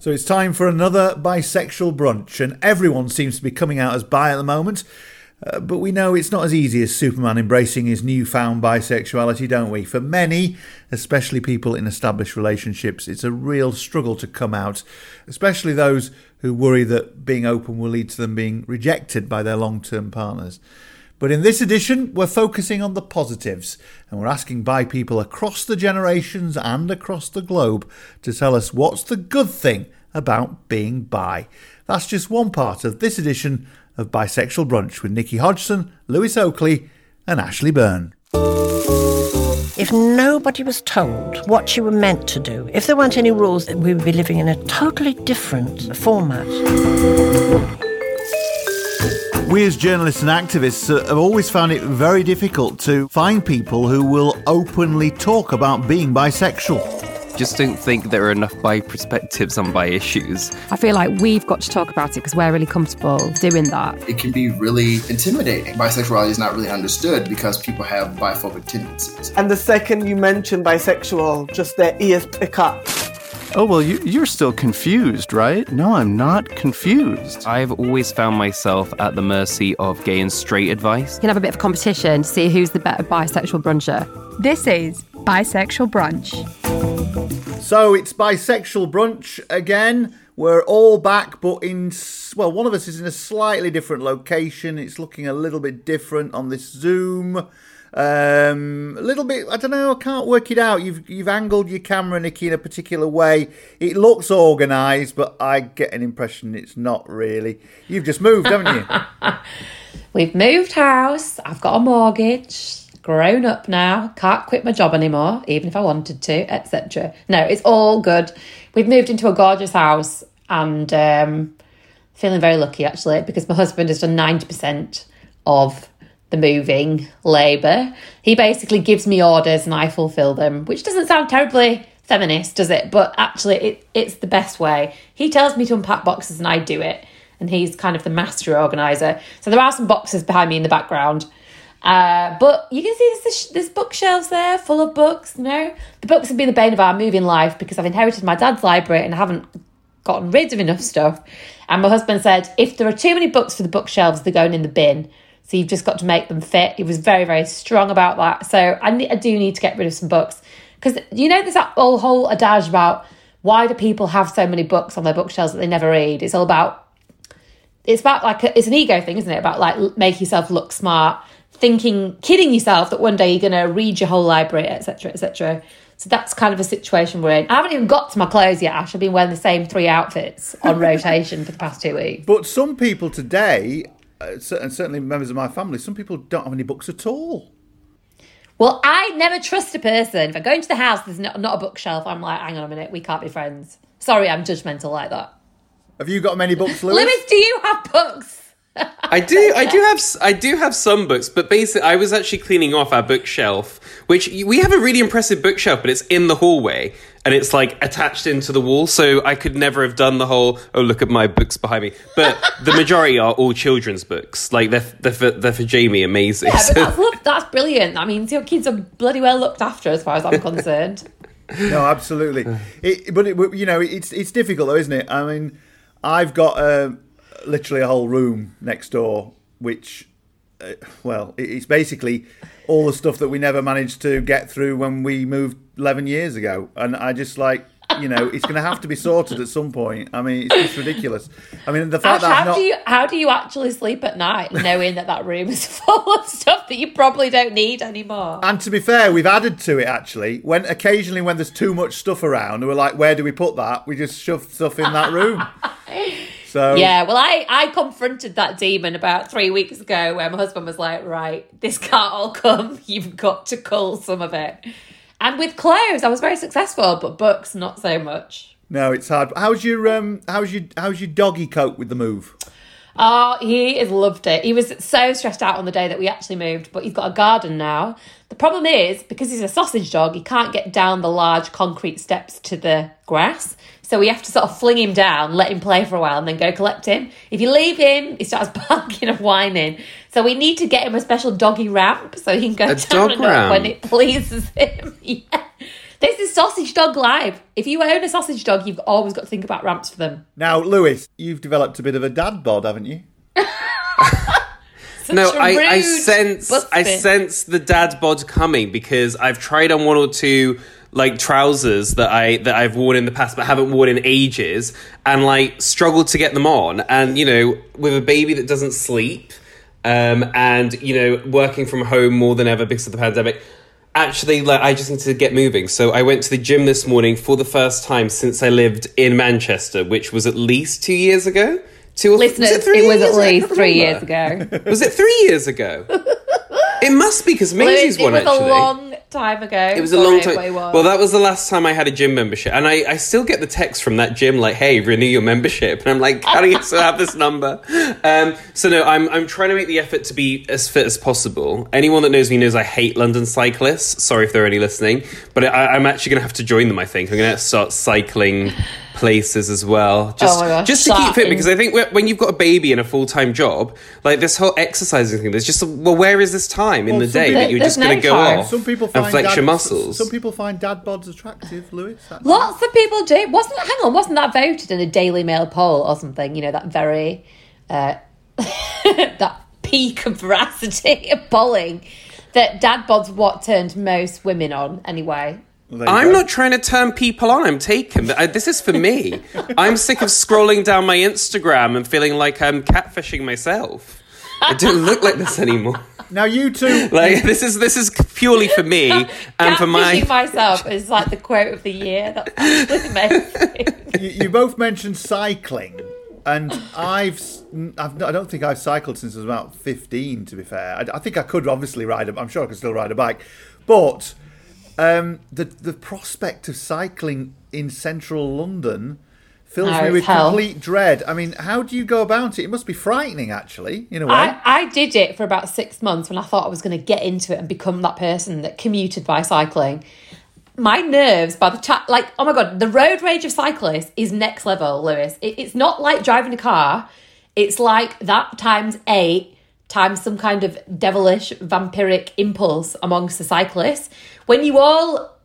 So it's time for another bisexual brunch, and everyone seems to be coming out as bi at the moment. Uh, but we know it's not as easy as Superman embracing his newfound bisexuality, don't we? For many, especially people in established relationships, it's a real struggle to come out, especially those who worry that being open will lead to them being rejected by their long term partners. But in this edition, we're focusing on the positives and we're asking bi people across the generations and across the globe to tell us what's the good thing about being bi. That's just one part of this edition of Bisexual Brunch with Nikki Hodgson, Lewis Oakley, and Ashley Byrne. If nobody was told what you were meant to do, if there weren't any rules, we would be living in a totally different format. We, as journalists and activists, uh, have always found it very difficult to find people who will openly talk about being bisexual. Just don't think there are enough bi perspectives on bi issues. I feel like we've got to talk about it because we're really comfortable doing that. It can be really intimidating. Bisexuality is not really understood because people have biphobic tendencies. And the second you mention bisexual, just their ears pick up. Oh, well, you, you're still confused, right? No, I'm not confused. I've always found myself at the mercy of gay and straight advice. You can have a bit of competition to see who's the better bisexual bruncher. This is Bisexual Brunch. So it's bisexual brunch again. We're all back, but in well, one of us is in a slightly different location. It's looking a little bit different on this Zoom. Um, a little bit, I don't know, I can't work it out. You've you've angled your camera, Nikki, in a particular way. It looks organised, but I get an impression it's not really. You've just moved, haven't you? We've moved house. I've got a mortgage. Grown up now. Can't quit my job anymore, even if I wanted to, etc. No, it's all good. We've moved into a gorgeous house and um, feeling very lucky actually because my husband has done ninety percent of the moving labour. He basically gives me orders and I fulfil them, which doesn't sound terribly feminist, does it? But actually, it, it's the best way. He tells me to unpack boxes and I do it. And he's kind of the master organizer. So there are some boxes behind me in the background. Uh, but you can see there's, there's bookshelves there full of books. You know, the books have been the bane of our moving life because I've inherited my dad's library and I haven't gotten rid of enough stuff. And my husband said, if there are too many books for the bookshelves, they're going in the bin. So you've just got to make them fit. He was very, very strong about that. So I, I do need to get rid of some books. Because, you know, there's that whole, whole adage about why do people have so many books on their bookshelves that they never read? It's all about, it's about like, a, it's an ego thing, isn't it? About like make yourself look smart, thinking, kidding yourself that one day you're going to read your whole library, etc., etc. So that's kind of a situation we're in. I haven't even got to my clothes yet, Ash. I've been wearing the same three outfits on rotation for the past two weeks. But some people today Uh, and certainly members of my family, some people don't have any books at all. Well, I never trust a person. If I go into the house, there's not, not a bookshelf. I'm like, hang on a minute, we can't be friends. Sorry, I'm judgmental like that. Have you got many books, Lewis? Lewis, do you have books? I do, I do have, I do have some books, but basically, I was actually cleaning off our bookshelf, which we have a really impressive bookshelf, but it's in the hallway and it's like attached into the wall, so I could never have done the whole oh look at my books behind me. But the majority are all children's books, like they're they're for, they're for Jamie, amazing. Yeah, but that's, that's brilliant. I mean, your kids are bloody well looked after, as far as I'm concerned. no, absolutely. It, but it, you know, it's it's difficult though, isn't it? I mean, I've got. Uh, literally a whole room next door, which, uh, well, it's basically all the stuff that we never managed to get through when we moved 11 years ago. And I just like, you know, it's going to have to be sorted at some point. I mean, it's just ridiculous. I mean, the fact Ash, that how not... do you how do you actually sleep at night knowing that that room is full of stuff that you probably don't need anymore? And to be fair, we've added to it actually. When occasionally when there's too much stuff around, we're like, where do we put that? We just shove stuff in that room. So yeah, well, I I confronted that demon about three weeks ago, where my husband was like, "Right, this can't all come. You've got to cull some of it." And with clothes, I was very successful, but books not so much. No, it's hard. How's your um? How's your how's your doggy cope with the move? Oh, he has loved it. He was so stressed out on the day that we actually moved, but he's got a garden now. The problem is, because he's a sausage dog, he can't get down the large concrete steps to the grass. So we have to sort of fling him down, let him play for a while, and then go collect him. If you leave him, he starts barking and whining. So we need to get him a special doggy ramp so he can go A down dog and up when it pleases him. yeah. This is Sausage Dog Live. If you own a sausage dog, you've always got to think about ramps for them. Now, Lewis, you've developed a bit of a dad bod, haven't you? Such no, a I, I rude sense I sense the dad bod coming because I've tried on one or two like trousers that I that I've worn in the past but haven't worn in ages and like struggled to get them on. And you know with a baby that doesn't sleep um and you know working from home more than ever because of the pandemic actually like I just need to get moving. So I went to the gym this morning for the first time since I lived in Manchester which was at least 2 years ago. Two or Listeners, was it, three it was at least can't three years ago. Was it three years ago? it must be because Maisie's it one was actually. a long time ago. it was a long time. Well, that was the last time I had a gym membership, and I, I still get the text from that gym like, "Hey, renew your membership," and I'm like, "How do you still have this number?" Um, so no, I'm I'm trying to make the effort to be as fit as possible. Anyone that knows me knows I hate London cyclists. Sorry if they're only listening, but I, I'm actually going to have to join them. I think I'm going to start cycling places as well, just Oh my gosh, just to keep fit is- because I think when- when you've got a baby and a full time job, like this whole exercising thing, there's just a, well, where is this time in Well, the day people- that you're There's just going to go time. off Some people and find flex dad, your muscles? Some people find dad bods attractive, Lewis. That's Lots of people do. Wasn't hang on? Wasn't that voted in a Daily Mail poll or something? You know that very uh, that peak of veracity of polling that dad bods what turned most women on anyway. Well, there you I'm go. not trying to turn people on. I'm taken. I, this is for me. I'm sick of scrolling down my Instagram and feeling like I'm catfishing myself. I don't look like this anymore. Now you two, Like this is this is purely for me and for my. Catfishing myself is like the quote of the year. That's amazing. you, you both mentioned cycling, and I've, s- I've I don't think I've cycled since I was about fifteen. To be fair, I, I think I could obviously ride. A, I'm sure I could still ride a bike, but um, the the prospect of cycling in central London fills me with hell. complete dread. I mean, how do you go about it? It must be frightening, actually, in a way. I, I did it for about six months when I thought I was going to get into it and become that person that commuted by cycling. My nerves, by the time, like, oh my God, the road rage of cyclists is next level, Lewis. It, it's not like driving a car, it's like that times eight times some kind of devilish vampiric impulse amongst the cyclists. When you all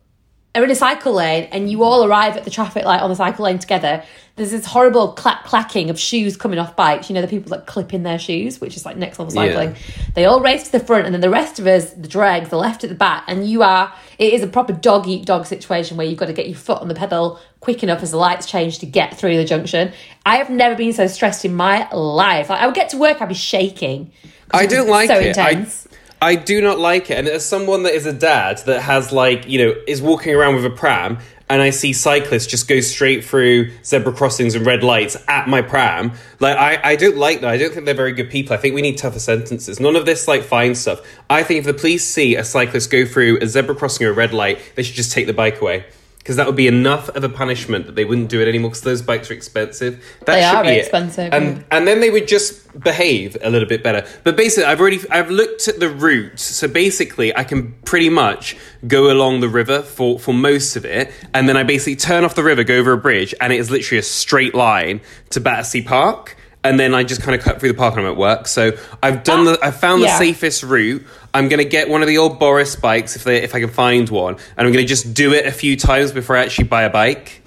are in a cycle lane and you all arrive at the traffic light on the cycle lane together, there's this horrible clack clacking of shoes coming off bikes. You know, the people that clip in their shoes, which is like next level cycling. Yeah. They all race to the front and then the rest of us, the dregs, are left at the back. And you are, it is a proper dog eat dog situation where you've got to get your foot on the pedal quick enough as the lights change to get through the junction. I have never been so stressed in my life. Like, I would get to work, I'd be shaking. I don't like it. so it. intense. I, I do not like it. And as someone that is a dad that has like, you know, is walking around with a pram and I see cyclists just go straight through zebra crossings and red lights at my pram, like I, I don't like that. I don't think they're very good people. I think we need tougher sentences. None of this like fine stuff. I think if the police see a cyclist go through a zebra crossing or a red light, they should just take the bike away. Because that would be enough of a punishment that they wouldn't do it anymore because those bikes are expensive. That They should are be it. expensive, And yeah. and then they would just behave a little bit better. But basically, I've already I've looked at the route, so basically, I can pretty much go along the river for for most of it, and then I basically turn off the river, go over a bridge, and it is literally a straight line to Battersea Park. And then I just kind of cut through the park and I'm at work. So I've done ah, the, I've found yeah. the safest route. I'm gonna get one of the old Boris bikes if they, if I can find one, and I'm gonna just do it a few times before I actually buy a bike.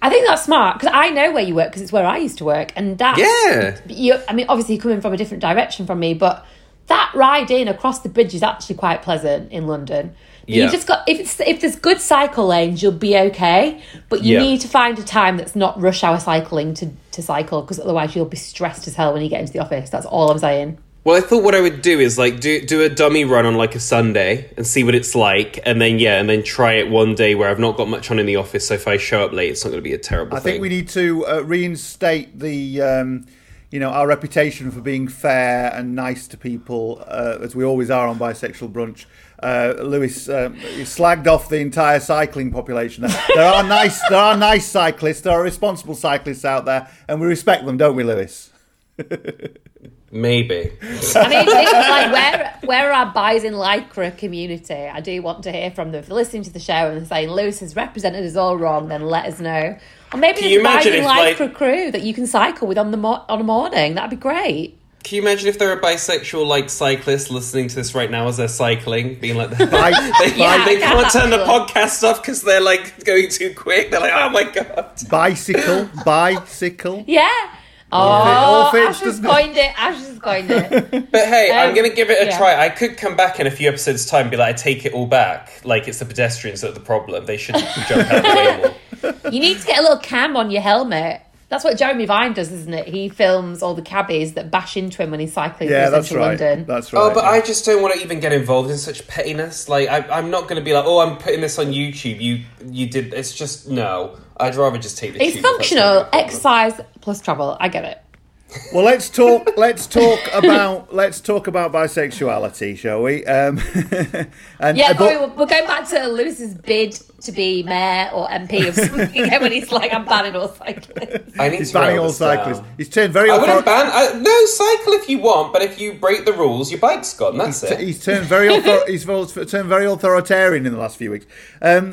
I think that's smart because I know where you work because it's where I used to work, and that Yeah. You, I mean, obviously you're coming from a different direction from me, but that ride in across the bridge is actually quite pleasant in London. Yeah. You just got if it's if there's good cycle lanes, you'll be okay. But you Yeah. need to find a time that's not rush hour cycling to to cycle because otherwise you'll be stressed as hell when you get into the office. That's all I'm saying. Well, I thought what I would do is like do do a dummy run on like a Sunday and see what it's like, and then yeah, and then try it one day where I've not got much on in the office. So if I show up late, it's not going to be a terrible I thing. think we need to uh, reinstate the, um, you know, our reputation for being fair and nice to people, uh, as we always are on bisexual brunch. Uh, Lewis, you slagged off the entire cycling population. There are nice, there are nice cyclists, there are responsible cyclists out there, and we respect them, don't we, Lewis? Maybe. I mean, it's like where where are our bis in lycra community? I do want to hear from them. If they're listening to the show and they're saying Lewis has represented us all wrong, then let us know. Or maybe Can you there's a bis in if, like- lycra crew that you can cycle with on the mo- on a morning. That'd be great. Can you imagine if there are bisexual like cyclists listening to this right now as they're cycling, being like, Bi- they, Yeah, they I can't turn the podcast off because they're like going too quick. They're like, oh my god. bicycle, bicycle. Yeah. All Oh, fits, Ash has doesn't coined it. Ash has coined it. But hey, I'm Um, gonna give it a yeah. try. I could come back in a few episodes' time and be like, I take it all back. Like it's the pedestrians that are the problem. They should jump out of the way more. You need to get a little cam on your helmet. That's what Jeremy Vine does, isn't it? He films all the cabbies that bash into him when he's cycling Yeah, through that's central right. London. That's right. Oh, but yeah. I just don't want to even get involved in such pettiness. Like, I, I'm not going to be like, oh, I'm putting this on YouTube. You, you did. It's just no. I'd rather just take the. it's tube functional. gonna be a problem. Exercise plus travel. I get it. Well, let's talk. Let's talk about. Let's talk about bisexuality, shall we? Um, and Yeah, but- sorry, we're we're going back to Lewis's bid to be mayor or MP of something. when he's like, I'm banning all cyclists. I need he's to banning all this down. cyclists. He's turned very. I author- wouldn't ban. I, no, cycle if you want, but if you break the rules, your bike's gone. That's He's, it. he's turned very author- he's turned very authoritarian in the last few weeks. Um,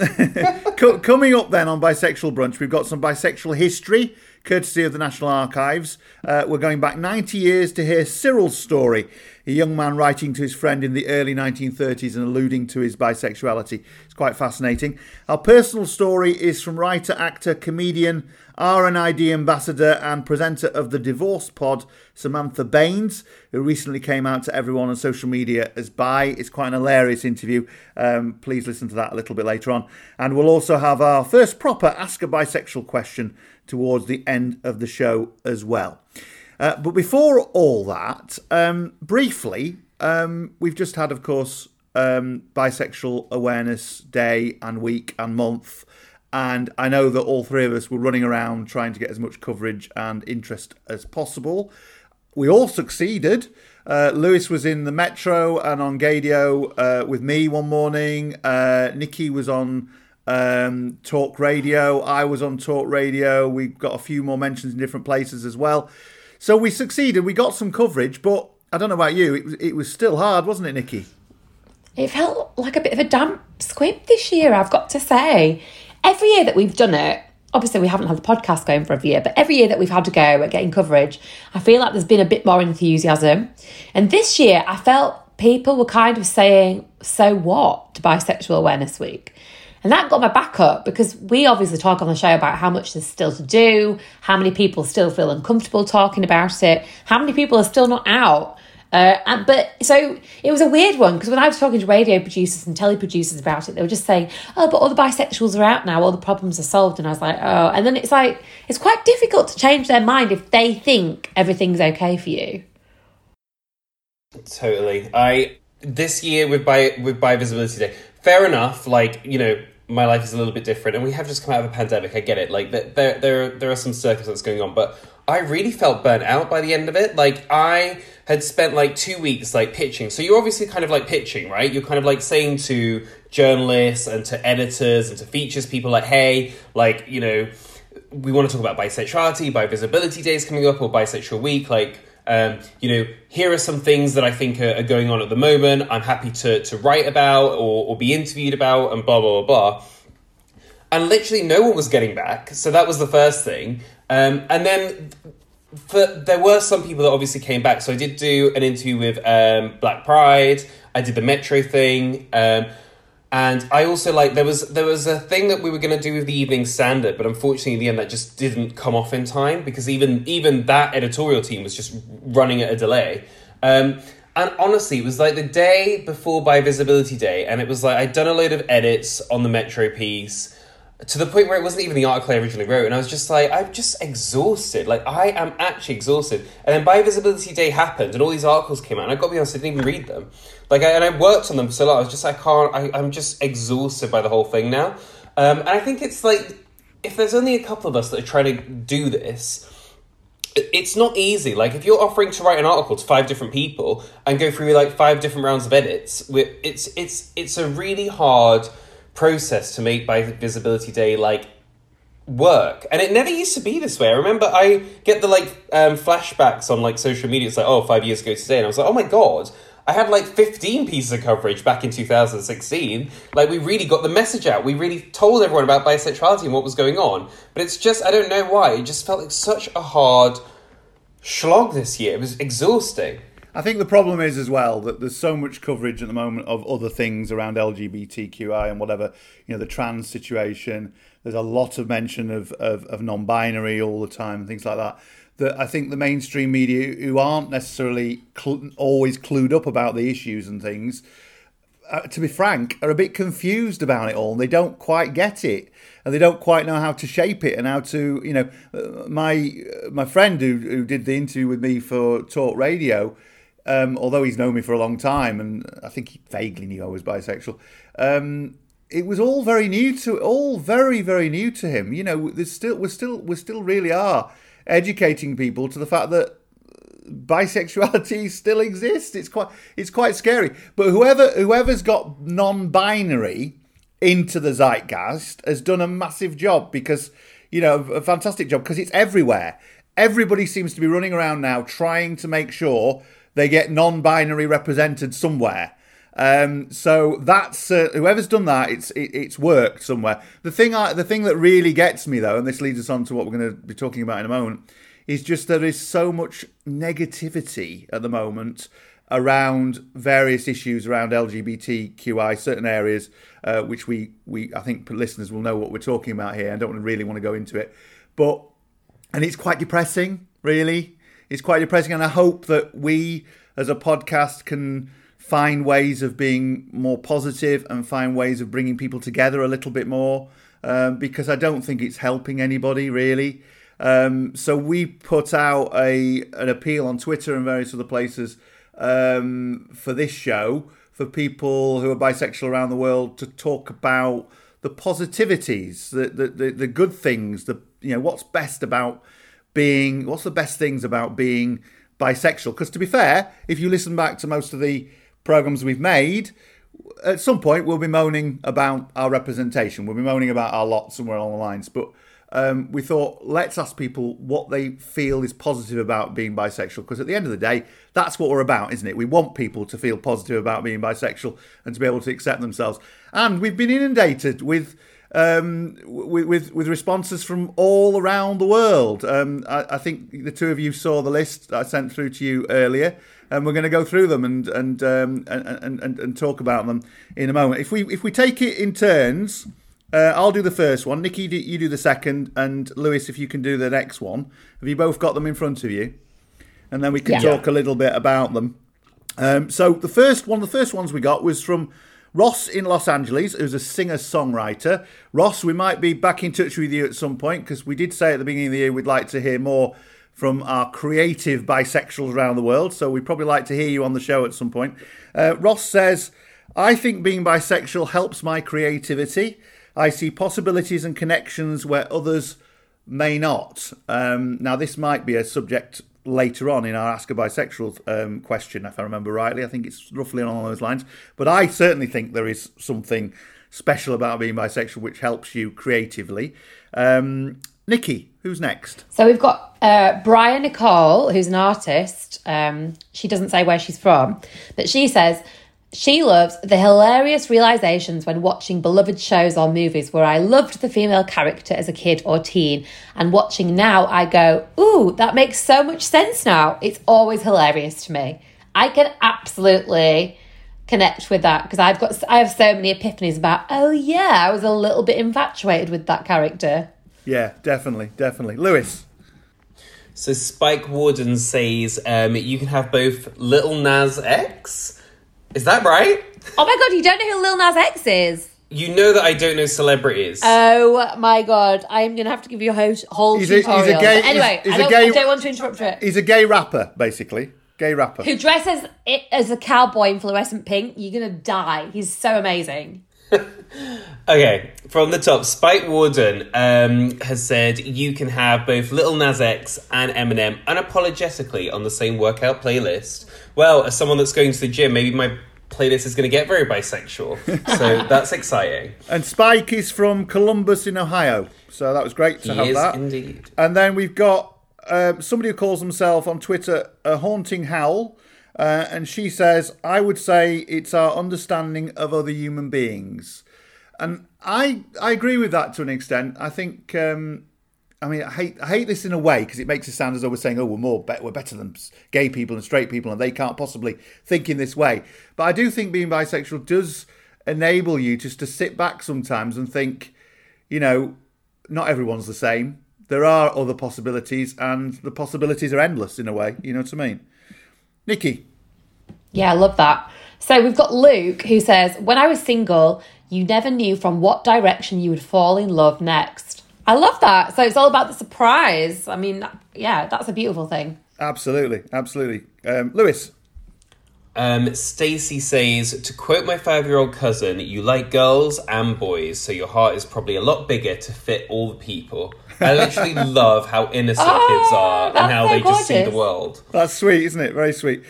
co- coming up then on bisexual brunch, we've got some bisexual history, courtesy of the National Archives. Uh, we're going back 90 years to hear Cyril's story, a young man writing to his friend in the early 1930s and alluding to his bisexuality. It's quite fascinating. Our personal story is from writer, actor, comedian, RNID ambassador, and presenter of the Divorce Pod, Samantha Baines, who recently came out to everyone on social media as bi. It's quite an hilarious interview. Um, please listen to that a little bit later on. And we'll also have our first proper Ask a Bisexual question towards the end of the show as well. Uh, but before all that, um, briefly, um, we've just had, of course, um, Bisexual Awareness Day and week and month. And I know that all three of us were running around trying to get as much coverage and interest as possible. We all succeeded. Uh, Lewis was in the Metro and on Gaydio uh, with me one morning. Uh, Nikki was on um, Talk Radio. I was on Talk Radio. We got a few more mentions in different places as well. So we succeeded. We got some coverage, but I don't know about you. It was, it was still hard, wasn't it, Nikki? It felt like a bit of a damp squib this year, I've got to say. Every year that we've done it, obviously we haven't had the podcast going for a year, but every year that we've had to go at getting coverage, I feel like there's been a bit more enthusiasm. And this year, I felt people were kind of saying, so what to Bisexual Awareness Week? And that got my back up because we obviously talk on the show about how much there's still to do, how many people still feel uncomfortable talking about it, how many people are still not out. Uh, but so it was a weird one because when I was talking to radio producers and telly producers about it, they were just saying, "Oh, but all the bisexuals are out now, all the problems are solved." And I was like, "Oh," and then it's like it's quite difficult to change their mind if they think everything's okay for you. Totally. I this year with bi with bi visibility day. Fair enough. Like you know, my life is a little bit different, and we have just come out of a pandemic. I get it. Like there there there are some circumstances going on, but I really felt burnt out by the end of it. Like I had spent like two weeks like pitching. So you're obviously kind of like pitching, right? You're kind of like saying to journalists and to editors and to features people like, hey, like you know, we want to talk about bisexuality, bi visibility days coming up, or bisexual week, like. Um, you know, here are some things that I think are, are going on at the moment. I'm happy to to write about or, or be interviewed about, and blah blah blah blah. And literally, no one was getting back. So that was the first thing. Um, and then for, there were some people that obviously came back. So I did do an interview with um, Black Pride. I did the Metro thing. Um, and I also like there was there was a thing that we were going to do with the Evening Standard, but unfortunately, in the end, that just didn't come off in time because even even that editorial team was just running at a delay. Um, and honestly, it was like the day before bi Visibility Day, and it was like I'd done a load of edits on the Metro piece to the point where it wasn't even the article I originally wrote, and I was just like, I'm just exhausted. Like I am actually exhausted. And then bi Visibility Day happened, and all these articles came out, and I got to be honest, I didn't even read them. Like, I, and I worked on them for so long, I was just, I can't. I, I'm just exhausted by the whole thing now. Um, and I think it's like if there's only a couple of us that are trying to do this. It's not easy. Like if you're offering to write an article to five different people and go through like five different rounds of edits, it's it's it's a really hard process to make bi Visibility Day like work and it never used to be this way i remember i get the like um, flashbacks on like social media it's like oh five years ago today and i was like oh my god i had like 15 pieces of coverage back in 2016 like we really got the message out we really told everyone about bisexuality and what was going on but it's just i don't know why it just felt like such a hard slog this year. It was exhausting. I think the problem is as well that there's so much coverage at the moment of other things around LGBTQI and whatever, you know, the trans situation. There's a lot of mention of, of, of non binary all the time and things like that. That I think the mainstream media, who aren't necessarily cl- always clued up about the issues and things, uh, to be frank, are a bit confused about it all. And they don't quite get it, and they don't quite know how to shape it and how to, you know, uh, my uh, my friend who who did the interview with me for Talk Radio, um, although he's known me for a long time, and I think he vaguely knew I was bisexual. Um, it was all very new to all very very new to him. You know, there's still we still we still really are educating people to the fact that bisexuality still exists. It's quite it's quite scary. But whoever whoever's got non-binary into the zeitgeist has done a massive job because you know a fantastic job because it's everywhere. Everybody seems to be running around now trying to make sure they get non-binary represented somewhere. Um, so that's uh, whoever's done that. It's it, it's worked somewhere. The thing I, the thing that really gets me though, and this leads us on to what we're going to be talking about in a moment, is just there is so much negativity at the moment around various issues around LGBTQI, certain areas uh, which we we I think listeners will know what we're talking about here. I don't really want to go into it, but and it's quite depressing, really. It's quite depressing, and I hope that we as a podcast can find ways of being more positive and find ways of bringing people together a little bit more um, because I don't think it's helping anybody really. Um, so we put out a an appeal on Twitter and various other places um, for this show for people who are bisexual around the world to talk about the positivities, the the, the, the good things, the you know what's best about being, what's the best things about being bisexual. Because to be fair, if you listen back to most of the programs we've made, at some point we'll be moaning about our representation. We'll be moaning about our lot somewhere along the lines. But um, we thought let's ask people what they feel is positive about being bisexual because at the end of the day that's what we're about isn't it we want people to feel positive about being bisexual and to be able to accept themselves and we've been inundated with um, with, with, with responses from all around the world. Um, I, I, think the two of you saw the list I sent through to you earlier, and we're going to go through them and and, um, and, and and talk about them in a moment. If we if we take it in turns. Uh, I'll do the first one. Nikki, you do the second, and Lewis, if you can do the next one. Have you both got them in front of you? And then we can yeah. talk a little bit about them. Um, so the first one, the first ones we got was from Ross in Los Angeles, who's a singer songwriter. Ross, we might be back in touch with you at some point because we did say at the beginning of the year we'd like to hear more from our creative bisexuals around the world. So we'd probably like to hear you on the show at some point. Uh, Ross says, I think being bisexual helps my creativity. I see possibilities and connections where others may not. Um, now, this might be a subject later on in our Ask a Bisexual um, question, if I remember rightly. I think it's roughly along those lines. But I certainly think there is something special about being bisexual which helps you creatively. Um, Nikki, who's next? So we've got uh, Brian Nicole, who's an artist. Um, she doesn't say where she's from, but she says she loves the hilarious realizations when watching beloved shows or movies where I loved the female character as a kid or teen, and watching now, I go, Ooh, that makes so much sense now. It's always hilarious to me. I can absolutely connect with that because I've got I have so many epiphanies about oh yeah I was a little bit infatuated with that character. Yeah, definitely, definitely. Lewis. So Spike Warden says um, you can have both Little Nas X is that right? Oh my god, you don't know who Lil Nas X is? You know that I don't know celebrities. Oh my god, I'm gonna have to give you a whole, whole he's tutorial. A, he's a gay, anyway, he's, he's I, don't, gay, I don't want to interrupt it. He's a gay rapper, basically. Gay rapper. Who dresses it as a cowboy in fluorescent pink. You're gonna die. He's so amazing. okay, from the top, Spike Warden um, has said you can have both Little Nas X and Eminem unapologetically on the same workout playlist. Well, as someone that's going to the gym, maybe my playlist is going to get very bisexual. So that's exciting. And Spike is from Columbus in Ohio. So that was great to he have that. Indeed. And then we've got uh, somebody who calls himself on Twitter a haunting howl. Uh, and she says, I would say it's our understanding of other human beings. And I I agree with that to an extent. I think um, I mean, I hate I hate this in a way because it makes it sound as though we're saying, "Oh, we're more be- we're better than gay people and straight people, and they can't possibly think in this way." But I do think being bisexual does enable you just to sit back sometimes and think, you know, not everyone's the same. There are other possibilities, and the possibilities are endless in a way. You know what I mean, Nikki? Yeah, I love that. So we've got Luke who says, When I was single, you never knew from what direction you would fall in love next. I love that. So it's all about the surprise. I mean, yeah, that's a beautiful thing. Absolutely, absolutely. Um, Lewis, Um, Stacy says, to quote my five year old cousin, you like girls and boys, so your heart is probably a lot bigger to fit all the people. I literally love how innocent kids are and how so they just see the world. That's sweet, isn't it? Very sweet.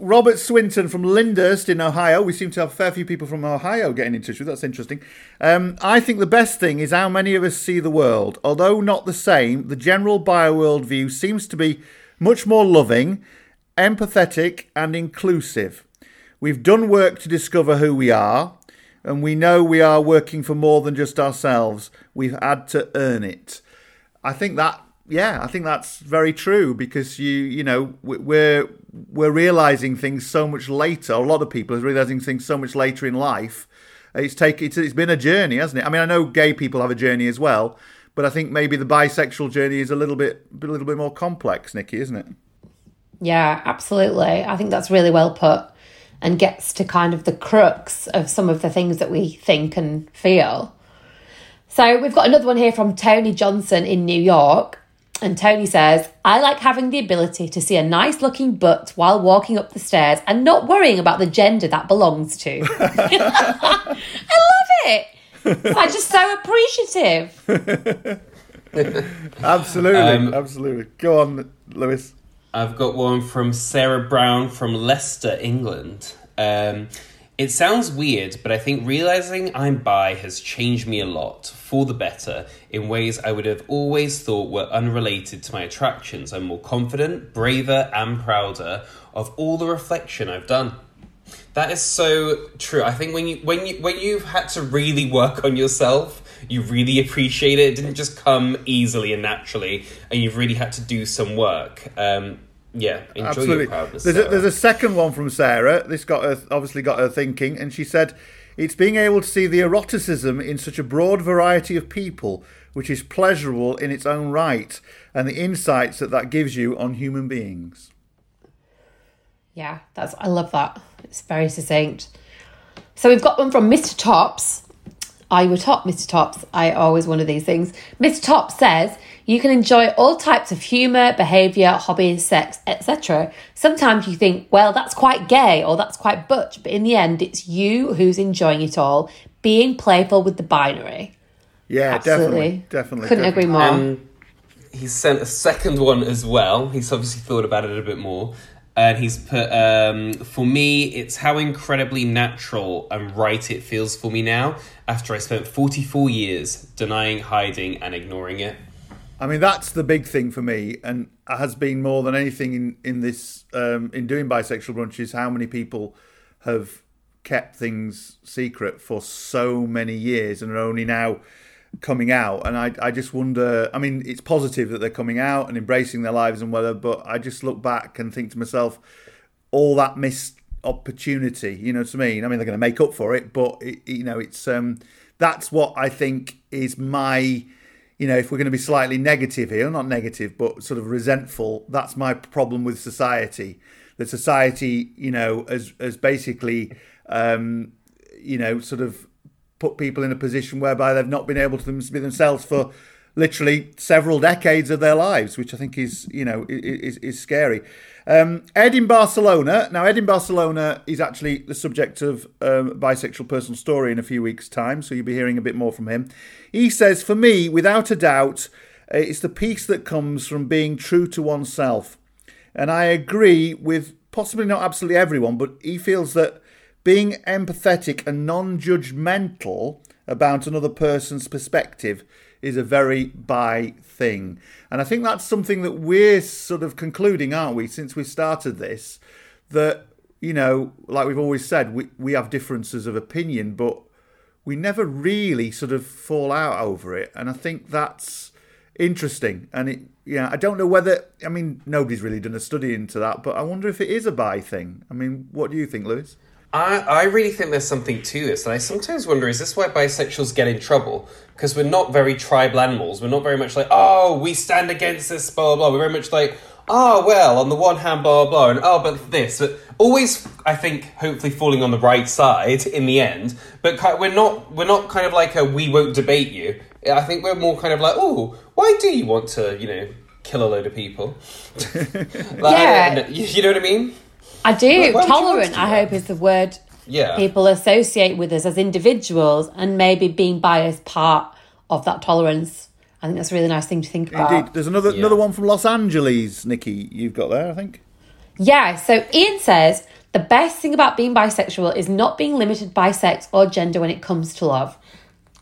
Robert Swinton from Lyndhurst in Ohio. We seem to have a fair few people from Ohio getting in touch with. That's interesting. Um, I think the best thing is how many of us see the world. Although not the same, the general bioworld view seems to be much more loving, empathetic, and inclusive. We've done work to discover who we are, and we know we are working for more than just ourselves. We've had to earn it. I think that yeah, I think that's very true because you you know we- we're we're realizing things so much later. A lot of people are realizing things so much later in life. It's take it's, it's been a journey, hasn't it? I mean, I know gay people have a journey as well, but I think maybe the bisexual journey is a little bit a little bit more complex, Nikki, isn't it? Yeah, absolutely. I think that's really well put and gets to kind of the crux of some of the things that we think and feel. So we've got another one here from Tony Johnson in New York. And Tony says, I like having the ability to see a nice looking butt while walking up the stairs and not worrying about the gender that belongs to. I love it. I'm just so appreciative. Absolutely, Um, absolutely. Go on, Lewis. I've got one from Sarah Brown from Leicester, England. Um, it sounds weird, but I think realizing I'm bi has changed me a lot for the better in ways I would have always thought were unrelated to my attractions. I'm more confident, braver, and prouder of all the reflection I've done. That is so true. I think when you when you when you've had to really work on yourself, you really appreciate it. It didn't just come easily and naturally, and you've really had to do some work. Um, yeah, enjoy Absolutely. your proudness. There's a, there's a second one from Sarah. This got her obviously got her thinking, and she said, "It's being able to see the eroticism in such a broad variety of people, which is pleasurable in its own right, and the insights that that gives you on human beings." Yeah, that's I love that. It's very succinct. So we've got one from Mr. Tops. Are you a top, Mr. Tops? I always wonder these things. Mr. Tops says you can enjoy all types of humour, behaviour, hobbies, sex, etc. Sometimes you think, well, that's quite gay or that's quite butch, but in the end, it's you who's enjoying it all, being playful with the binary. Yeah, Absolutely. definitely, definitely. Couldn't definitely. agree more. And he's sent a second one as well. He's obviously thought about it a bit more. And he's put, um, for me, it's how incredibly natural and right it feels for me now after I spent 44 years denying, hiding, and ignoring it. I mean, that's the big thing for me, and has been more than anything in in this um, in doing bisexual brunches. How many people have kept things secret for so many years and are only now coming out? And I I just wonder. I mean, it's positive that they're coming out and embracing their lives and whether, but I just look back and think to myself, all that missed opportunity. You know what I mean? I mean, they're going to make up for it, but it, you know, it's um, that's what I think is my you know, if we're going to be slightly negative here, not negative, but sort of resentful, that's my problem with society. That society, you know, as as basically, um, you know, sort of put people in a position whereby they've not been able to be themselves for literally several decades of their lives, which I think is, you know, is, is scary. Um, Ed in Barcelona. Now, Ed in Barcelona is actually the subject of um, a bisexual personal story in a few weeks' time, so you'll be hearing a bit more from him. He says, For me, without a doubt, uh, it's the peace that comes from being true to oneself. And I agree with possibly not absolutely everyone, but he feels that being empathetic and non judgmental about another person's perspective is a very bi thing. And I think that's something that we're sort of concluding, aren't we, since we started this? That, you know, like we've always said, we, we have differences of opinion, but we never really sort of fall out over it. And I think that's interesting. And it, yeah, I don't know whether. I mean, nobody's really done a study into that, but I wonder if it is a bi thing. I mean, what do you think, Lewis? I, I really think there's something to this, and I sometimes wonder is this why bisexuals get in trouble? Because we're not very tribal animals. We're not very much like, oh, we stand against this, blah, blah, blah. We're very much like, oh, well, on the one hand, blah, blah, blah, and oh, but this. But always, I think, hopefully falling on the right side in the end. But we're not, we're not kind of like a we won't debate you. I think we're more kind of like, oh, why do you want to, you know, kill a load of people? Like, Yeah. You know what I mean? I do. Why- why would you want Tolerant, do I hope, is the word Yeah. people associate with us as individuals, and maybe being biased part of that tolerance. I think that's a really nice thing to think about. Indeed. There's another another one from Los Angeles, Nikki. You've got there, I think. Yeah, so Ian says the best thing about being bisexual is not being limited by sex or gender when it comes to love.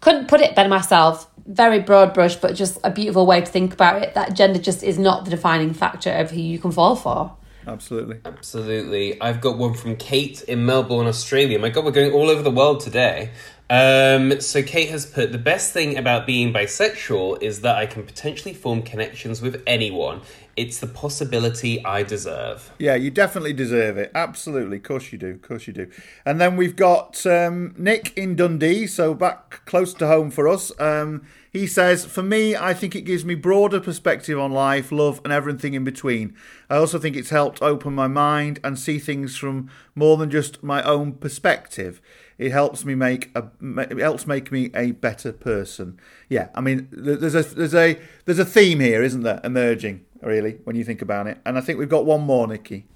Couldn't put it better myself. Very broad brush, but just a beautiful way to think about it. That gender just is not the defining factor of who you can fall for. Absolutely. Absolutely. I've got one from Kate in Melbourne, Australia. My God, we're going all over the world today. Um, so Kate has put the best thing about being bisexual is that I can potentially form connections with anyone. It's the possibility I deserve. Yeah, you definitely deserve it. Absolutely. Of course you do. Of course you do. And then we've got um, Nick in Dundee, so back close to home for us. Um, he says, For me, I think it gives me broader perspective on life, love, and everything in between. I also think it's helped open my mind and see things from more than just my own perspective. It helps me make a it helps make me a better person. Yeah, I mean, there's a there's a there's a theme here, isn't there? Emerging really when you think about it. And I think we've got one more, Nikki.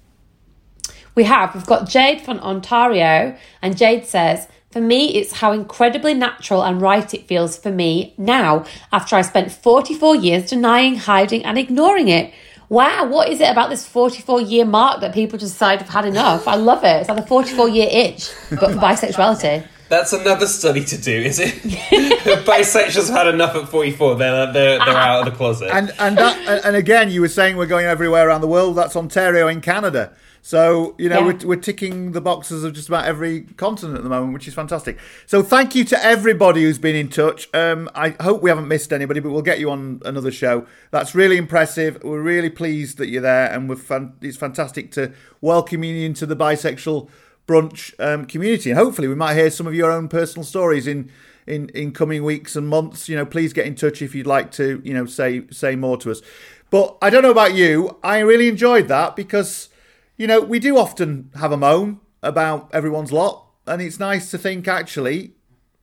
We have. We've got Jade from Ontario, and Jade says, For me, it's how incredibly natural and right it feels for me now, after I spent 44 years denying, hiding, and ignoring it. Wow, what is it about this 44 year mark that people just decide have had enough? I love it. It's like a 44 year itch, but for bisexuality. That's another study to do, is it? Bisexuals have had enough at 44. They're, they're, they're out of the closet. And and that and- and again, you were saying we're going everywhere around the world. That's Ontario in Canada. So you know Yeah. we're, we're ticking the boxes of just about every continent at the moment, which is fantastic. So thank you to everybody who's been in touch. Um, I hope we haven't missed anybody, but we'll get you on another show. That's really impressive. We're really pleased that you're there, and we're fan- it's fantastic to welcome you into the bisexual brunch um, community. And hopefully, we might hear some of your own personal stories in in in coming weeks and months. You know, please get in touch if you'd like to. You know, say say more to us. But I don't know about you. I really enjoyed that because you know we do often have a moan about everyone's lot, and it's nice to think actually,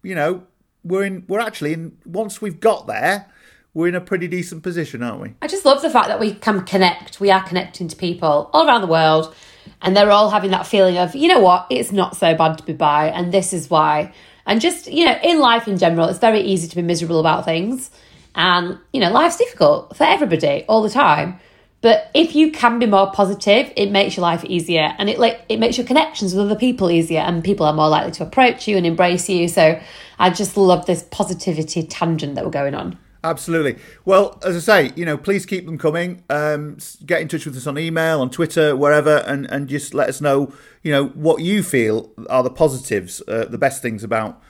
you know, we're in we're actually in once we've got there. We're in a pretty decent position, aren't we? I just love the fact that we can connect. We are connecting to people all around the world, and they're all having that feeling of, you know what, it's not so bad to be by, and this is why. And just, you know, in life in general, it's very easy to be miserable about things. And, you know, life's difficult for everybody all the time. But if you can be more positive, it makes your life easier and it like it makes your connections with other people easier and people are more likely to approach you and embrace you. So I just love this positivity tangent that we're going on. Absolutely. Well, as I say, you know, please keep them coming. Um, get in touch with us on email, on Twitter, wherever, and, and just let us know, you know, what you feel are the positives, uh, the best things about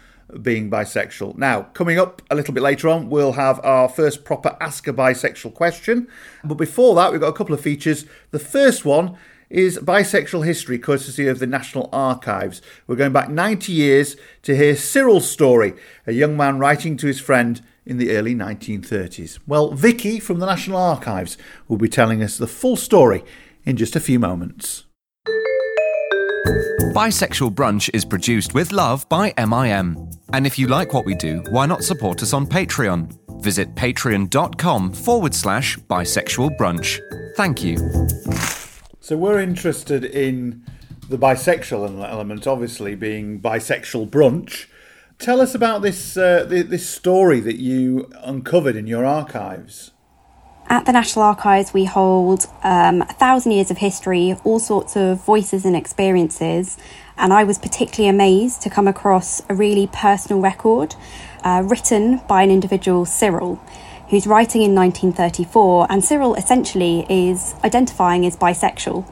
being bisexual. Now, coming up a little bit later on, we'll have our first proper Ask a Bisexual question. But before that, we've got a couple of features. The first one is bisexual history, courtesy of the National Archives. We're going back 90 years to hear Cyril's story, a young man writing to his friend in the early 1930s. Well, Vicky from the National Archives will be telling us the full story in just a few moments. Bisexual Brunch is produced with love by MIM. And if you like what we do, why not support us on Patreon? Visit patreon.com forward slash bisexual brunch. Thank you. So we're interested in the bisexual element, obviously being bisexual brunch. Tell us about this uh, this story that you uncovered in your archives. At the National Archives, we hold um, a thousand years of history, all sorts of voices and experiences. And I was particularly amazed to come across a really personal record uh, written by an individual, Cyril, who's writing in 1934. And Cyril essentially is identifying as bisexual.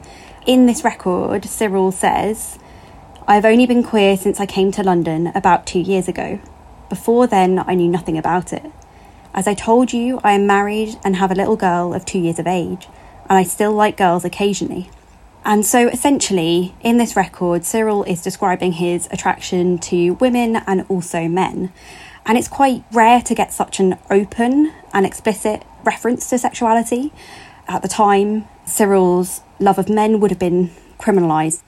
In this record, Cyril says, I've only been queer since I came to London about two years ago. Before then, I knew nothing about it. As I told you, I am married and have a little girl of two years of age, and I still like girls occasionally. And so essentially, in this record, Cyril is describing his attraction to women and also men. And it's quite rare to get such an open and explicit reference to sexuality. At the time, Cyril's love of men would have been criminalised.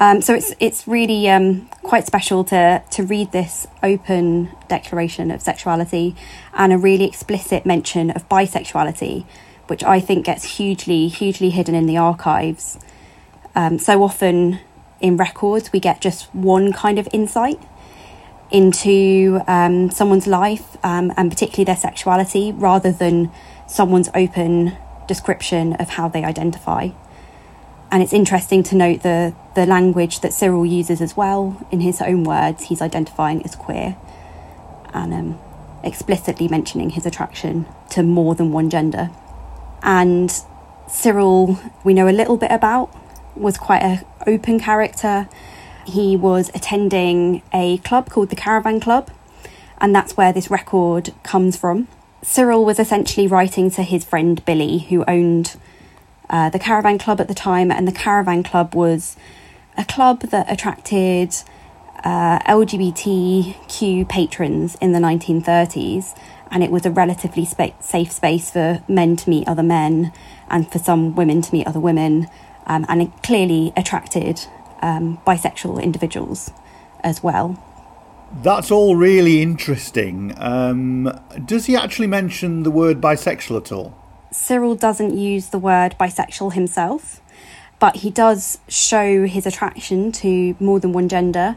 Um, so it's it's really um, quite special to to read this open declaration of sexuality and a really explicit mention of bisexuality, which I think gets hugely hugely hidden in the archives. Um, so often in records we get just one kind of insight into um, someone's life um, and particularly their sexuality rather than someone's open description of how they identify. And it's interesting to note the, the language that Cyril uses as well. In his own words, he's identifying as queer and um, explicitly mentioning his attraction to more than one gender. And Cyril, we know a little bit about, was quite an open character. He was attending a club called the Caravan Club, and that's where this record comes from. Cyril was essentially writing to his friend Billy, who owned uh, the Caravan Club at the time, and the Caravan Club was a club that attracted uh, LGBTQ patrons in the 1930s, and it was a relatively spa- safe space for men to meet other men and for some women to meet other women, um, and it clearly attracted um, bisexual individuals as well. That's all really interesting. Um, does he actually mention the word bisexual at all? Cyril doesn't use the word bisexual himself, but he does show his attraction to more than one gender,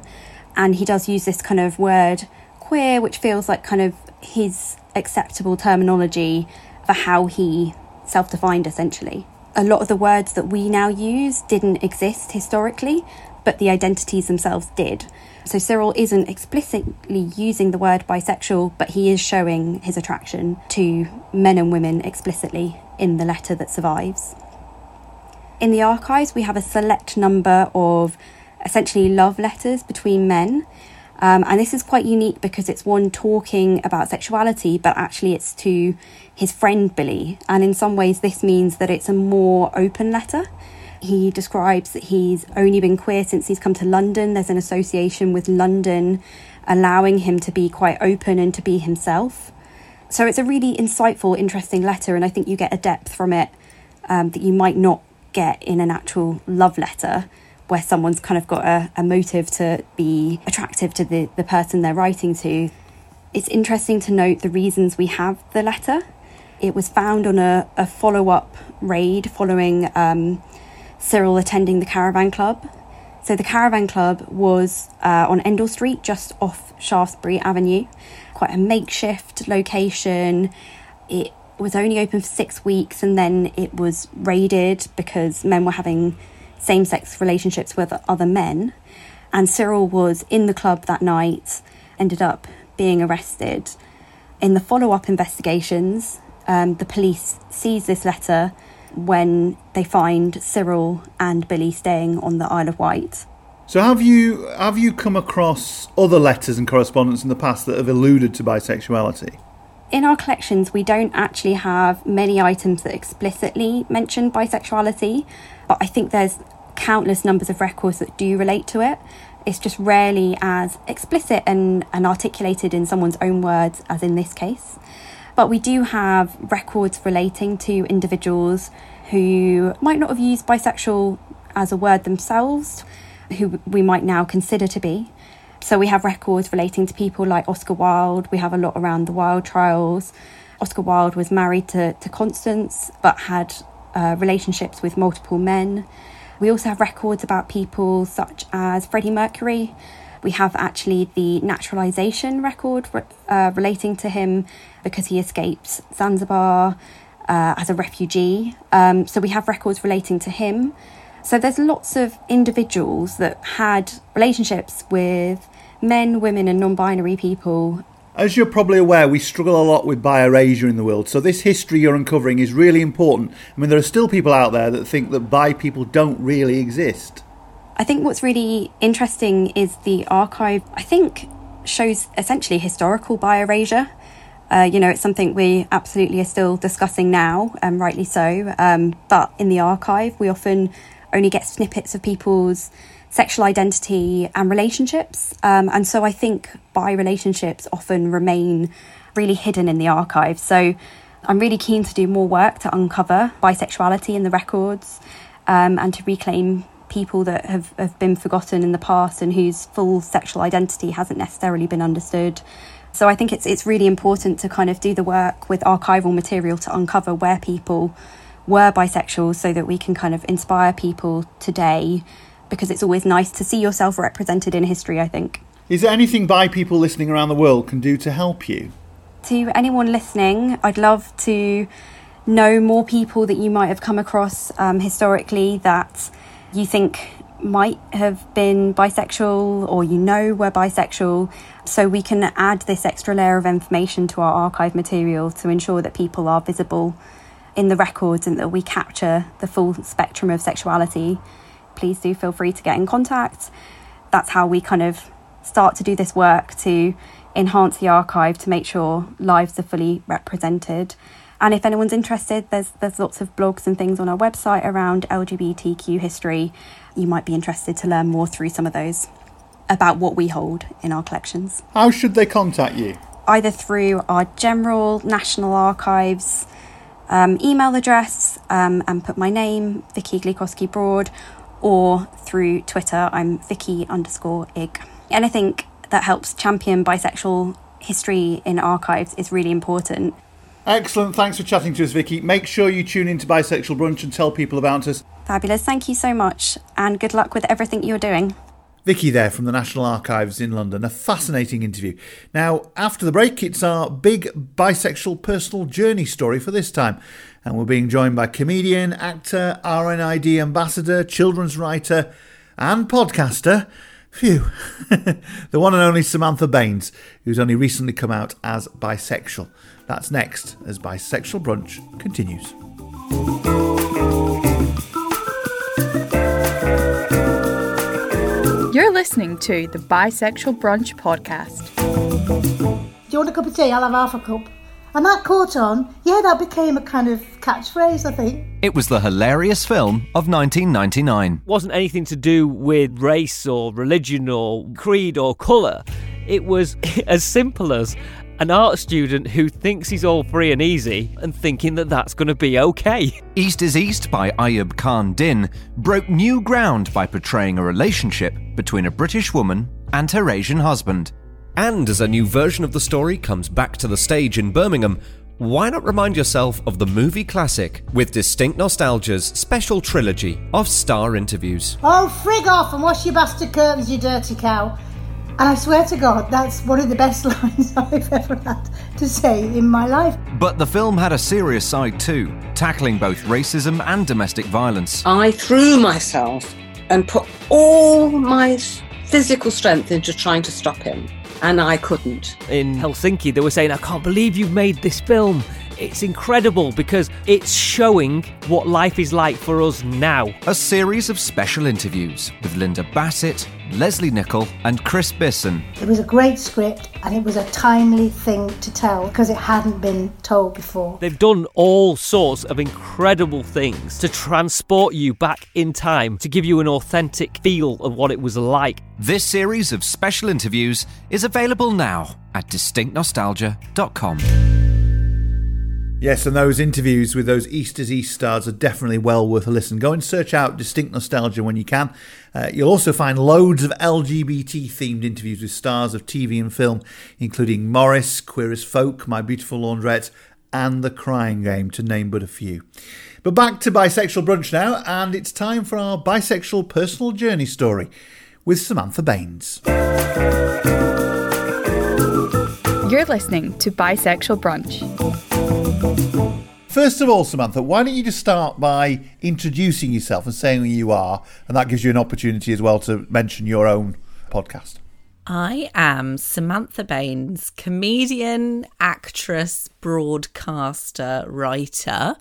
and he does use this kind of word queer, which feels like kind of his acceptable terminology for how he self defined essentially. A lot of the words that we now use didn't exist historically, but the identities themselves did. So Cyril isn't explicitly using the word bisexual, but he is showing his attraction to men and women explicitly in the letter that survives. In the archives, we have a select number of essentially love letters between men. Um, and this is quite unique because it's one talking about sexuality, but actually it's to his friend Billy. And in some ways, this means that it's a more open letter. He describes that he's only been queer since he's come to London. There's an association with London allowing him to be quite open and to be himself. So it's a really insightful, interesting letter, and I think you get a depth from it um, that you might not get in an actual love letter where someone's kind of got a, a motive to be attractive to the, the person they're writing to. It's interesting to note the reasons we have the letter. It was found on a, a follow up raid following um, Cyril attending the Caravan Club. So the Caravan Club was uh, on Endell Street, just off Shaftesbury Avenue. Quite a makeshift location. It was only open for six weeks and then it was raided because men were having same sex relationships with other men. And Cyril was in the club that night, ended up being arrested. In the follow up investigations, um, the police seized this letter when they find Cyril and Billy staying on the Isle of Wight. So have you have you come across other letters and correspondence in the past that have alluded to bisexuality? In our collections, we don't actually have many items that explicitly mention bisexuality, but I think there's countless numbers of records that do relate to it. It's just rarely as explicit and, and articulated in someone's own words as in this case. But we do have records relating to individuals who might not have used bisexual as a word themselves, who we might now consider to be. So we have records relating to people like Oscar Wilde. We have a lot around the Wilde trials. Oscar Wilde was married to, to Constance but had uh, relationships with multiple men. We also have records about people such as Freddie Mercury. We have actually the naturalisation record uh, relating to him because he escaped Zanzibar uh, as a refugee. Um, so we have records relating to him. So there's lots of individuals that had relationships with men, women, and non binary people. As you're probably aware, we struggle a lot with bi-erasure in the world, so this history you're uncovering is really important. I mean, there are still people out there that think that bi people don't really exist. I think what's really interesting is the archive, I think, shows essentially historical bi-erasure. Uh, you know, it's something we absolutely are still discussing now, and rightly so. Um, but in the archive, we often only get snippets of people's sexual identity and relationships. Um, and so I think bi relationships often remain really hidden in the archive. So I'm really keen to do more work to uncover bisexuality in the records um, and to reclaim people that have, have been forgotten in the past and whose full sexual identity hasn't necessarily been understood. So I think it's it's really important to kind of do the work with archival material to uncover where people were bisexual so that we can kind of inspire people today because it's always nice to see yourself represented in history, I think. Is there anything bi people listening around the world can do to help you? To anyone listening, I'd love to know more people that you might have come across um, historically that you think might have been bisexual or you know were bisexual so we can add this extra layer of information to our archive material to ensure that people are visible in the records and that we capture the full spectrum of sexuality please do feel free to get in contact that's how we kind of start to do this work to enhance the archive to make sure lives are fully represented and if anyone's interested, there's there's lots of blogs and things on our website around LGBTQ history. You might be interested to learn more through some of those about what we hold in our collections. How should they contact you? Either through our general National Archives um, email address um, and put my name, Vicky Iglikowski Broad, or through Twitter, I'm Vicky underscore ig. Anything that helps champion bisexual history in archives is really important. Excellent. Thanks for chatting to us, Vicky. Make sure you tune into Bisexual Brunch and tell people about us. Fabulous. Thank you so much. And good luck with everything you're doing. Vicky there from the National Archives in London. A fascinating interview. Now, after the break, it's our big bisexual personal journey story for this time. And we're being joined by comedian, actor, RNID ambassador, children's writer, and podcaster. Phew. the one and only Samantha Baines, who's only recently come out as bisexual. That's next as Bisexual Brunch continues. You're listening to the Bisexual Brunch podcast. Do you want a cup of tea? I'll have half a cup. And that caught on. Yeah, that became a kind of catchphrase, I think. It was the hilarious film of 1999. wasn't anything to do with race or religion or creed or colour. It was as simple as an art student who thinks he's all free and easy and thinking that that's going to be okay. East is East by Ayub Khan Din broke new ground by portraying a relationship between a British woman and her Asian husband. And as a new version of the story comes back to the stage in Birmingham, why not remind yourself of the movie classic with Distinct Nostalgia's special trilogy of star interviews? Oh, frig off and wash your bastard curtains, you dirty cow. And I swear to God, that's one of the best lines I've ever had to say in my life. But the film had a serious side too, tackling both racism and domestic violence. I threw myself and put all my physical strength into trying to stop him, and I couldn't. In Helsinki, they were saying, I can't believe you've made this film. It's incredible because it's showing what life is like for us now. A series of special interviews with Linda Bassett, Lesley Nicol, and Chris Bisson. It was a great script and it was a timely thing to tell because it hadn't been told before. They've done all sorts of incredible things to transport you back in time to give you an authentic feel of what it was like. This series of special interviews is available now at distinctnostalgia.com. Yes, and those interviews with those East is East stars are definitely well worth a listen. Go and search out Distinct Nostalgia when you can. Uh, you'll also find loads of LGBT themed interviews with stars of TV and film, including Morris, Queer as Folk, My Beautiful Laundrette, and The Crying Game, to name but a few. But back to Bisexual Brunch now, and it's time for our bisexual personal journey story with Samantha Baines. You're listening to Bisexual Brunch. First of all, Samantha, why don't you just start by introducing yourself and saying who you are, and that gives you an opportunity as well to mention your own podcast. I am Samantha Baines, comedian, actress, broadcaster, writer.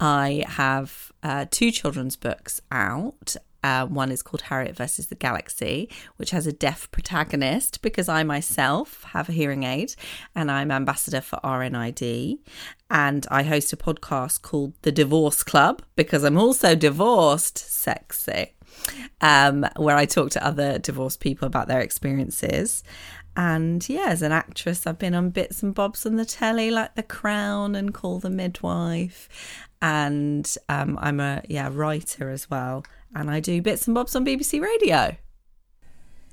I have uh, two children's books out Uh, one is called Harriet versus the Galaxy, which has a deaf protagonist because I myself have a hearing aid and I'm ambassador for RNID. And I host a podcast called The Divorce Club because I'm also divorced. Sexy. Um, where I talk to other divorced people about their experiences. And yeah, as an actress, I've been on bits and bobs on the telly like The Crown and Call the Midwife. And um, I'm a yeah writer as well, and I do bits and bobs on BBC Radio.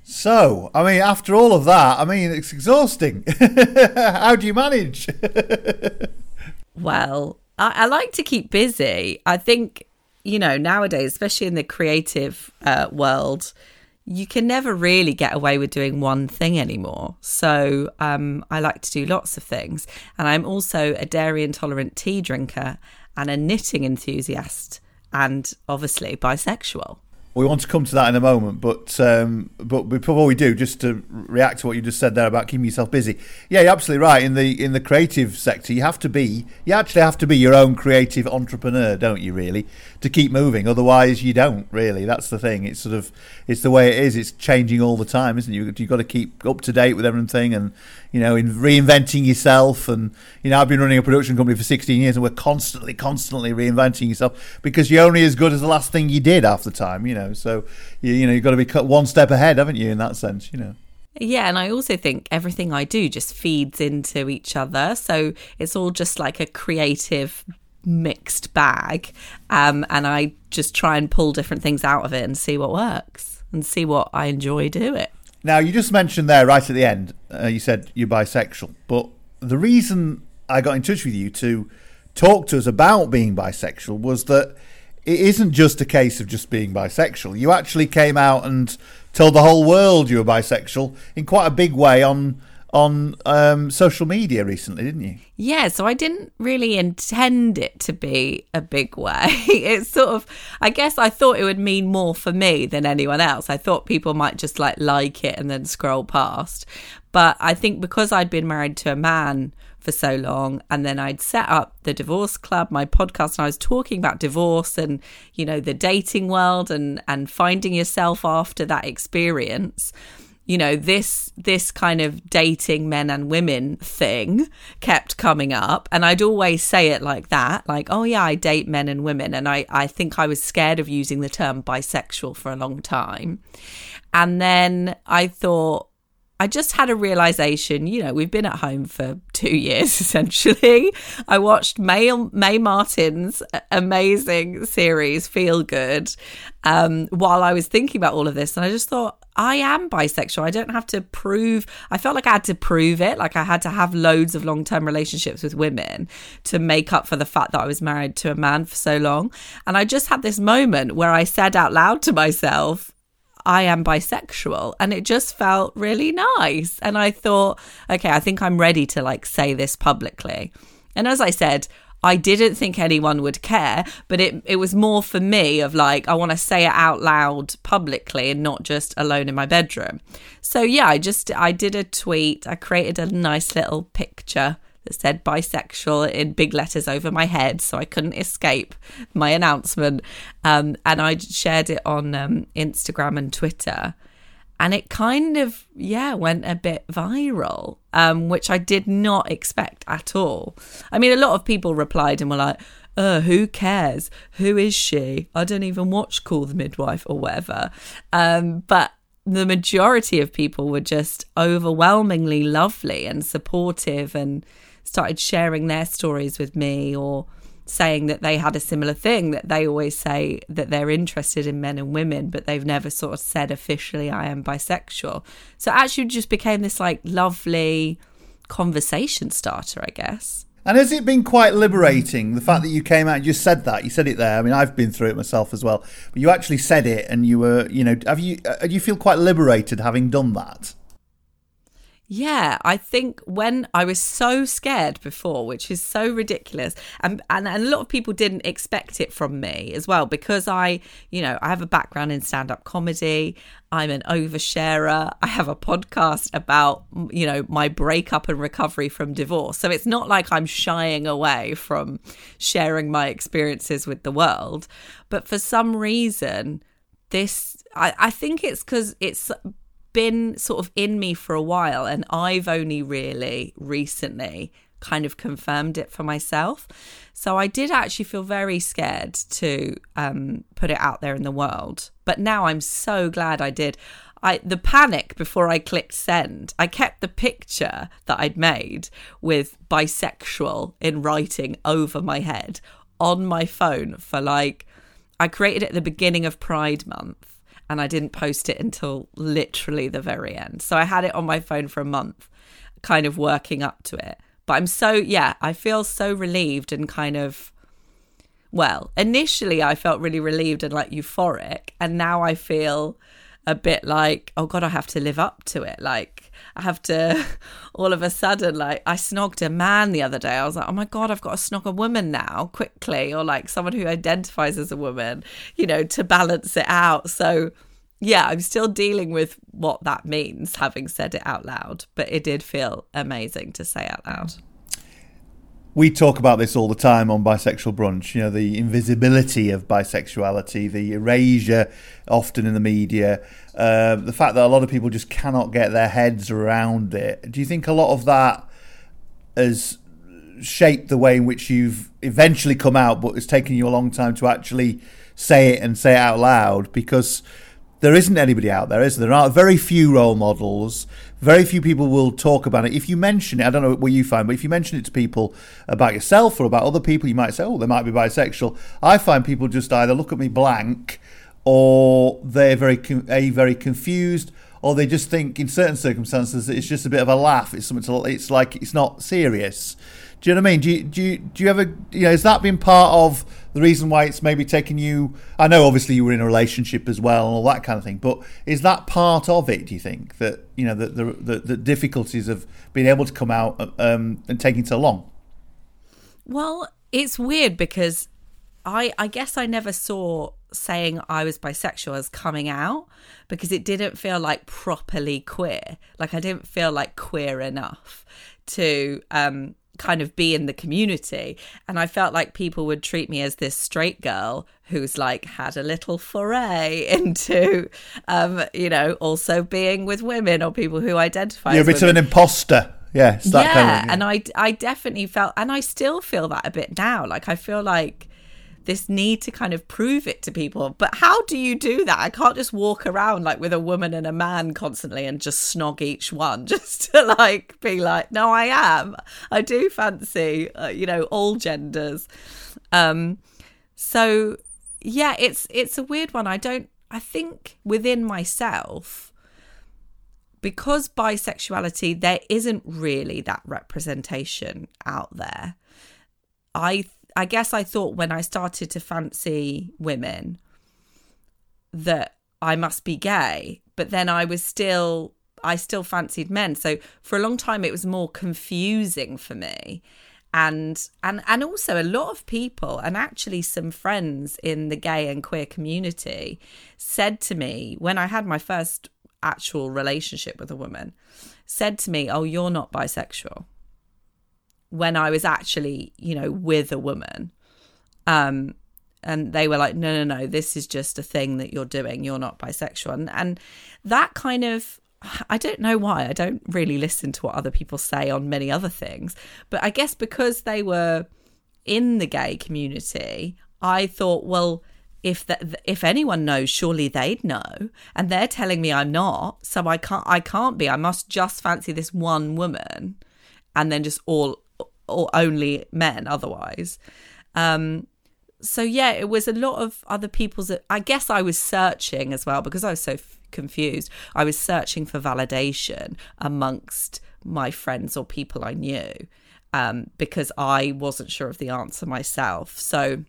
So, I mean, after all of that, I mean, it's exhausting. How do you manage? well, I, I, like to keep busy. I think, you know, nowadays, especially in the creative uh, world, you can never really get away with doing one thing anymore. So um, I like to do lots of things. And I'm also a dairy intolerant tea drinker and a knitting enthusiast and obviously bisexual. We want to come to that in a moment, but um, but before we do, just to react to what you just said there about keeping yourself busy. Yeah, you're absolutely right. In the in the creative sector, you have to be you actually have to be your own creative entrepreneur, don't you? Really, to keep moving. Otherwise, you don't really. That's the thing. It's sort of it's the way it is. It's changing all the time, isn't it? You you've got to keep up to date with everything, and you know, in reinventing yourself. And you know, I've been running a production company for 16 years, and we're constantly, constantly reinventing yourself because you're only as good as the last thing you did half the time. You know, so you, you know you've got to be cut one step ahead, haven't you? In that sense, you know. Yeah, and I also think everything I do just feeds into each other. So it's all just like a creative mixed bag. Um, and I just try and pull different things out of it and see what works and see what I enjoy doing. Now, you just mentioned there right at the end, uh, you said you're bisexual, but the reason I got in touch with you to talk to us about being bisexual was that it isn't just a case of just being bisexual. You actually came out and told the whole world you were bisexual in quite a big way on on um, social media recently, didn't you? Yeah, so I didn't really intend it to be a big way. it's sort of, I guess I thought it would mean more for me than anyone else. I thought people might just like like it and then scroll past. But I think because I'd been married to a man for so long and then I'd set up the divorce club my podcast and I was talking about divorce and you know the dating world and and finding yourself after that experience you know this this kind of dating men and women thing kept coming up and i'd always say it like that like oh yeah i date men and women and i i think i was scared of using the term bisexual for a long time and then i thought I just had a realization, you know, we've been at home for two years essentially. I watched Mae, Mae Martin's amazing series, Feel Good, um, while I was thinking about all of this. And I just thought, I am bisexual. I don't have to prove, I felt like I had to prove it. Like I had to have loads of long term relationships with women to make up for the fact that I was married to a man for so long. And I just had this moment where I said out loud to myself, I am bisexual. And it just felt really nice. And I thought, okay, I think I'm ready to like say this publicly. And as I said, I didn't think anyone would care, but it it was more for me of like I want to say it out loud publicly and not just alone in my bedroom. So yeah, I just I did a tweet. I created a nice little picture that said bisexual in big letters over my head, so I couldn't escape my announcement. Um, and I shared it on um, Instagram and Twitter. And it kind of, yeah, went a bit viral, um, which I did not expect at all. I mean, a lot of people replied and were like, uh, who cares? Who is she? I don't even watch Call the Midwife or whatever. Um, but the majority of people were just overwhelmingly lovely and supportive and started sharing their stories with me or saying that they had a similar thing that they always say that they're interested in men and women but they've never sort of said officially I am bisexual. So actually just became this like lovely conversation starter, I guess. And has it been quite liberating the fact that you came out and just said that? You said it there. I mean, I've been through it myself as well. But you actually said it, and you were, you know, have you? Uh, do you feel quite liberated having done that? Yeah, I think when I was so scared before, which is so ridiculous, and, and and a lot of people didn't expect it from me as well because I, you know, I have a background in stand up comedy. I'm an oversharer. I have a podcast about, you know, my breakup and recovery from divorce. So it's not like I'm shying away from sharing my experiences with the world, but for some reason this I, I think it's because it's been sort of in me for a while and I've only really recently kind of confirmed it for myself. So I did actually feel very scared to um, put it out there in the world. But now I'm so glad I did. I the panic before I clicked send. I kept the picture that I'd made with bisexual in writing over my head on my phone for like I created it at the beginning of Pride month and I didn't post it until literally the very end. So I had it on my phone for a month kind of working up to it. But I'm so, yeah, I feel so relieved and kind of, well, initially I felt really relieved and like euphoric. And now I feel a bit like, oh God, I have to live up to it. Like, I have to, all of a sudden, like, I snogged a man the other day. I was like, oh my God, I've got to snog a woman now quickly, or like someone who identifies as a woman, you know, to balance it out. So, yeah, I'm still dealing with what that means, having said it out loud, but it did feel amazing to say out loud. We talk about this all the time on Bisexual Brunch, you know, the invisibility of bisexuality, the erasure often in the media, uh, the fact that a lot of people just cannot get their heads around it. Do you think a lot of that has shaped the way in which you've eventually come out, but it's taken you a long time to actually say it and say it out loud? Because there isn't anybody out there, is there? There are very few role models. Very few people will talk about it. If you mention it, I don't know what you find, but if you mention it to people about yourself or about other people, you might say, "Oh, they might be bisexual." I find people just either look at me blank, or they're very a very confused, or they just think in certain circumstances it's just a bit of a laugh. It's something. To, it's like it's not serious. Do you know what I mean? Do you, do you, do you ever, you know, has that been part of the reason why it's maybe taken you? I know obviously you were in a relationship as well and all that kind of thing, but is that part of it, do you think? That, you know, the, the, the, difficulties of being able to come out um, and taking so long? Well, it's weird because I, I guess I never saw saying I was bisexual as coming out because it didn't feel like properly queer. Like I didn't feel like queer enough to um kind of be in the community. And I felt like people would treat me as this straight girl who's like had a little foray into, um, you know, also being with women or people who identify. You're a bit of an imposter. Yes, yeah, kind of, yeah, and I, I definitely felt, and I still feel that a bit now. Like I feel like this need to kind of prove it to people. But how do you do that? I can't just walk around like with a woman and a man constantly and just snog each one just to like be like, no, I am. I do fancy, uh, you know, all genders. Um, so yeah, it's it's a weird one. I don't. I think within myself. Because bisexuality, there isn't really that representation out there. I I guess I thought when I started to fancy women that I must be gay, but then I was still I still fancied men. So for a long time it was more confusing for me. And and and also a lot of people and actually some friends in the gay and queer community said to me when I had my first actual relationship with a woman said to me, "Oh, you're not bisexual." When I was actually, you know, with a woman. Um, and they were like, no, no, no, this is just a thing that you're doing. You're not bisexual. And, and that kind of, I don't know why. I don't really listen to what other people say on many other things. But I guess because they were in the gay community, I thought, well, if that if anyone knows surely they'd know and they're telling me i'm not so i can't i can't be i must just fancy this one woman and then just all or only men otherwise. Um, so yeah, it was a lot of other people's. I guess I was searching as well because I was so f- confused. I was searching for validation amongst my friends or people I knew um, because I wasn't sure of the answer myself. So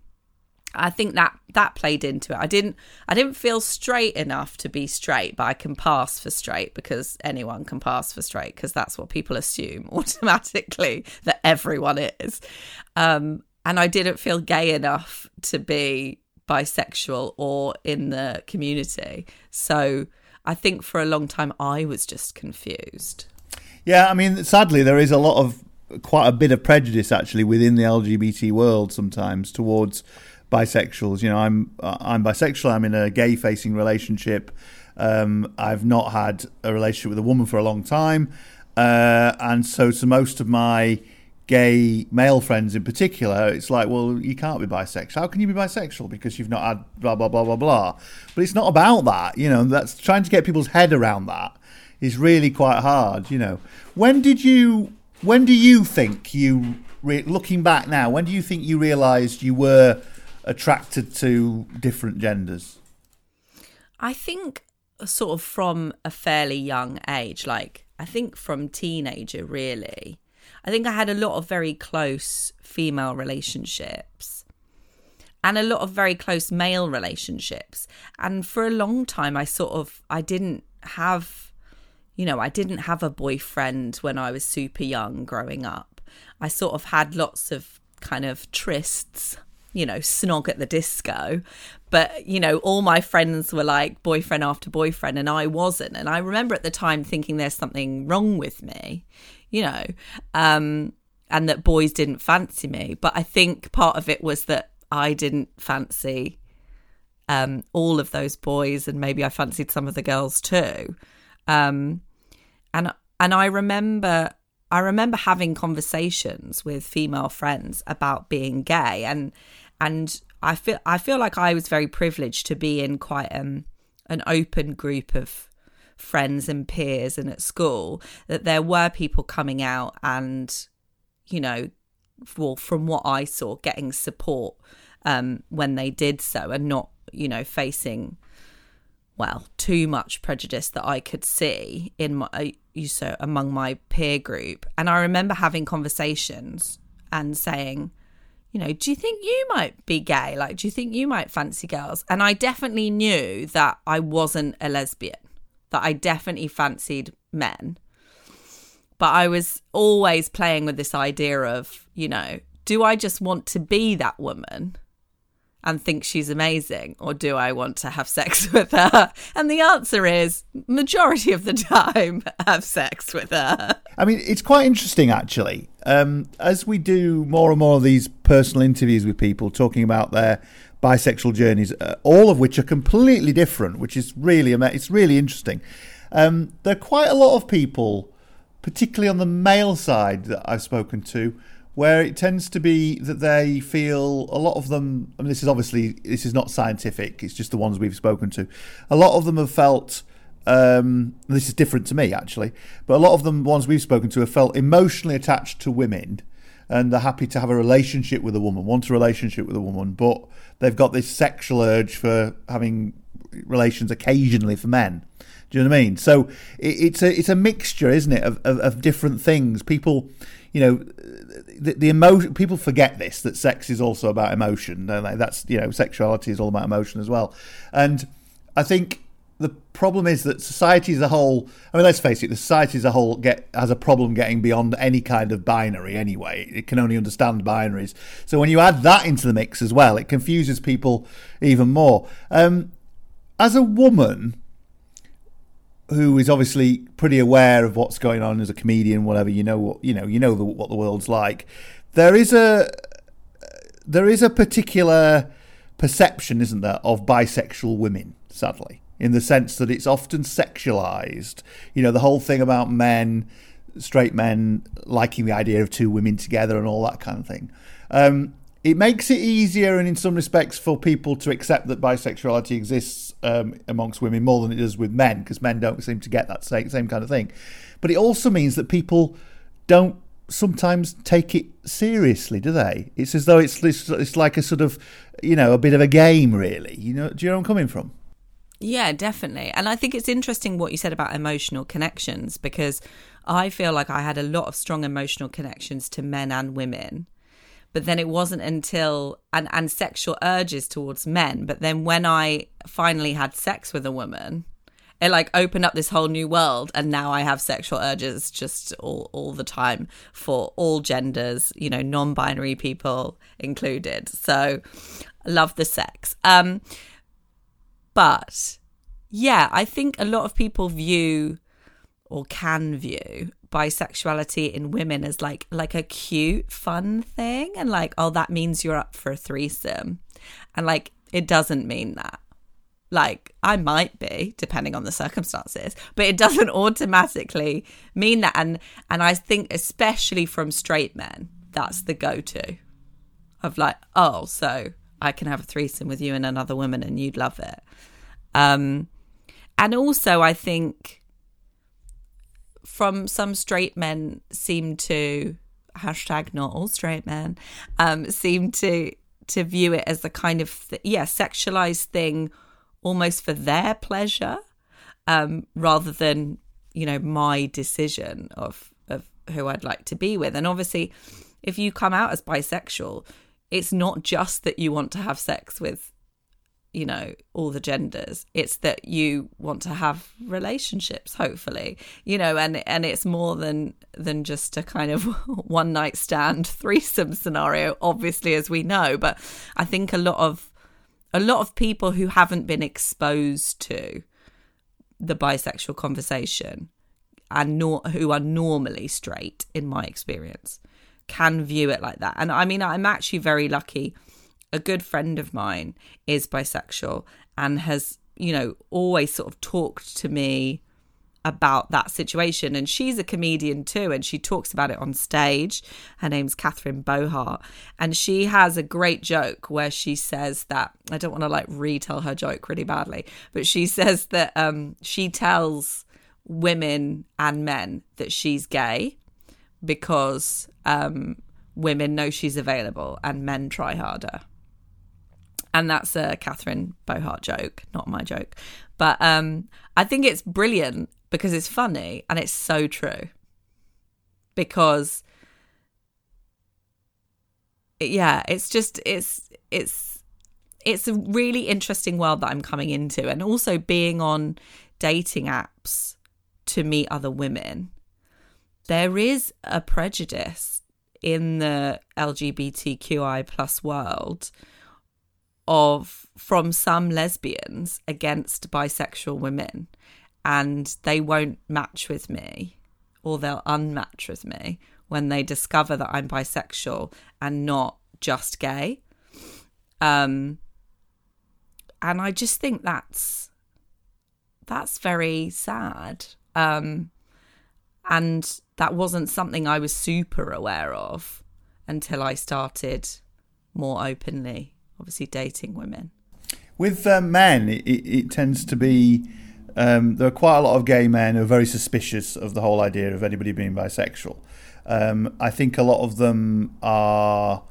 I think that that played into it. I didn't I didn't feel straight enough to be straight, but I can pass for straight because anyone can pass for straight because that's what people assume automatically that everyone is. Um, and I didn't feel gay enough to be bisexual or in the community. So I think for a long time I was just confused. Yeah, I mean, sadly, there is a lot of quite a bit of prejudice actually within the LGBT world sometimes towards bisexuals. You know, I'm I'm bisexual. I'm in a gay-facing relationship. Um, I've not had a relationship with a woman for a long time, uh, and so to most of my gay male friends in particular, it's like, well, you can't be bisexual. How can you be bisexual because you've not had blah blah blah blah blah? But it's not about that. You know, that's trying to get people's head around that is really quite hard. You know, when did you? When do you think you? Re- looking back now, when do you think you realised you were attracted to different genders? I think uh, sort of from a fairly young age, like I think from teenager, really. I think I had a lot of very close female relationships and a lot of very close male relationships. And for a long time, I sort of I didn't have, you know, I didn't have a boyfriend when I was super young growing up. I sort of had lots of kind of trysts you know, snog at the disco. But, you know, all my friends were like boyfriend after boyfriend, and I wasn't. And I remember at the time thinking there's something wrong with me, you know, um, and that boys didn't fancy me. But I think part of it was that I didn't fancy um, all of those boys, and maybe I fancied some of the girls too. Um, and and I remember I remember having conversations with female friends about being gay and and I feel I feel like I was very privileged to be in quite um, an open group of friends and peers and at school that there were people coming out and you know well from what I saw getting support um, when they did so and not you know facing well too much prejudice that I could see in my uh, you so among my peer group. And I remember having conversations and saying you know, do you think you might be gay? Like, do you think you might fancy girls? And I definitely knew that I wasn't a lesbian, that I definitely fancied men. But I was always playing with this idea of, you know, do I just want to be that woman and think she's amazing or do I want to have sex with her? And the answer is majority of the time have sex with her. I mean, it's quite interesting actually. Um, as we do more and more of these personal interviews with people talking about their bisexual journeys, uh, all of which are completely different, which is really it's really interesting. Um, there are quite a lot of people, particularly on the male side, that I've spoken to, where it tends to be that they feel a lot of them. I mean, this is obviously this is not scientific. It's just the ones we've spoken to. A lot of them have felt. Um, this is different to me actually, but a lot of them ones we've spoken to have felt emotionally attached to women, and they're happy to have a relationship with a woman, want a relationship with a woman, but they've got this sexual urge for having relations occasionally for men. Do you know what I mean? So it, it's a it's a mixture, isn't it, of, of, of different things. People, you know, the, the emotion people forget this that sex is also about emotion and that's you know sexuality is all about emotion as well. And i think the problem is that society as a whole i mean let's face it the society as a whole get has a problem getting beyond any kind of binary anyway. It can only understand binaries. So when you add that into the mix as well it confuses people even more. Um, as a woman who is obviously pretty aware of what's going on as a comedian, whatever you know, what you know, you know the, what the world's like. There is a there is a particular perception, isn't there, of bisexual women? Sadly, in the sense that it's often sexualized. You know, the whole thing about men, straight men liking the idea of two women together and all that kind of thing. Um, it makes it easier, and in some respects, for people to accept that bisexuality exists um, amongst women more than it does with men, because men don't seem to get that same, same kind of thing. But it also means that people don't sometimes take it seriously, do they? It's as though it's, it's it's like a sort of you know a bit of a game, really. You know, do you know where I'm coming from? Yeah, definitely. And I think it's interesting what you said about emotional connections because I feel like I had a lot of strong emotional connections to men and women but then it wasn't until and and sexual urges towards men but then when i finally had sex with a woman it like opened up this whole new world and now i have sexual urges just all all the time for all genders you know non-binary people included. So love the sex. Um but yeah i think a lot of people view or can view bisexuality in women as like like a cute fun thing. And like oh that means you're up for a threesome. And like it doesn't mean that. Like i might be depending on the circumstances but it doesn't automatically mean that. And and i think especially from straight men that's the go-to of like oh so i can have a threesome with you and another woman and you'd love it. Um and also i think from some straight men seem to hashtag not all straight men um seem to to view it as a kind of th- yeah sexualized thing almost for their pleasure um rather than you know my decision of of who I'd like to be with. And obviously if you come out as bisexual it's not just that you want to have sex with you know all the genders. It's that you want to have relationships hopefully you know and and it's more than than just a kind of one night stand threesome scenario obviously as we know. But i think a lot of a lot of people who haven't been exposed to the bisexual conversation and nor- who are normally straight in my experience can view it like that. And i mean i'm actually very lucky a good friend of mine is bisexual and has, you know, always sort of talked to me about that situation. And she's a comedian too, and she talks about it on stage. Her name's Catherine Bohart. And she has a great joke where she says that I don't want to like retell her joke really badly, but she says that um, she tells women and men that she's gay because um, women know she's available and men try harder and that's a Catherine Bohart joke, not my joke. But um, I think it's brilliant because it's funny and it's so true. Because yeah, it's just it's it's it's a really interesting world that I'm coming into, and also being on dating apps to meet other women. There is a prejudice in the LGBTQI plus world of from some lesbians against bisexual women and they won't match with me or they'll unmatch with me when they discover that I'm bisexual and not just gay. Um and I just think that's that's very sad. Um and that wasn't something I was super aware of until I started more openly obviously dating women. With uh, men, it, it, tends to be um, there are quite a lot of gay men who are very suspicious of the whole idea of anybody being bisexual. Um, I think a lot of them are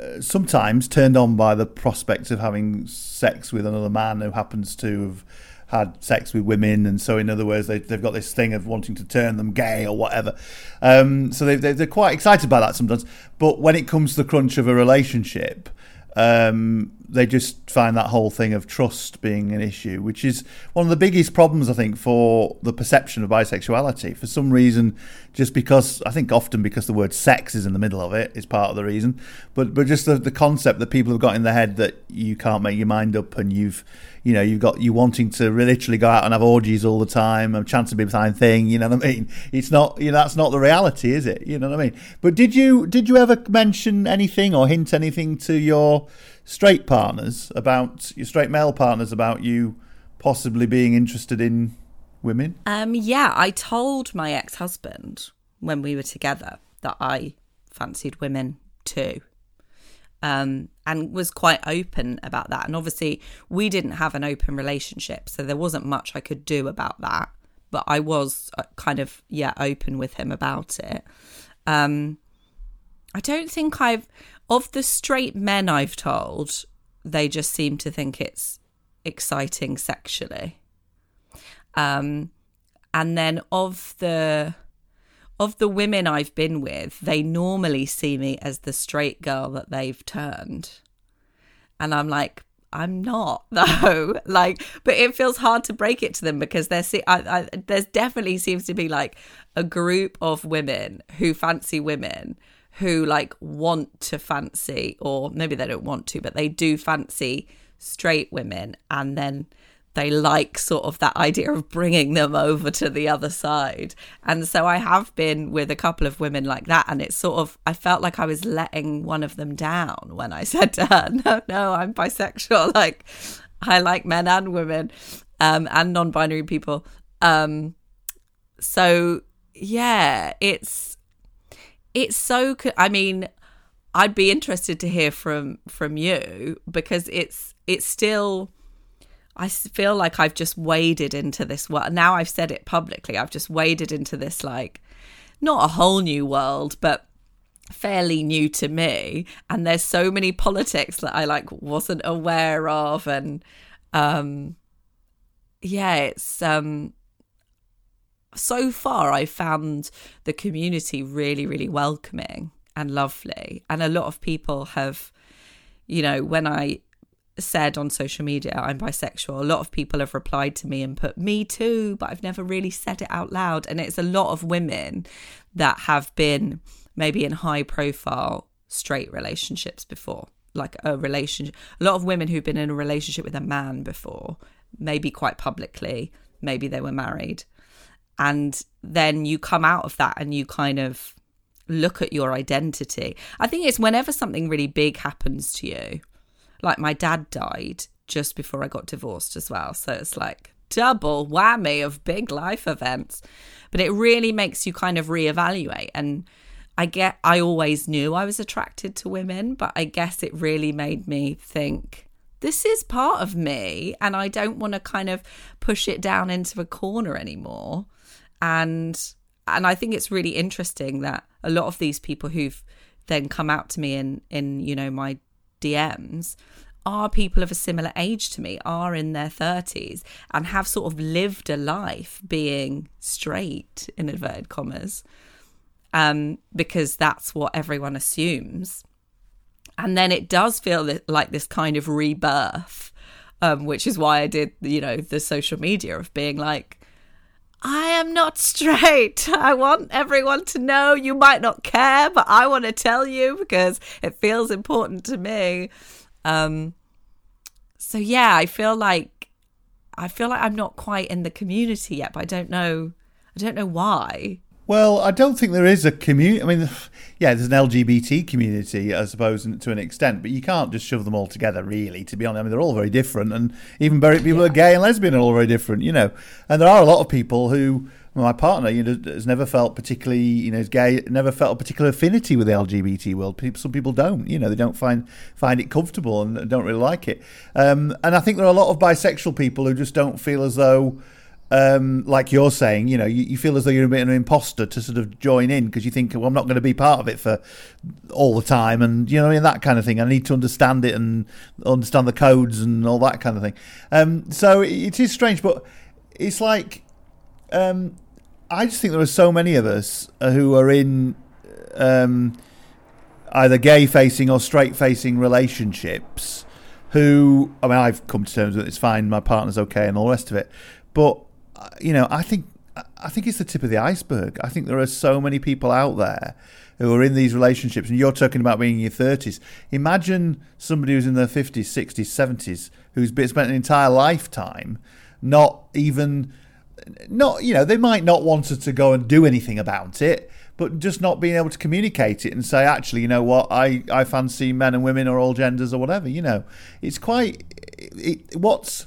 uh, sometimes turned on by the prospect of having sex with another man who happens to have had sex with women, and so in other words, they, have got this thing of wanting to turn them gay or whatever. Um, so they, are quite excited by that sometimes. But when it comes to the crunch of a relationship, um, they just find that whole thing of trust being an issue, which is one of the biggest problems, I think, for the perception of bisexuality. For some reason, just because I think often because the word sex is in the middle of it is part of the reason, but but just the, the concept that people have got in their head that you can't make your mind up and you've you know you've got you wanting to literally go out and have orgies all the time, a chance to be behind thing. You know what I mean? It's not you know that's not the reality, is it? You know what I mean? But did you did you ever mention anything or hint anything to your straight partners about your straight male partners about you possibly being interested in women? Um, yeah, I told my ex husband when we were together that I fancied women too. Um, and was quite open about that. And obviously, we didn't have an open relationship, so there wasn't much I could do about that. But I was uh, kind of, yeah, open with him about it. Um, I don't think I've, of the straight men I've told, they just seem to think it's exciting sexually. Um, and then of the of the women I've been with, they normally see me as the straight girl that they've turned. And I'm like, I'm not though. like, but it feels hard to break it to them because there's I, I, there's definitely seems to be like a group of women who fancy women who like want to fancy, or maybe they don't want to, but they do fancy straight women, and then they like sort of that idea of bringing them over to the other side. And so I have been with a couple of women like that. And it's sort of, I felt like I was letting one of them down when I said to her, no, no, I'm bisexual. Like, I like men and women um, and non binary people. Um, so, yeah, it's, it's so, I mean, I'd be interested to hear from from you because it's it's still I feel like I've just waded into this world. Now I've said it publicly. I've just waded into this, like, not a whole new world, but fairly new to me. And there's so many politics that I, like, wasn't aware of. And, um, yeah, it's, um, so far I've found the community really, really welcoming and lovely. And a lot of people have, you know, when I said on social media I'm bisexual, a lot of people have replied to me and put me too, but I've never really said it out loud. And it's a lot of women that have been maybe in high profile straight relationships before, like a relationship. A lot of women who've been in a relationship with a man before, maybe quite publicly, maybe they were married. And then you come out of that and you kind of look at your identity. I think it's whenever something really big happens to you like my dad died just before I got divorced as well. So it's like double whammy of big life events. But it really makes you kind of reevaluate. And I get, I always knew I was attracted to women, but I guess it really made me think this is part of me and I don't want to kind of push it down into a corner anymore. And, and I think it's really interesting that a lot of these people who've then come out to me in, in, you know, my DMs are people of a similar age to me, are in their 30s, and have sort of lived a life being straight, in inverted commas, um, because that's what everyone assumes. And then it does feel like this kind of rebirth, um, which is why I did, you know, the social media of being like, I am not straight. I want everyone to know. You might not care, but I want to tell you because it feels important to me. Um, so yeah, I feel like I feel like I'm not quite in the community yet, but I don't know. I don't know why. Well, I don't think there is a community. I mean, yeah, there's an LGBT community, I suppose, to an extent, but you can't just shove them all together, really, to be honest. I mean, they're all very different, and even very, people yeah. are gay and lesbian are all very different, you know. And there are a lot of people who, my partner, you know, has never felt particularly, you know, is gay, never felt a particular affinity with the LGBT world. People, some people don't, you know, they don't find find it comfortable and don't really like it. Um, and I think there are a lot of bisexual people who just don't feel as though um, like you're saying, you know, you, you, feel as though you're a bit of an imposter to sort of join in because you think, well, I'm not going to be part of it for all the time, and you know, and that kind of thing. I need to understand it and understand the codes and all that kind of thing. Um, so it is strange, but it's like um, I just think there are so many of us who are in um, either gay-facing or straight-facing relationships. Who I mean, I've come to terms with it, it's fine, my partner's okay, and all the rest of it, but you know, I think I think it's the tip of the iceberg. I think there are so many people out there who are in these relationships, and you're talking about being in your 30s. Imagine somebody who's in their 50s, 60s, 70s, who's spent an entire lifetime not even, not you know, they might not want to go and do anything about it, but just not being able to communicate it and say, actually, you know what, I, I fancy men and women or all genders or whatever. You know, it's quite it, what's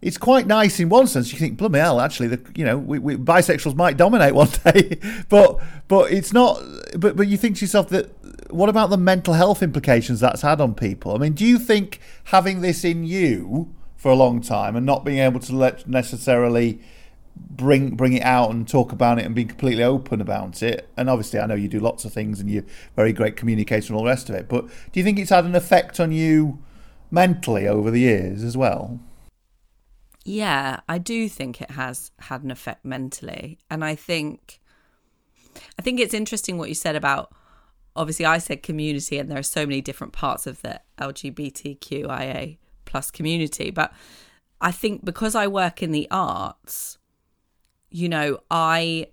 it's quite nice in one sense. You think, bloody hell, actually, the, you know, we, we, bisexuals might dominate one day, but but it's not. But but you think to yourself that what about the mental health implications that's had on people? I mean, do you think having this in you for a long time and not being able to let necessarily bring bring it out and talk about it and be completely open about it. And obviously, I know you do lots of things and you're very great communicator and all the rest of it. But do you think it's had an effect on you mentally over the years as well? Yeah, I do think it has had an effect mentally. And I think I think it's interesting what you said about obviously I said community and there are so many different parts of the LGBTQIA plus community, but I think because I work in the arts, you know, I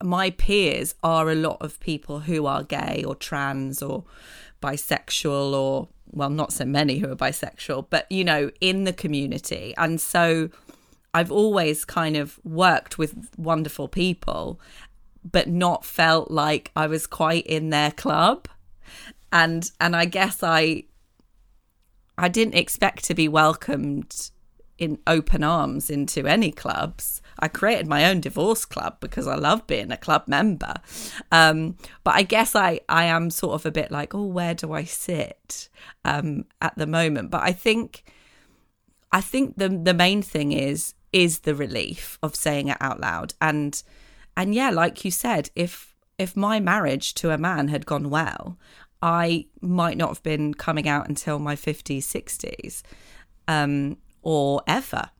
my peers are a lot of people who are gay or trans or bisexual or well not so many who are bisexual but you know in the community and so I've always kind of worked with wonderful people but not felt like I was quite in their club and and I guess I I didn't expect to be welcomed in open arms into any clubs. I created my own divorce club because I love being a club member. Um, but I guess I, I am sort of a bit like, oh, where do I sit um, at the moment? But I think I think the the main thing is is the relief of saying it out loud. And and yeah, like you said, if if my marriage to a man had gone well, I might not have been coming out until my 50s, 60s. Um, or ever.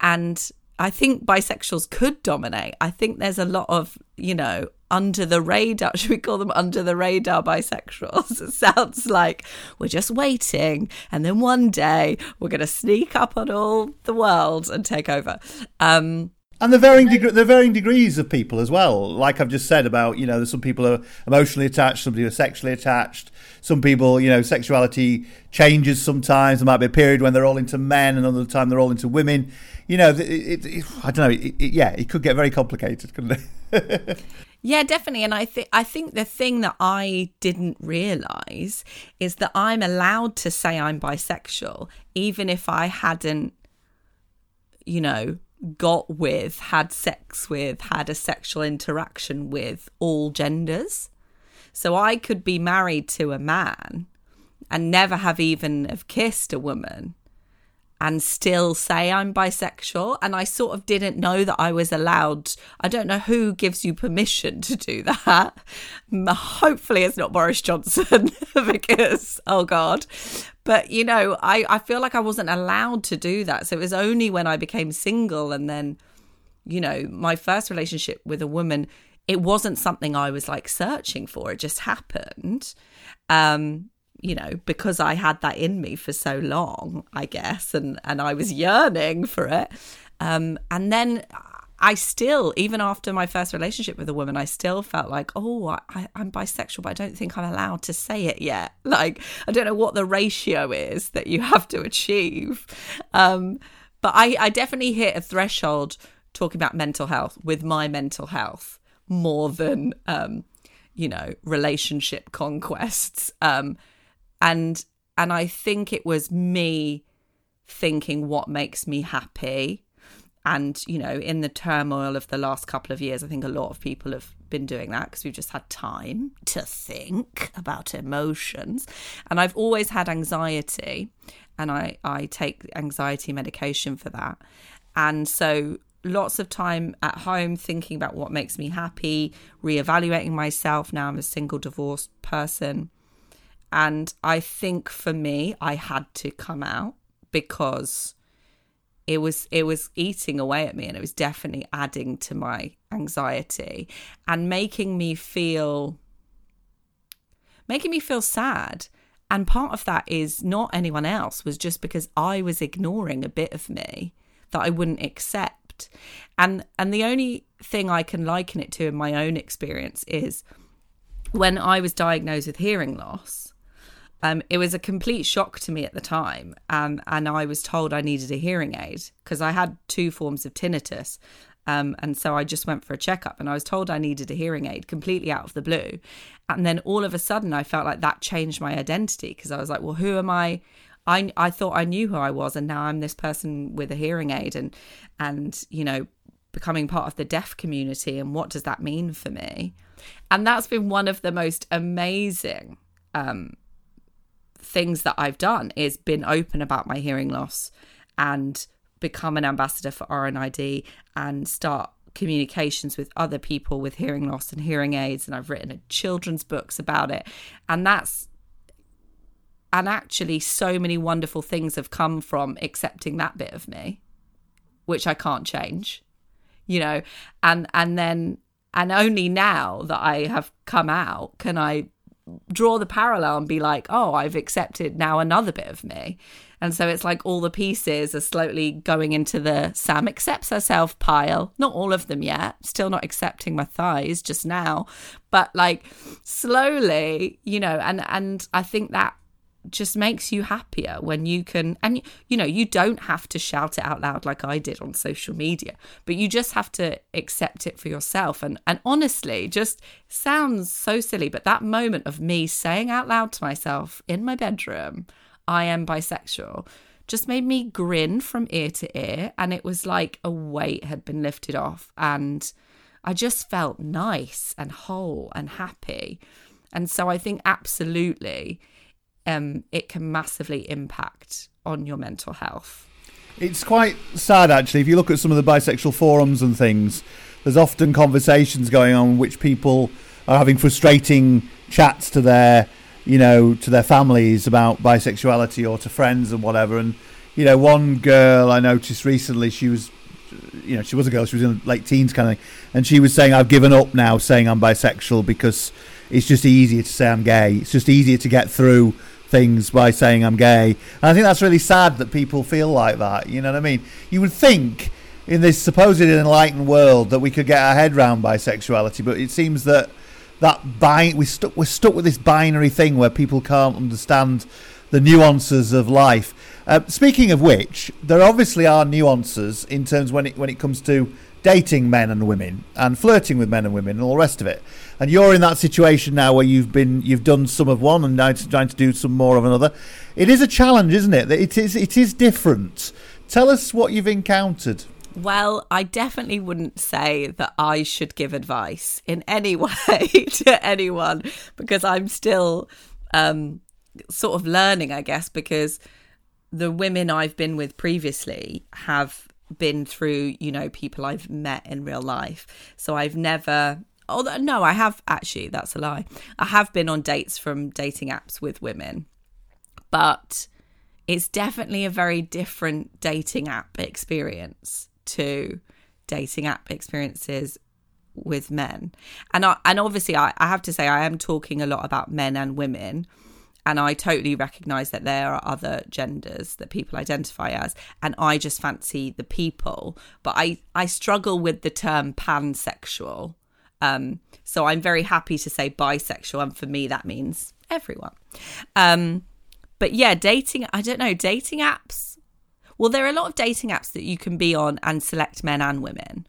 And I think bisexuals could dominate. I think there's a lot of, you know, under the radar, should we call them under the radar bisexuals? It sounds like we're just waiting and then one day we're going to sneak up on all the world and take over. Um, and the varying deg- the varying degrees of people as well. Like I've just said about you know, some people are emotionally attached, some people are sexually attached. Some people, you know, sexuality changes sometimes. There might be a period when they're all into men, and another time they're all into women. You know, it, it, it, I don't know. yeah, it could get very complicated, couldn't it? Yeah, definitely. And I think I think the thing that I didn't realize is that I'm allowed to say I'm bisexual even if I hadn't you know got with, had sex with, had a sexual interaction with all genders. So I could be married to a man and never have even have kissed a woman and still say I'm bisexual. And I sort of didn't know that I was allowed. I don't know who gives you permission to do that. Hopefully, it's not Boris Johnson because, oh God. But, you know, I, I feel like I wasn't allowed to do that. So it was only when I became single and then, you know, my first relationship with a woman, it wasn't something I was like searching for. It just happened. Um, you know, because I had that in me for so long, I guess, and and I was yearning for it. Um, and then I still, even after my first relationship with a woman, I still felt like, oh, I, am bisexual, but I don't think I'm allowed to say it yet. Like, I don't know what the ratio is that you have to achieve. Um, but I, I definitely hit a threshold talking about mental health with my mental health more than, um, you know, relationship conquests. Um, and and I think it was me thinking what makes me happy. And you know in the turmoil of the last couple of years i think a lot of people have been doing that because we've just had time to think about emotions. And i've always had anxiety and i i take anxiety medication for that. And so lots of time at home thinking about what makes me happy reevaluating myself. Now i'm a single divorced person and I think for me, I had to come out because it was it was eating away at me and it was definitely adding to my anxiety and making me feel making me feel sad. And part of that is not anyone else was just because I was ignoring a bit of me that I wouldn't accept. And and the only thing I can liken it to in my own experience is when I was diagnosed with hearing loss um, it was a complete shock to me at the time, um, and I was told I needed a hearing aid because I had two forms of tinnitus, um, and so I just went for a checkup, and I was told I needed a hearing aid completely out of the blue, and then all of a sudden I felt like that changed my identity because I was like, well, who am I? I I thought I knew who I was, and now I'm this person with a hearing aid, and and you know becoming part of the deaf community, and what does that mean for me? And that's been one of the most amazing. Um, things that I've done is been open about my hearing loss and become an ambassador for RNID and start communications with other people with hearing loss and hearing aids. And I've written children's books about it. And that's and actually so many wonderful things have come from accepting that bit of me which I can't change you know? And and then and only now that I have come out can I draw the parallel and be like, oh, I've accepted now another bit of me. And so it's like all the pieces are slowly going into the Sam accepts herself pile. Not all of them yet. Still not accepting my thighs just now. But like slowly, you know, and and I think that just makes you happier when you can and you know you don't have to shout it out loud like I did on social media but you just have to accept it for yourself. And and honestly just sounds so silly but that moment of me saying out loud to myself in my bedroom I am bisexual just made me grin from ear to ear and it was like a weight had been lifted off and I just felt nice and whole and happy. And so I think absolutely um, it can massively impact on your mental health. It's quite sad, actually. If you look at some of the bisexual forums and things, there's often conversations going on which people are having frustrating chats to their, you know, to their families about bisexuality or to friends and whatever. And you know, one girl I noticed recently, she was, you know, she was a girl, she was in late teens kind of thing, and she was saying, "I've given up now, saying I'm bisexual because it's just easier to say I'm gay. It's just easier to get through." Things by saying I'm gay. And I think that's really sad that people feel like that. You know what I mean? You would think in this supposedly enlightened world that we could get our head round bisexuality, but it seems that that bi- we stuck we're stuck with this binary thing where people can't understand the nuances of life. Uh, speaking of which, there obviously are nuances in terms when it when it comes to dating men and women and flirting with men and women and all the rest of it. And you're in that situation now where you've been you've done some of one and now it's trying to do some more of another. It is a challenge, isn't it? It is it is different. Tell us what you've encountered. Well, I definitely wouldn't say that I should give advice in any way to anyone because I'm still um, sort of learning, I guess, because the women I've been with previously have been through, you know, people I've met in real life. So I've never although no, I have actually, that's a lie. I have been on dates from dating apps with women. But it's definitely a very different dating app experience to dating app experiences with men. And I, and obviously I, I have to say I am talking a lot about men and women and I totally recognize that there are other genders that people identify as. And I just fancy the people. But I I struggle with the term pansexual. Um so I'm very happy to say bisexual. And for me that means everyone. Um but yeah dating I don't know dating apps. Well there are a lot of dating apps that you can be on and select men and women.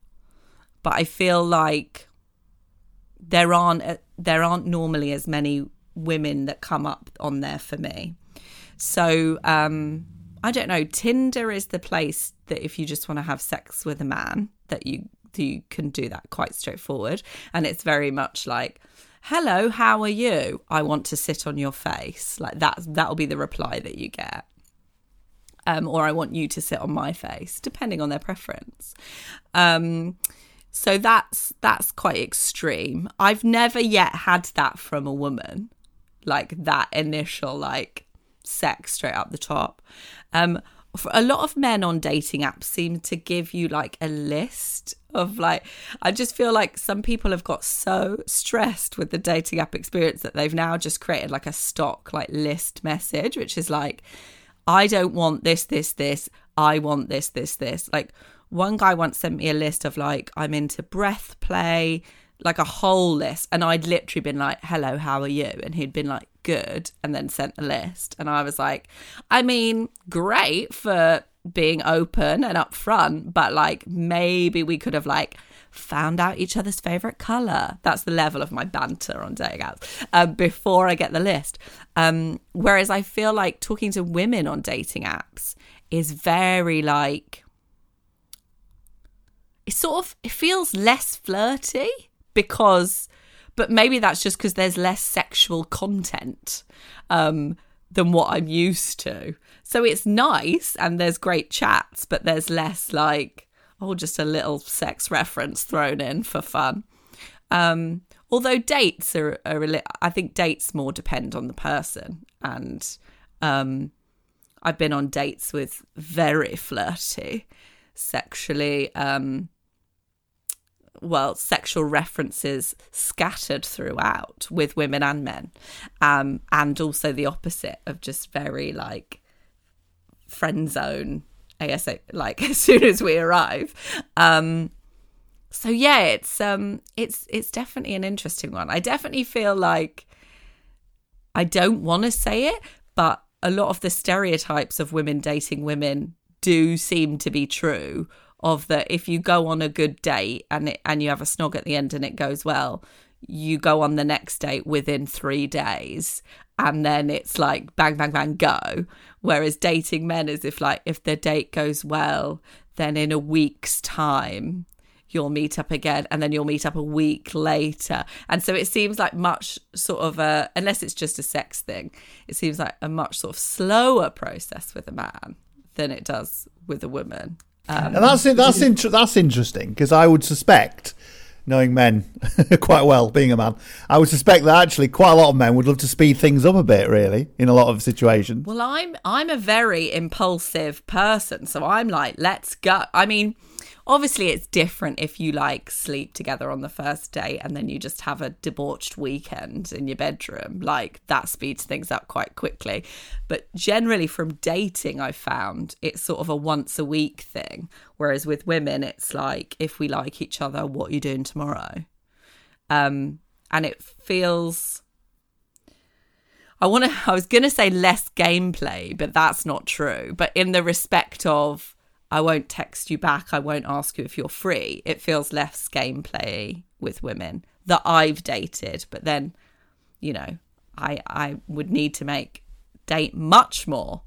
But I feel like there aren't there aren't normally as many women that come up on there for me. So um, I don't know. Tinder is the place that if you just want to have sex with a man, that you you can do that quite straightforward, and it's very much like. Hello, how are you? I want to sit on your face. Like that that'll be the reply that you get. Um, or I want you to sit on my face, depending on their preference. Um, so that's that's quite extreme. I've never yet had that from a woman like that initial like sex straight up the top. Um, for a lot of men on dating apps seem to give you like a list of like I just feel like some people have got so stressed with the dating app experience that they've now just created like a stock like list message which is like I don't want this this this. I want this this this. Like one guy once sent me a list of like I'm into breath play like a whole list and I'd literally been like, hello, how are you? And he'd been like, good, and then sent a list. And I was like, I mean, great for being open and upfront, but like maybe we could have like found out each other's favorite color. That's the level of my banter on dating apps uh, before I get the list. Um, whereas I feel like talking to women on dating apps is very like, it sort of it feels less flirty because but maybe that's just because there's less sexual content um, than what I'm used to. So it's nice and there's great chats, but there's less like, oh, just a little sex reference thrown in for fun. Um, although dates are, are li- I think dates more depend on the person. And um, I've been on dates with very flirty, sexually um, well, sexual references scattered throughout with women and men, um, and also the opposite of just very like friend zone ASA like as soon as we arrive. Um so yeah, it's um it's it's definitely an interesting one. I definitely feel like I don't want to say it, but a lot of the stereotypes of women dating women do seem to be true of that if you go on a good date and it, and you have a snog at the end and it goes well you go on the next date within 3 days and then it's like bang bang bang go. Whereas dating men is if like if the date goes well then in a week's time you'll meet up again and then you'll meet up a week later. And so it seems like much sort of a unless it's just a sex thing it seems like a much sort of slower process with a man than it does with a woman um, and that's that's inter- that's interesting because I would suspect, knowing men quite well, being a man, I would suspect that actually quite a lot of men would love to speed things up a bit, really, in a lot of situations. Well, I'm I'm a very impulsive person, so I'm like, let's go. I mean, obviously it's different if you like sleep together on the first date and then you just have a debauched weekend in your bedroom. Like that speeds things up quite quickly. But generally from dating i found it's sort of a once a week thing. Whereas with women it's like if we like each other what are you doing tomorrow? Um and it feels I want to I was going to say less gameplay but that's not true. But in the respect of I won't text you back. I won't ask you if you're free. It feels less gameplay with women that I've dated, but then, you know, I I would need to make date much more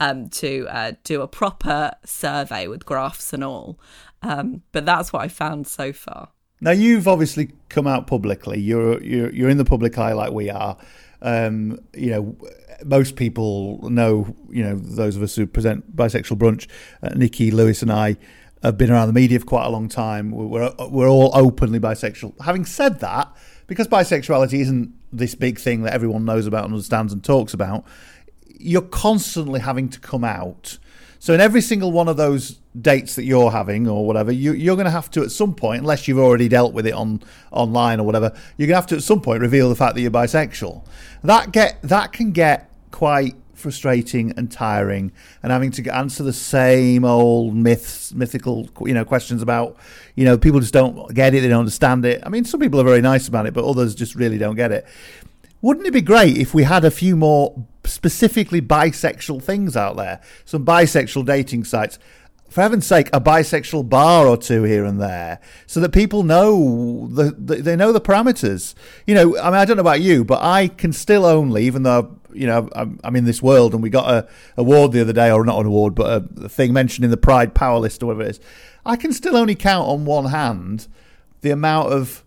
um, to uh, do a proper survey with graphs and all. Um, but that's what I found so far. Now you've obviously come out publicly. You're you're you're in the public eye like we are. Um, you know, most people know, you know, those of us who present bisexual brunch, uh, Nikki, Lewis, and I have been around the media for quite a long time. We're we're all openly bisexual. Having said that, because bisexuality isn't this big thing that everyone knows about and understands and talks about, you're constantly having to come out. So in every single one of those dates that you're having or whatever, you, you're going to have to at some point, unless you've already dealt with it on online or whatever, you're going to have to at some point reveal the fact that you're bisexual. That get that can get quite frustrating and tiring and having to answer the same old myths mythical you know questions about you know people just don't get it they don't understand it i mean some people are very nice about it but others just really don't get it wouldn't it be great if we had a few more specifically bisexual things out there some bisexual dating sites for heaven's sake, a bisexual bar or two here and there, so that people know the, the, they know the parameters. You know, I mean, I don't know about you, but I can still only, even though you know I'm, I'm in this world, and we got a award the other day, or not an award, but a, a thing mentioned in the Pride Power List or whatever it is. I can still only count on one hand the amount of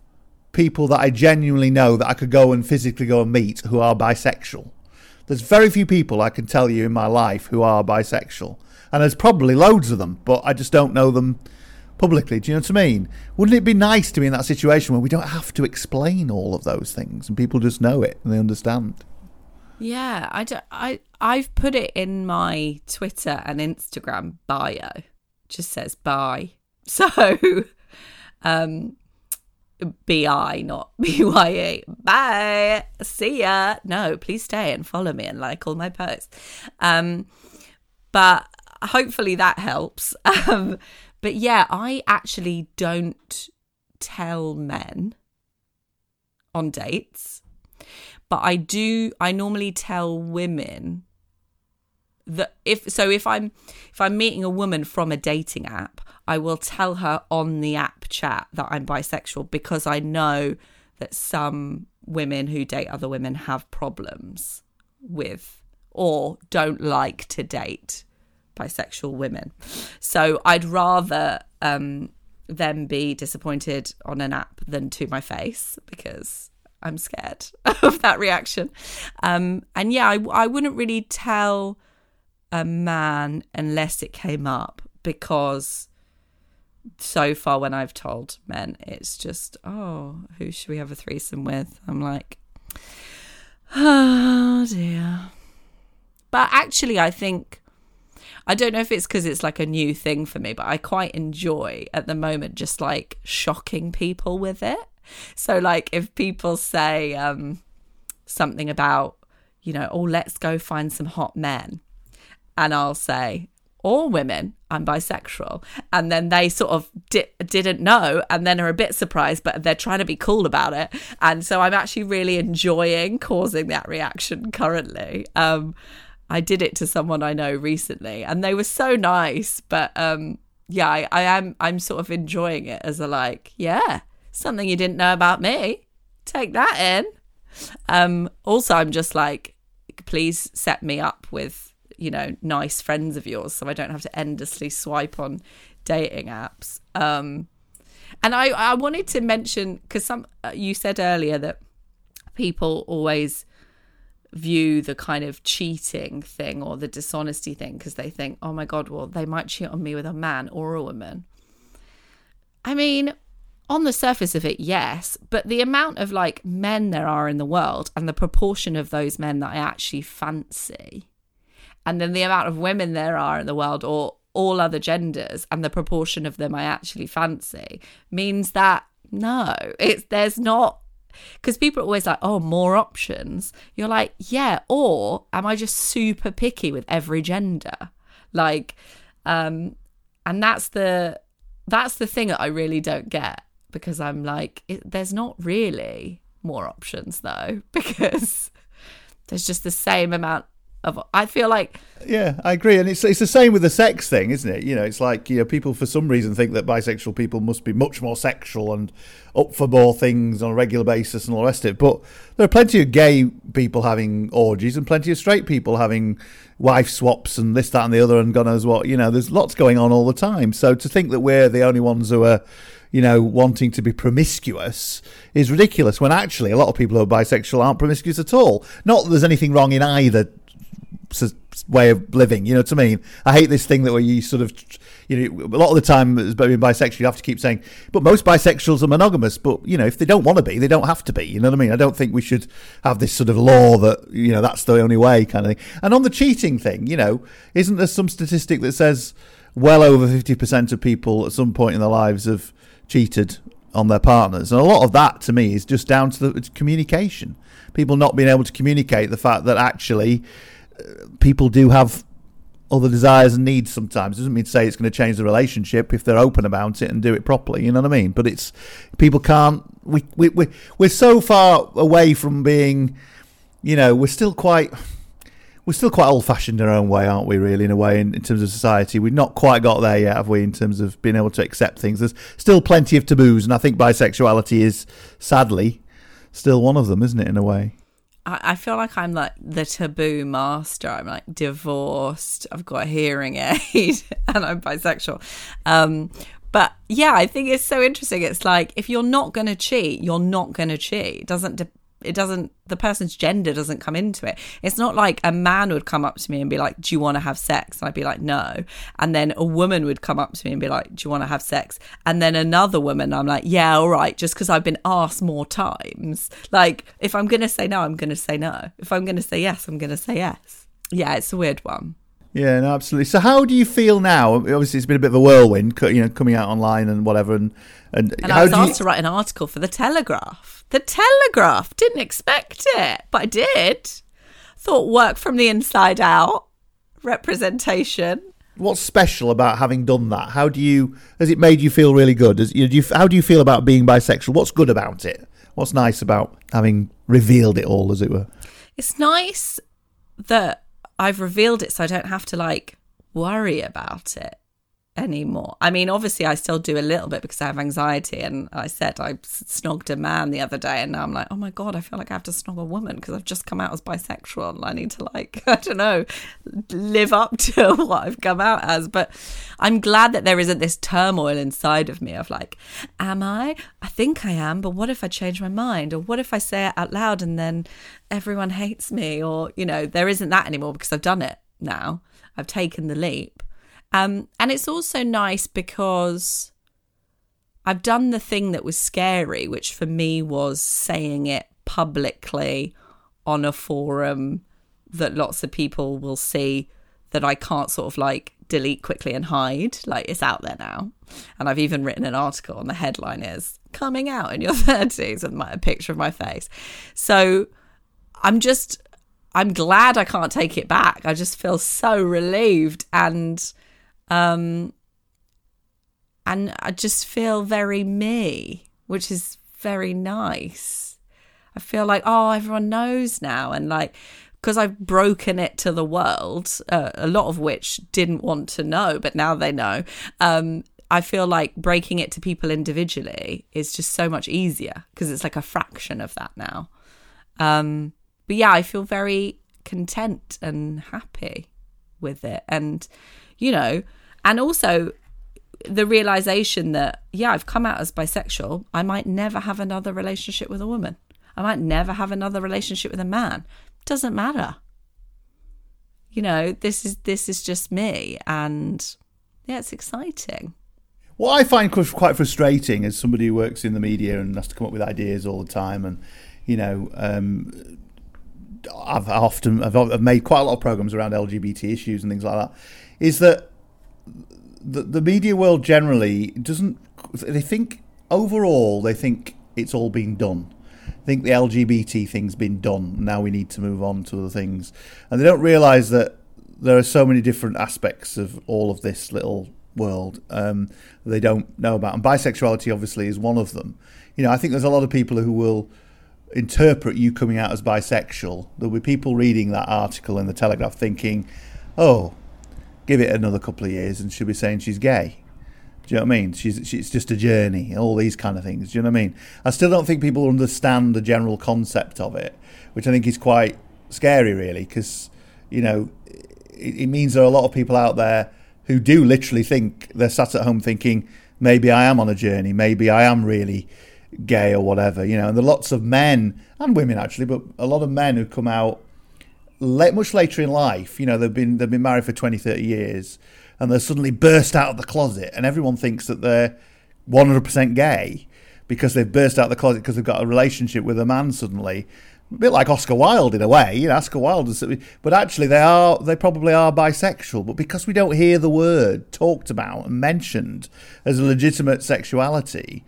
people that I genuinely know that I could go and physically go and meet who are bisexual. There's very few people I can tell you in my life who are bisexual and there's probably loads of them, but I just don't know them publicly. Do you know what I mean? Wouldn't it be nice to be in that situation where we don't have to explain all of those things and people just know it and they understand? Yeah, I, don't, I I've put it in my Twitter and Instagram bio. It just says bye. So, um, B-I, not B-Y-E. Bye. See ya. No, please stay and follow me and like all my posts. Um, but hopefully that helps. Um, but yeah, I actually don't tell men on dates, but I do. I normally tell women that if so, if I'm if I'm meeting a woman from a dating app, I will tell her on the app chat that I'm bisexual because I know that some women who date other women have problems with or don't like to date bisexual women. So I'd rather um, them be disappointed on an app than to my face because I'm scared of that reaction. Um, and yeah, I, I wouldn't really tell a man unless it came up because so far when I've told men, it's just, oh, who should we have a threesome with? I'm like, oh dear. But actually, I think I don't know if it's because it's like a new thing for me, but I quite enjoy at the moment just like shocking people with it. So, like, if people say um, something about, you know, oh, let's go find some hot men. and I'll say, all women, I'm bisexual. And then they sort of di- didn't know and then are a bit surprised, but they're trying to be cool about it. And so I'm actually really enjoying causing that reaction currently. Um, I did it to someone I know recently and they were so nice, but um, yeah, I, I am, I'm sort of enjoying it as a like, yeah, something you didn't know about me. Take that in. Um, also, I'm just like, please set me up with you know nice friends of yours so i don't have to endlessly swipe on dating apps. Um and i i wanted to mention because some uh, you said earlier that people always view the kind of cheating thing or the dishonesty thing because they think oh my god well they might cheat on me with a man or a woman. I mean on the surface of it, yes, but the amount of like men there are in the world and the proportion of those men that I actually fancy, and then the amount of women there are in the world or all other genders and the proportion of them I actually fancy means that no, it's there's not because people are always like, oh, more options. You're like, yeah, or am I just super picky with every gender? Like, um, and that's the that's the thing that I really don't get because I'm like, it, there's not really more options though, because there's just the same amount of. I feel like. Yeah, I agree, and it's it's the same with the sex thing, isn't it? You know, it's like you know, people for some reason think that bisexual people must be much more sexual and up for more things on a regular basis and all the rest of it. But there are plenty of gay people having orgies and plenty of straight people having wife swaps and this, that, and the other, and God knows what. You know, there's lots going on all the time. So to think that we're the only ones who are you know, wanting to be promiscuous is ridiculous when actually a lot of people who are bisexual aren't promiscuous at all. Not that there's anything wrong in either way of living, you know what I mean? I hate this thing that where you sort of, you know, a lot of the time being bisexual, you have to keep saying, but most bisexuals are monogamous. But, you know, if they don't want to be, they don't have to be, you know what I mean? I don't think we should have this sort of law that, you know, that's the only way kind of thing. And on the cheating thing, you know, isn't there some statistic that says well over 50% of people at some point in their lives have cheated on their partners. And a lot of that to me is just down to the communication. People not being able to communicate the fact that actually people do have other desires and needs sometimes. It doesn't mean to say it's going to change the relationship if they're open about it and do it properly. You know what I mean? But it's people can't. We we we we're so far away from being. You know, we're still quite we're still quite old fashioned in our own way, aren't we, really, in a way, in, in, terms of society? We've not quite got there yet, have we, in terms of being able to accept things? There's still plenty of taboos, and I think bisexuality is, sadly, still one of them, isn't it, in a way? I, feel like I'm like the taboo master. I'm like divorced, I've got a hearing aid, and I'm bisexual. Um, but yeah, I think it's so interesting. It's like if you're not going to cheat, you're not going to cheat. It doesn't it doesn't the person's gender doesn't come into it. It's not like a man would come up to me and be like do you want to have sex? And i'd be like no. And then a woman would come up to me and be like do you want to have sex? And then another woman i'm like yeah all right just because i've been asked more times. Like if i'm going to say no i'm going to say no. If i'm going to say yes i'm going to say yes. Yeah it's a weird one yeah, no, absolutely. So, how do you feel now? Obviously, it's been a bit of a whirlwind, you know, coming out online and whatever. And and, and I was asked you... to write an article for the Telegraph. The Telegraph didn't expect it, but I did. Thought work from the inside out, representation. What's special about having done that? How do you? Has it made you feel really good? Has, do you, how do you feel about being bisexual? What's good about it? What's nice about having revealed it all, as it were? It's nice that I've revealed it so I don't have to like worry about it anymore. I mean, obviously, I still do a little bit because I have anxiety. And I said I snogged a man the other day, and now I'm like, oh my God, I feel like I have to snog a woman because I've just come out as bisexual and I need to, like, I don't know, live up to what I've come out as. But I'm glad that there isn't this turmoil inside of me of like, am I? I think I am, but what if I change my mind? Or what if I say it out loud and then everyone hates me? Or, you know, there isn't that anymore because I've done it now. I've taken the leap. Um, and it's also nice because I've done the thing that was scary, which for me was saying it publicly on a forum that lots of people will see that I can't sort of like delete quickly and hide. Like it's out there now. And I've even written an article and the headline is coming out in your 30s with my, a picture of my face. So I'm just I'm glad I can't take it back. I just feel so relieved and um and I just feel very me, which is very nice. I feel like oh everyone knows now and like because I've broken it to the world, uh, a lot of which didn't want to know, but now they know. Um, I feel like breaking it to people individually is just so much easier because it's like a fraction of that now. Um, but yeah, I feel very content and happy with it. And, you know, and also the realization that, yeah, I've come out as bisexual. I might never have another relationship with a woman. I might never have another relationship with a man. Doesn't matter. You know, this is this is just me and yeah, it's exciting. What I find quite frustrating as somebody who works in the media and has to come up with ideas all the time, and you know, um, I've often I've, I've made quite a lot of programs around LGBT issues and things like that. Is that the, the media world generally doesn't? They think overall they think it's all been done. I think the LGBT thing's been done. Now we need to move on to other things, and they don't realise that there are so many different aspects of all of this little world um, they don't know about. And bisexuality, obviously, is one of them. You know, I think there's a lot of people who will interpret you coming out as bisexual. There'll be people reading that article in the Telegraph thinking, oh, give it another couple of years and she'll be saying she's gay. Do you know what I mean? She's, she's just a journey, all these kind of things. Do you know what I mean? I still don't think people understand the general concept of it, which I think is quite scary, really, because, you know, it, it means there are a lot of people out there who do literally think they're sat at home thinking maybe I am on a journey, maybe I am really gay or whatever, you know. And there are lots of men and women actually, but a lot of men who come out late, much later in life. You know, they've been they've been married for 20, 30 years, and they suddenly burst out of the closet, and everyone thinks that they're 100% gay because they've burst out of the closet because they've got a relationship with a man suddenly a bit like Oscar Wilde in a way. You know, Oscar Wilde, is, but actually they are they probably are bisexual. But because we don't hear the word talked about and mentioned as a legitimate sexuality,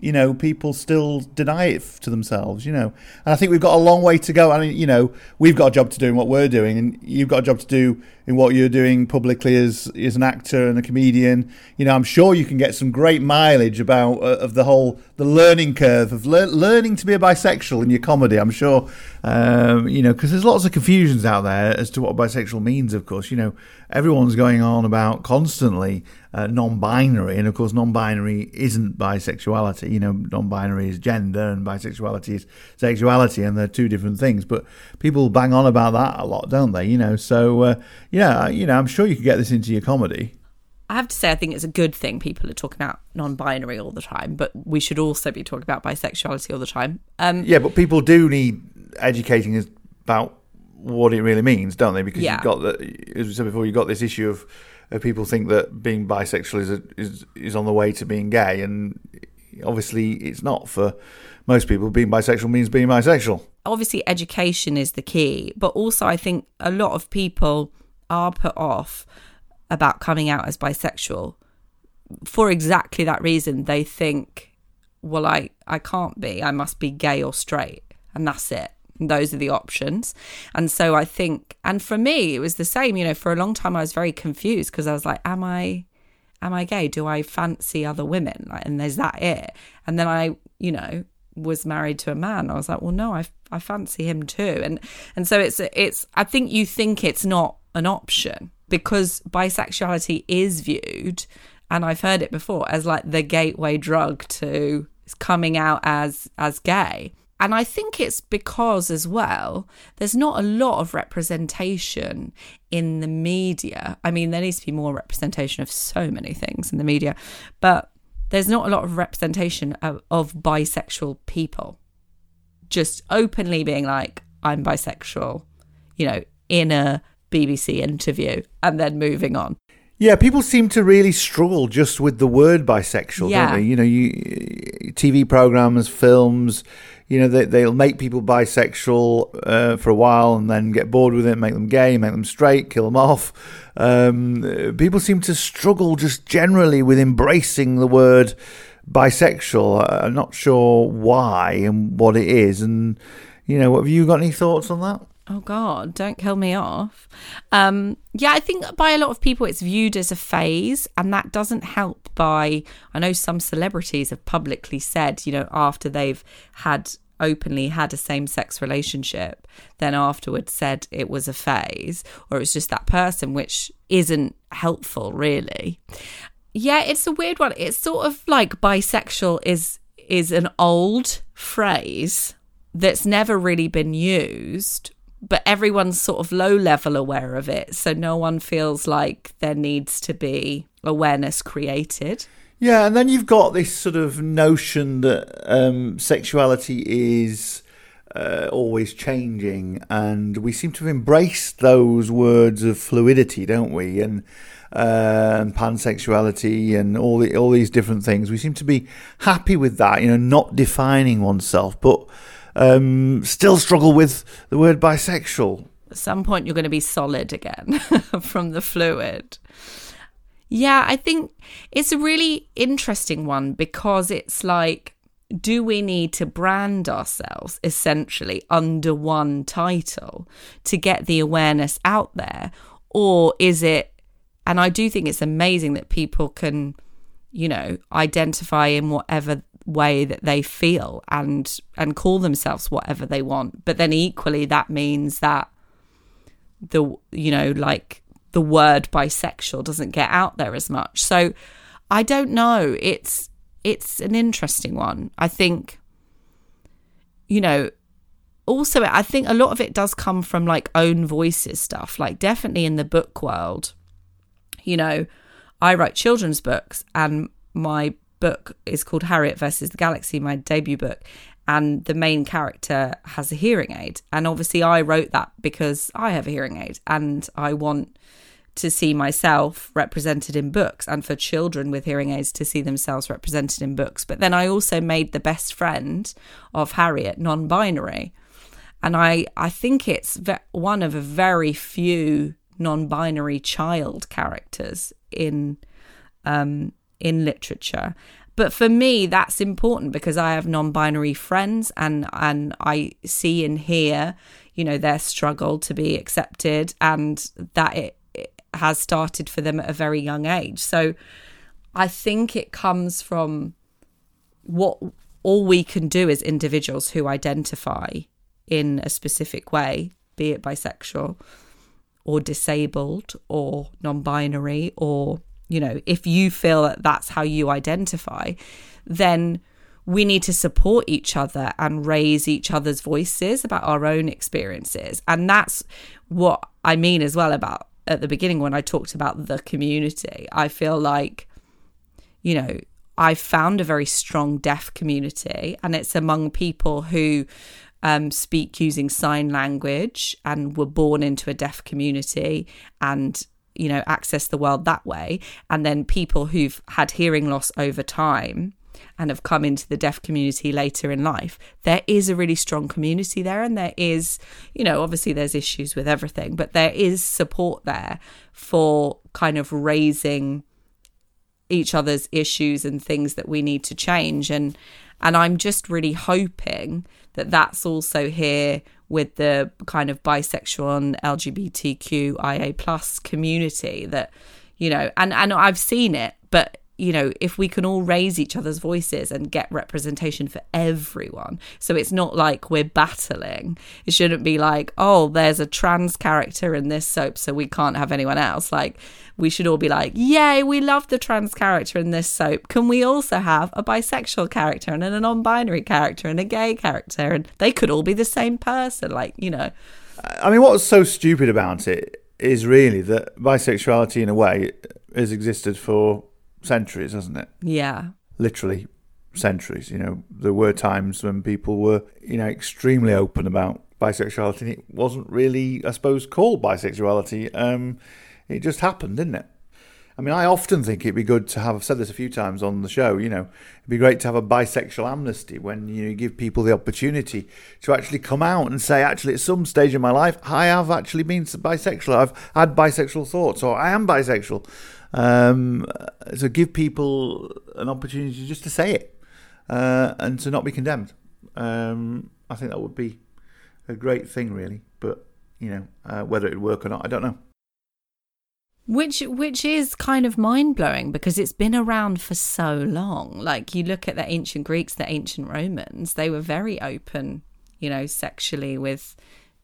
you know, people still deny it to themselves, you know. And I think we've got a long way to go. I mean, you know, we've got a job to do in what we're doing, and you've got a job to do in what you're doing publicly as as an actor and a comedian. You know, I'm sure you can get some great mileage about uh, of the whole the learning curve of le- learning to be a bisexual in your comedy. I'm sure, um, you know, because there's lots of confusions out there as to what bisexual means. Of course, you know, everyone's going on about constantly uh, non-binary, and of course, non-binary isn't bisexuality. You know, non-binary is gender, and bisexuality is sexuality, and they're two different things. But people bang on about that a lot, don't they? You know, so uh, yeah, you know, I'm sure you could get this into your comedy. I have to say, I think it's a good thing people are talking about non-binary all the time, but we should also be talking about bisexuality all the time. Um, yeah, but people do need educating about what it really means, don't they? Because Yeah. you've got the, as we said before, you've got this issue of, of people think that being bisexual is, a, is is on the way to being gay, and obviously it's not for most people. Being bisexual means being bisexual. obviously education is the key but also i think a lot of people are put off about coming out as bisexual for exactly that reason they think well i i can't be i must be gay or straight and that's it those are the options. And so i think and for me it was the same you know for a long time i was very confused because i was like am i am i gay? Do i fancy other women? And there's that it? And then i you know was married to a man. I was like well no i i fancy him too. And and so it's it's i think you think it's not an option because bisexuality is viewed and i've heard it before as like the gateway drug to coming out as as gay and I think it's because, as well, there's not a lot of representation in the media. I mean, there needs to be more representation of so many things in the media, but there's not a lot of representation of, of bisexual people just openly being like, I'm bisexual, you know, in a BBC interview and then moving on. Yeah, people seem to really struggle just with the word bisexual, Yeah. don't they? You know, you TV programs, films, you know, they, they'll make people bisexual uh, for a while and then get bored with it, make them gay, make them straight, kill them off. Um, people seem to struggle just generally with embracing the word bisexual. I'm not sure why and what it is. And, you know, have you got any thoughts on that? Oh God, don't kill me off. Um, yeah, I think by a lot of people it's viewed as a phase, and that doesn't help. By I know some celebrities have publicly said, you know, after they've had openly had a same sex relationship, then afterwards said it was a phase or it's just that person, which isn't helpful, really. Yeah, it's a weird one. It's sort of like bisexual is is an old phrase that's never really been used but everyone's sort of low level aware of it. So no one feels like there needs to be awareness created. Yeah, and then you've got this sort of notion that um, sexuality is uh, always changing, and we seem to have embraced those words of fluidity, don't we? And uh, and pansexuality and all the all these different things. We seem to be happy with that, you know, not defining oneself, but um, still struggle with the word bisexual. At some point, you're going to be solid again from the fluid. Yeah, I think it's a really interesting one because it's like, do we need to brand ourselves essentially under one title to get the awareness out there? Or is it, and I do think it's amazing that people can, you know, identify in whatever way that they feel and and call themselves whatever they want but then equally that means that the you know like the word bisexual doesn't get out there as much. So i don't know. It's it's an interesting one. I think you know also i think a lot of it does come from like own voices stuff. Like definitely in the book world you know i write children's books and my book is called Harriet versus the Galaxy, my debut book, and the main character has a hearing aid. And obviously, I wrote that because I have a hearing aid and I want to see myself represented in books and for children with hearing aids to see themselves represented in books. But then I also made the best friend of Harriet non binary. And I, I think it's ve- one of a very few non binary child characters in um, in literature. But for me, that's important because I have non-binary friends, and and I see and hear, you know, their struggle to be accepted, and that it, it has started for them at a very young age. So, I think it comes from what all we can do as individuals who identify in a specific way, be it bisexual or disabled or non binary or you know, if you feel that that's how you identify, then we need to support each other and raise each other's voices about our own experiences. And that's what I mean as well about at the beginning when I talked about the community. I feel like, you know, I found a very strong deaf community, and it's among people who um, speak using sign language and were born into a deaf community and you know, access the world that way. And then people who've had hearing loss over time and have come into the deaf community later in life, there is a really strong community there. And there is, you know, obviously there's issues with everything, but there is support there for kind of raising each other's issues and things that we need to change. And, and I'm just really hoping that that's also here with the kind of bisexual and LGBTQIA plus community that, you know, and, and I've seen it, but you know, if we can all raise each other's voices and get representation for everyone. So it's not like we're battling. It shouldn't be like, oh, there's a trans character in this soap, so we can't have anyone else. Like, we should all be like, yay, we love the trans character in this soap. Can we also have a bisexual character and a non binary character and a gay character? And they could all be the same person. Like, you know. I mean, what's so stupid about it is really that bisexuality, in a way, has existed for centuries, hasn't it? Yeah. Literally centuries. You know, there were times when people were, you know, extremely open about bisexuality. And it wasn't really, I suppose, called bisexuality. Um, it just happened, didn't it? I mean, I often think it'd be good to have. I've said this a few times on the show. You know, it'd be great to have a bisexual amnesty when you, know, you give people the opportunity to actually come out and say, actually, at some stage in my life, I have actually been bisexual. I've had bisexual thoughts, or I am bisexual. Um, so give people an opportunity just to say it uh, and to not be condemned. Um, I think that would be a great thing, really. But you know, uh, whether it would work or not, I don't know. Which which is kind of mind blowing because it's been around for so long. Like you look at the ancient Greeks, the ancient Romans, they were very open, you know, sexually with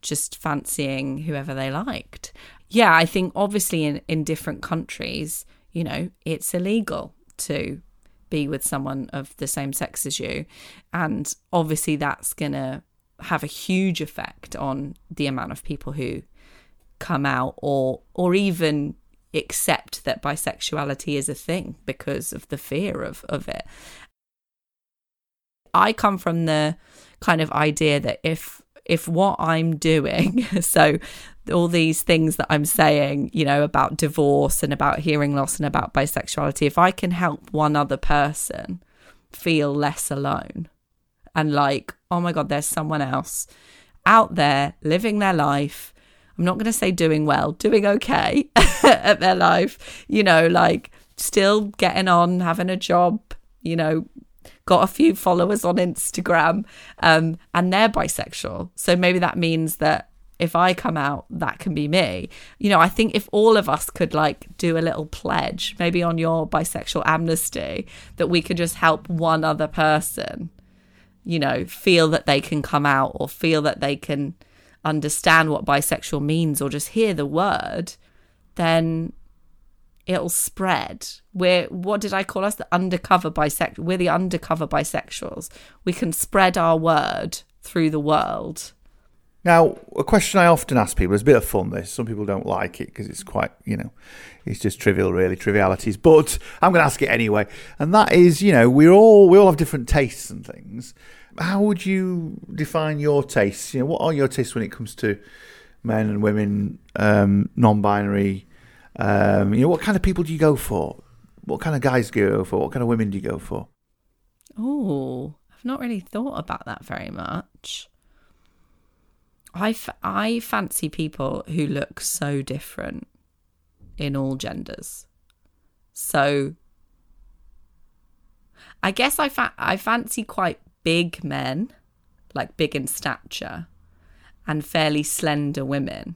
just fancying whoever they liked. Yeah, I think obviously in, in different countries, you know, it's illegal to be with someone of the same sex as you. And obviously that's gonna have a huge effect on the amount of people who come out or or even accept that bisexuality is a thing because of the fear of, of it. I come from the kind of idea that if if what I'm doing, so all these things that I'm saying, you know, about divorce and about hearing loss and about bisexuality, if I can help one other person feel less alone and like, oh my God, there's someone else out there living their life. I'm not going to say doing well, doing okay at their life, you know, like still getting on, having a job, you know, got a few followers on Instagram, um, and they're bisexual. So maybe that means that if I come out, that can be me. You know, I think if all of us could like do a little pledge, maybe on your bisexual amnesty, that we could just help one other person, you know, feel that they can come out or feel that they can understand what bisexual means or just hear the word, then it'll spread. We're what did I call us? The undercover bisexual. We're the undercover bisexuals. We can spread our word through the world. Now, a question I often ask people, is a bit of fun this. Some people don't like it because it's quite, you know, it's just trivial really, trivialities. But I'm going to ask it anyway. And that is, you know, we're all we all have different tastes and things how would you define your tastes? You know, what are your tastes when it comes to men and women, um, non-binary? Um, you know, what kind of people do you go for? What kind of guys do you go for? What kind of women do you go for? Oh, I've not really thought about that very much. I, f- I fancy people who look so different in all genders. So I guess I fa- I fancy quite big men, like big in stature, and fairly slender women.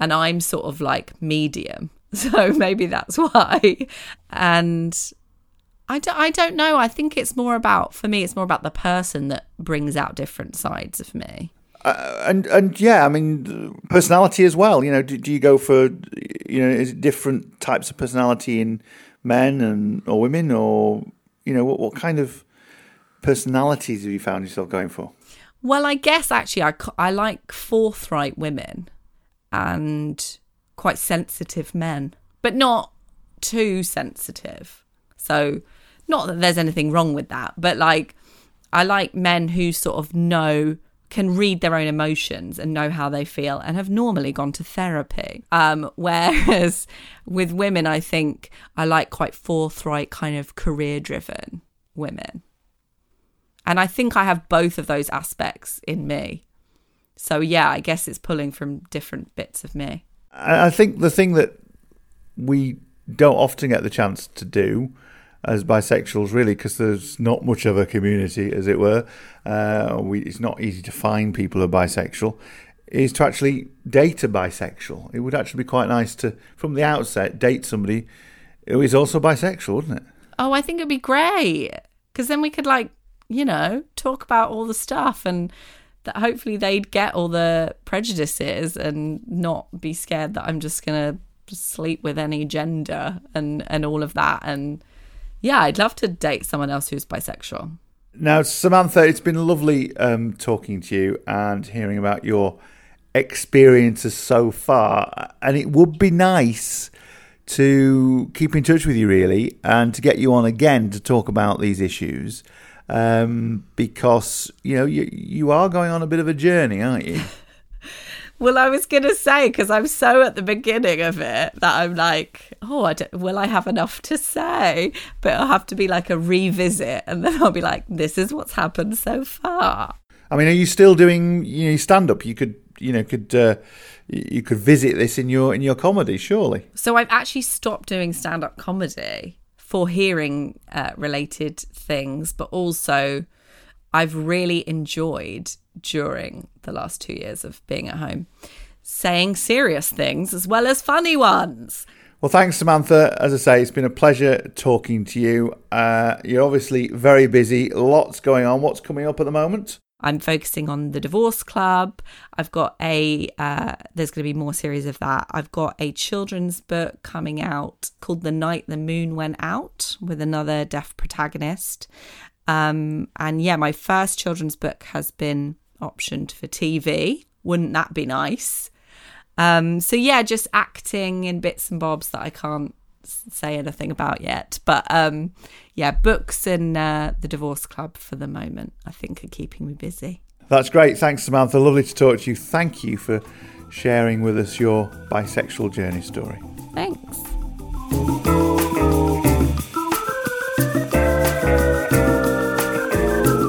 And I'm sort of like medium. So maybe that's why. And I don't, I don't know. I think it's more about, for me, it's more about the person that brings out different sides of me. Uh, and and yeah, I mean personality as well. You know, do, do, you go for you know is it different types of personality in men and or women or you know what what kind of personalities have you found yourself going for? Well, I guess actually I, I like forthright women and quite sensitive men, but not too sensitive. So, not that there's anything wrong with that, but like I like men who sort of know can read their own emotions and know how they feel and have normally gone to therapy. Um, whereas with women, I think I like quite forthright, kind of career driven women. And I think I have both of those aspects in me. So yeah, I guess it's pulling from different bits of me. I think the thing that we don't often get the chance to do as bisexuals, really, because there's not much of a community, as it were. Uh, we, it's not easy to find people who are bisexual. Is to actually date a bisexual. It would actually be quite nice to, from the outset, date somebody who is also bisexual, wouldn't it? Oh, I think it'd be great because then we could like you know, talk about all the stuff and that hopefully they'd get all the prejudices and not be scared that I'm just to sleep with any gender and, and all of that. And yeah, I'd love to date someone else who's bisexual. Now, Samantha, it's been lovely um, talking to you and hearing about your experiences so far. And it would be nice to keep in touch with you, really, and to get you on again to talk about these issues um, because you know you you are going on a bit of a journey, aren't you? well, I was going to say because I'm so at the beginning of it that I'm like, oh, I will I have enough to say? But it'll have to be like a revisit, and then I'll be like, this is what's happened so far. I mean, are you still doing you know stand up? You could you know could. Uh, you could visit this in your in your comedy, surely. So I've actually stopped doing stand up comedy for hearing uh, related things, but also I've really enjoyed during the last two years of being at home saying serious things as well as funny ones. Well, thanks, Samantha. As I say, it's been a pleasure talking to you. Uh, you're obviously very busy, lots going on. What's coming up at the moment? I'm focusing on the Divorce Club. I've got a, uh, there's going to be more series of that. I've got a children's book coming out called The Night the Moon Went Out with another deaf protagonist. Um, and yeah, my first children's book has been optioned for TV. Wouldn't that be nice? Um, so yeah, just acting in bits and bobs that I can't say anything about yet. But um, yeah, books and uh, the Divorce Club for the moment, I think, are keeping me busy. That's great. Thanks, Samantha. Lovely to talk to you. Thank you for sharing with us your bisexual journey story. Thanks.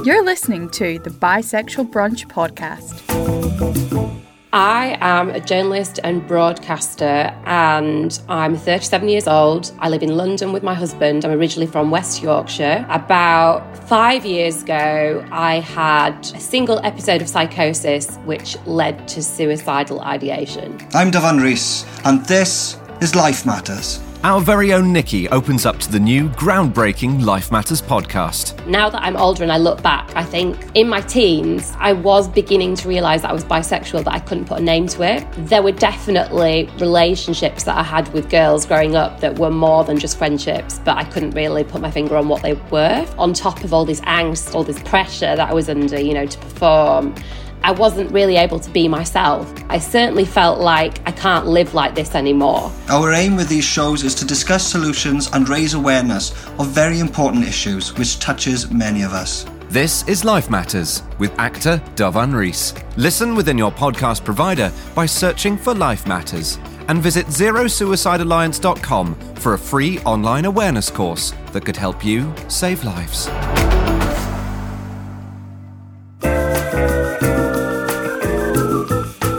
You're listening to the Bisexual Brunch podcast. I am a journalist and broadcaster, and I'm 37 years old. I live in London with my husband. I'm originally from West Yorkshire. About five years ago, I had a single episode of psychosis, which led to suicidal ideation. I'm Devon Rees, and this is Life Matters. Our very own Nikki opens up to the new groundbreaking Life Matters podcast. Now that I'm older and I look back, I think in my teens, I was beginning to realise that I was bisexual, but I couldn't put a name to it. There were definitely relationships that I had with girls growing up that were more than just friendships, but I couldn't really put my finger on what they were. On top of all this angst, all this pressure that I was under, you know, to perform. I wasn't really able to be myself. I certainly felt like I can't live like this anymore. Our aim with these shows is to discuss solutions and raise awareness of very important issues which touches many of us. This is Life Matters with actor Davan Rees. Listen within your podcast provider by searching for Life Matters and visit zerosuicidealliance.com for a free online awareness course that could help you save lives.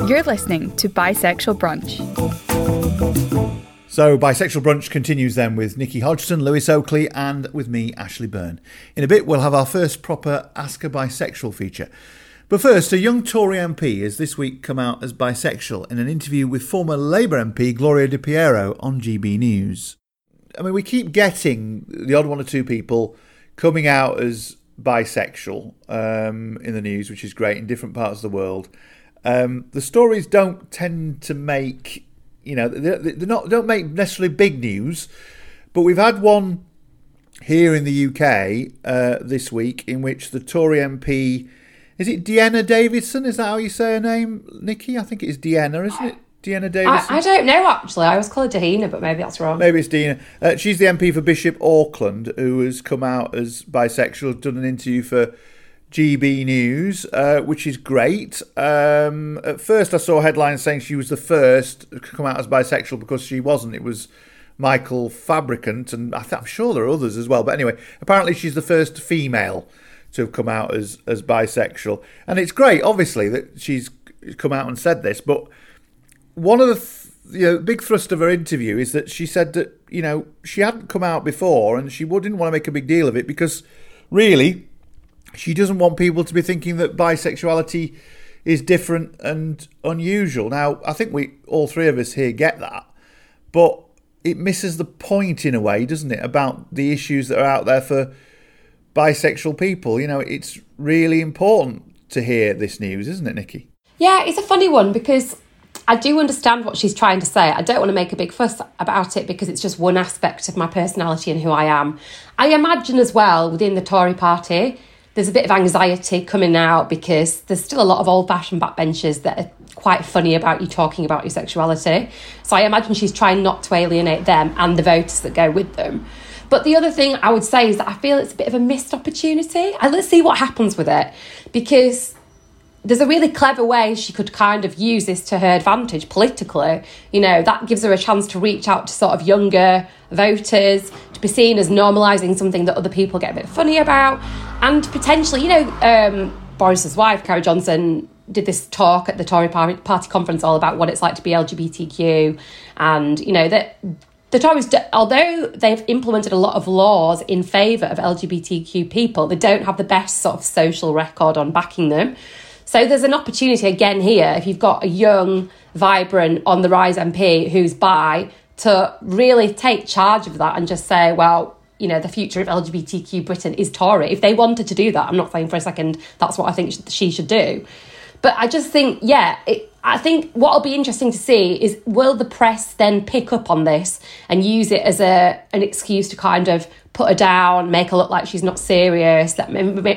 You're listening to Bisexual Brunch. So, Bisexual Brunch continues then with Nikki Hodgson, Lewis Oakley, and with me, Ashley Byrne. In a bit, we'll have our first proper Ask a Bisexual feature. But first, a young Tory MP has this week come out as bisexual in an interview with former Labour MP Gloria De Piero on GB News. I mean, we keep getting the odd one or two people coming out as bisexual um, in the news, which is great in different parts of the world. Um, the stories don't tend to make, you know, they're, they're not don't make necessarily big news, but we've had one here in the UK uh, this week in which the Tory MP is it Deanna Davison? Is that how you say her name, Nikki? I think it's Deanna, isn't it? Deanna Davison. I, I don't know actually. I was called Dahina, but maybe that's wrong. Maybe it's Deanna. Uh, she's the MP for Bishop Auckland, who has come out as bisexual, done an interview for GB News, uh, which is great. Um, at first, I saw headlines saying she was the first to come out as bisexual because she wasn't. It was Michael Fabricant, and I am sure there are others as well. But anyway, apparently she's the first female to have come out as as bisexual, and it's great, obviously, that she's come out and said this. But one of the th- you know, big thrust of her interview is that she said that you know she hadn't come out before, and she didn't want to make a big deal of it because really she doesn't want people to be thinking that bisexuality is different and unusual. Now, I think we all three of us here get that, but it misses the point in a way, doesn't it, about the issues that are out there for bisexual people. You know, it's really important to hear this news, isn't it, Nikki? Yeah, it's a funny one because I do understand what she's trying to say. I don't want to make a big fuss about it because it's just one aspect of my personality and who I am. I imagine as well within the Tory party, there's a bit of anxiety coming out because there's still a lot of old fashioned backbenchers that are quite funny about you talking about your sexuality. So I imagine she's trying not to alienate them and the voters that go with them. But the other thing I would say is that I feel it's a bit of a missed opportunity. And let's see what happens with it because there's a really clever way she could kind of use this to her advantage politically. You know, that gives her a chance to reach out to sort of younger voters, to be seen as normalising something that other people get a bit funny about, and potentially, you know, um, Boris's wife, Carrie Johnson, did this talk at the Tory party conference all about what it's like to be LGBTQ, and you know that the Tories, although they've implemented a lot of laws in favour of LGBTQ people, they don't have the best sort of social record on backing them. So there's an opportunity again here if you've got a young vibrant, on the rise MP who's bi to really take charge of that and just say, well, you know, the future of LGBTQ Britain is Tory. If they wanted to do that, I'm not saying for a second that's what I think she should do. But I just think, yeah, it, I think what'll be interesting to see is will the press then pick up on this and use it as a an excuse to kind of put her down, make her look like she's not serious. That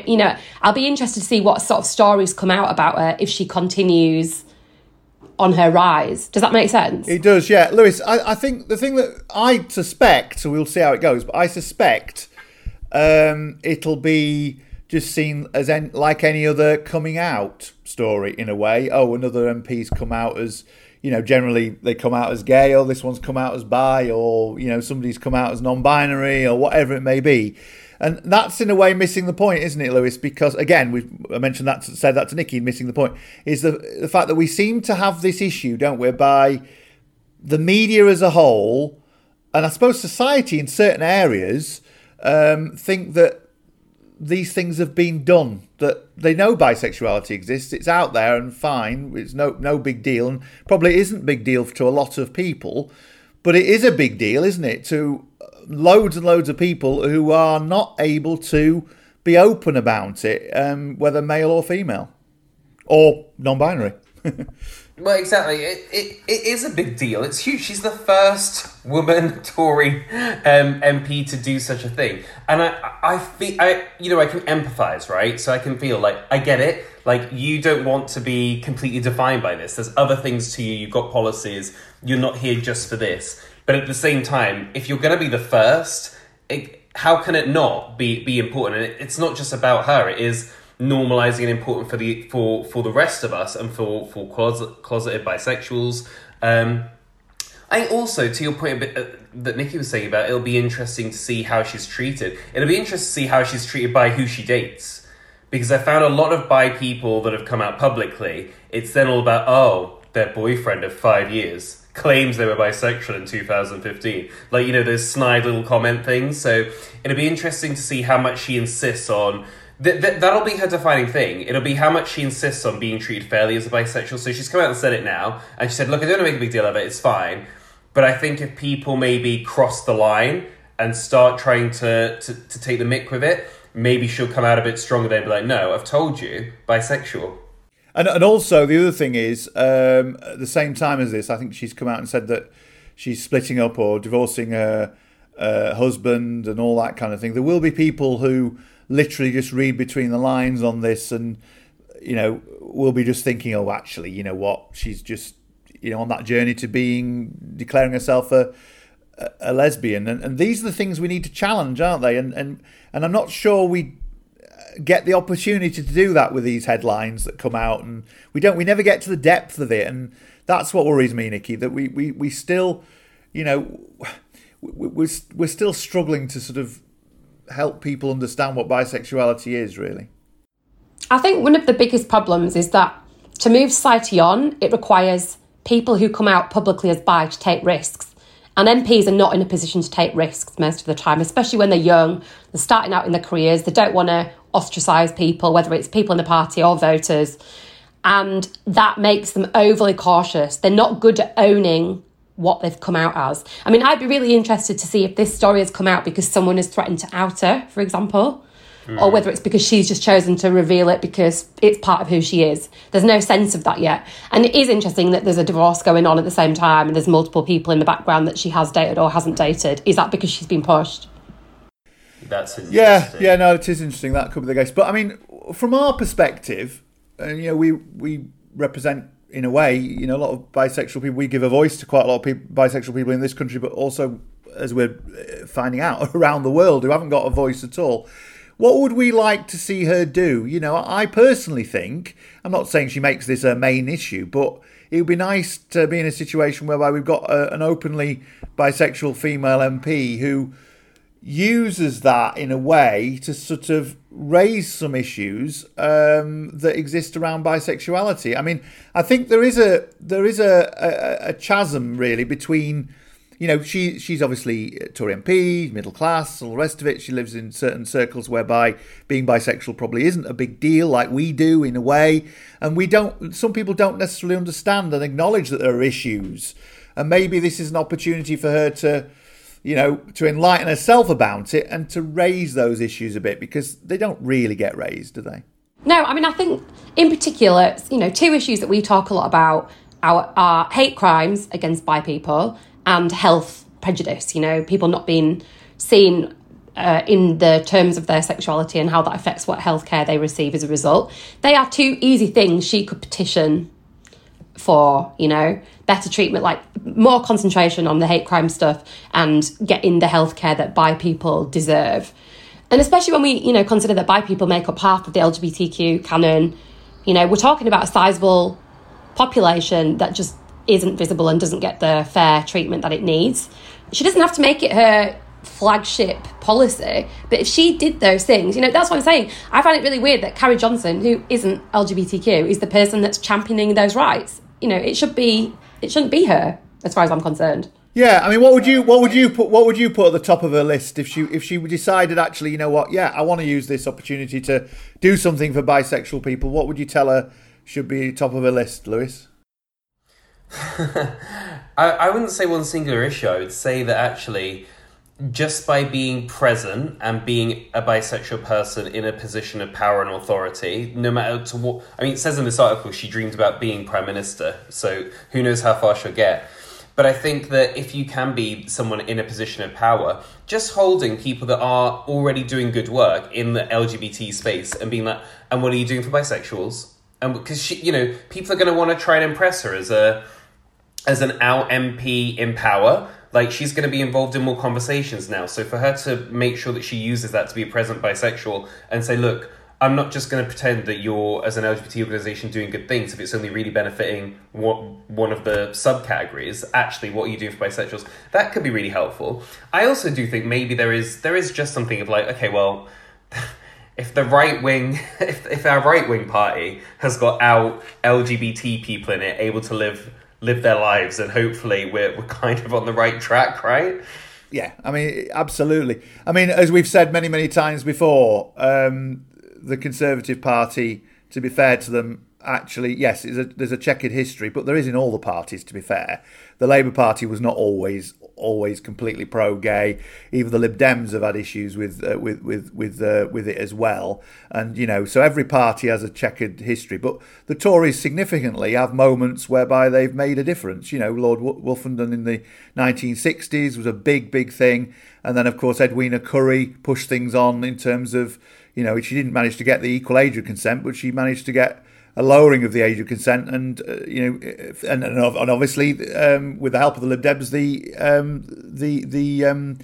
you know, I'll be interested to see what sort of stories come out about her if she continues on her rise. Does that make sense? It does, yeah. Lewis, I, I think the thing that I suspect, so we'll see how it goes, but I suspect um, it'll be just seen as en- like any other coming out story in a way. Oh, another MP's come out as, you know, generally they come out as gay, or this one's come out as bi, or, you know, somebody's come out as non binary, or whatever it may be. And that's in a way missing the point, isn't it, Lewis? Because again, we I mentioned that, said that to Nikki, missing the point is the the fact that we seem to have this issue, don't we, by the media as a whole, and I suppose society in certain areas um, think that these things have been done. That they know bisexuality exists, it's out there and fine. It's no no big deal, and probably isn't big deal to a lot of people, but it is a big deal, isn't it, to loads and loads of people who are not able to be open about it, um, whether male or female or non-binary. well, exactly. It, it, it is a big deal. It's huge. She's the first woman Tory um, MP to do such a thing, and I, I feel, I, you know, I can empathise, right? So I can feel like I get it. Like you don't want to be completely defined by this. There's other things to you. You've got policies. You're not here just for this. But at the same time, if you're going to be the first, it, how can it not be be important? And it, it's not just about her. It is normalizing and important for the for for the rest of us and for for closet, closeted bisexuals. Um, I also to your point bit, uh, that Nikki was saying about it'll be interesting to see how she's treated. It'll be interesting to see how she's treated by who she dates, because I found a lot of bi people that have come out publicly. It's then all about oh their boyfriend of five years claims they were bisexual in 2015. Like, you know, those snide little comment things. So it'll be interesting to see how much she insists on. Th- th- that'll be her defining thing. It'll be how much she insists on being treated fairly as a bisexual. So she's come out and said it now. And she said, look, I don't want to make a big deal of it. It's fine. But I think if people maybe cross the line and start trying to, to, to take the mick with it, maybe she'll come out a bit stronger and be like, no, I've told you, bisexual. And and also the other thing is, um, at the same time as this, I think she's come out and said that she's splitting up or divorcing her uh, husband and all that kind of thing. There will be people who literally just read between the lines on this and you know we'll be just thinking, oh, actually, you know what, she's just you know on that journey to being declaring herself a a lesbian, and, and these are the things we need to challenge, aren't they? And and and I'm not sure we get the opportunity to do that with these headlines that come out, and we don't. We never get to the depth of it, and that's what worries me, Nikki. That we we we still, you know, we're we're still struggling to sort of help people understand what bisexuality is really. I think one of the biggest problems is that to move society on, it requires people who come out publicly as bi to take risks. And MPs are not in a position to take risks most of the time, especially when they're young, they're starting out in their careers, they don't want to ostracize people, whether it's people in the party or voters. And that makes them overly cautious. They're not good at owning what they've come out as. I mean, I'd be really interested to see if this story has come out because someone has threatened to out her, for example, mm. or whether it's because she's just chosen to reveal it because it's part of who she is. There's no sense of that yet. And it is interesting that there's a divorce going on at the same time and there's multiple people in the background that she has dated or hasn't dated. Is that because she's been pushed? That's yeah, yeah. No, it is interesting. That could be the case. But I mean, from our perspective, and you know, we we represent in a way, you know, a lot of bisexual people. We give a voice to quite a lot of people, bisexual people in this country, but also, as we're uh, finding out, around the world who haven't got a voice at all. What would we like to see her do? You know, I personally think, I'm not saying she makes this a main issue, but it would be nice to be in a situation whereby we've got a, an openly bisexual female MP who uses that in a way to sort of raise some issues um, that exist around bisexuality. I mean, I think there is a there is a, a, a chasm really between you know, she she's obviously Tory MP, middle class, all the rest of it. She lives in certain circles whereby being bisexual probably isn't a big deal, like we do in a way. And we don't. Some people don't necessarily understand and acknowledge that there are issues. And maybe this is an opportunity for her to, you know, to enlighten herself about it and to raise those issues a bit because they don't really get raised, do they? No, I mean, I think in particular, you know, two issues that we talk a lot about are, are hate crimes against bi people and health prejudice. You know, people not being seen uh, in the terms of their sexuality and how that affects what healthcare they receive as a result. They are two easy things she could petition for, you know, better treatment, like more concentration on the hate crime stuff and getting the healthcare that bi people deserve. And especially when we, you know, consider that bi people make up half of the LGBTQ canon, you know, we're talking about a sizable population that just isn't visible and doesn't get the fair treatment that it needs. She doesn't have to make it her flagship policy, but if she did those things, you know, that's what I'm saying. I find it really weird that Carrie Johnson, who isn't LGBTQ, is the person that's championing those rights. You know, it should be it shouldn't be her, as far as I'm concerned. Yeah, I mean, what would you what would you put what would you put at the top of her list if she if she decided actually, you know what, yeah, I want to use this opportunity to do something for bisexual people. What would you tell her should be top of her list, Lewis? I, I wouldn't say one singular issue. I would say that actually, just by being present and being a bisexual person in a position of power and authority, no matter to what, I mean, it says in this article she dreamed about being prime minister, so who knows how far she'll get. But I think that if you can be someone in a position of power, just holding people that are already doing good work in the LGBT space and being like, and what are you doing for bisexuals? And because she, you know, people are going to want to try and impress her as a as an out MP in power, like she's going to be involved in more conversations now. So for her to make sure that she uses that to be a present bisexual and say, look, I'm not just going to pretend that you're, as an LGBT organization, doing good things if it's only really benefiting what, one of the subcategories. Actually, what are you doing for bisexuals? That could be really helpful. I also do think maybe there is there is just something of like, okay, well, if the right wing, if, if our right wing party has got out LGBT people in it, able to live live their lives, and hopefully we're we're kind of on the right track, right? Yeah, I mean, absolutely. I mean, as we've said many, many times before, um, the Conservative Party, to be fair to them, actually, yes, a, there's a checkered history, but there is in all the parties, to be fair. The Labour Party was not always always completely pro-gay. Even the Lib Dems have had issues with uh, with with with uh, with it as well. And you know, so every party has a checkered history. But the Tories significantly have moments whereby they've made a difference. You know, Lord Wolfenden in the 1960s was a big, big thing, and then of course Edwina Currie pushed things on in terms of you know she didn't manage to get the equal age of consent, but she managed to get a lowering of the age of consent, and uh, you know, and, and obviously um, with the help of the Lib Dems, the um, the the um,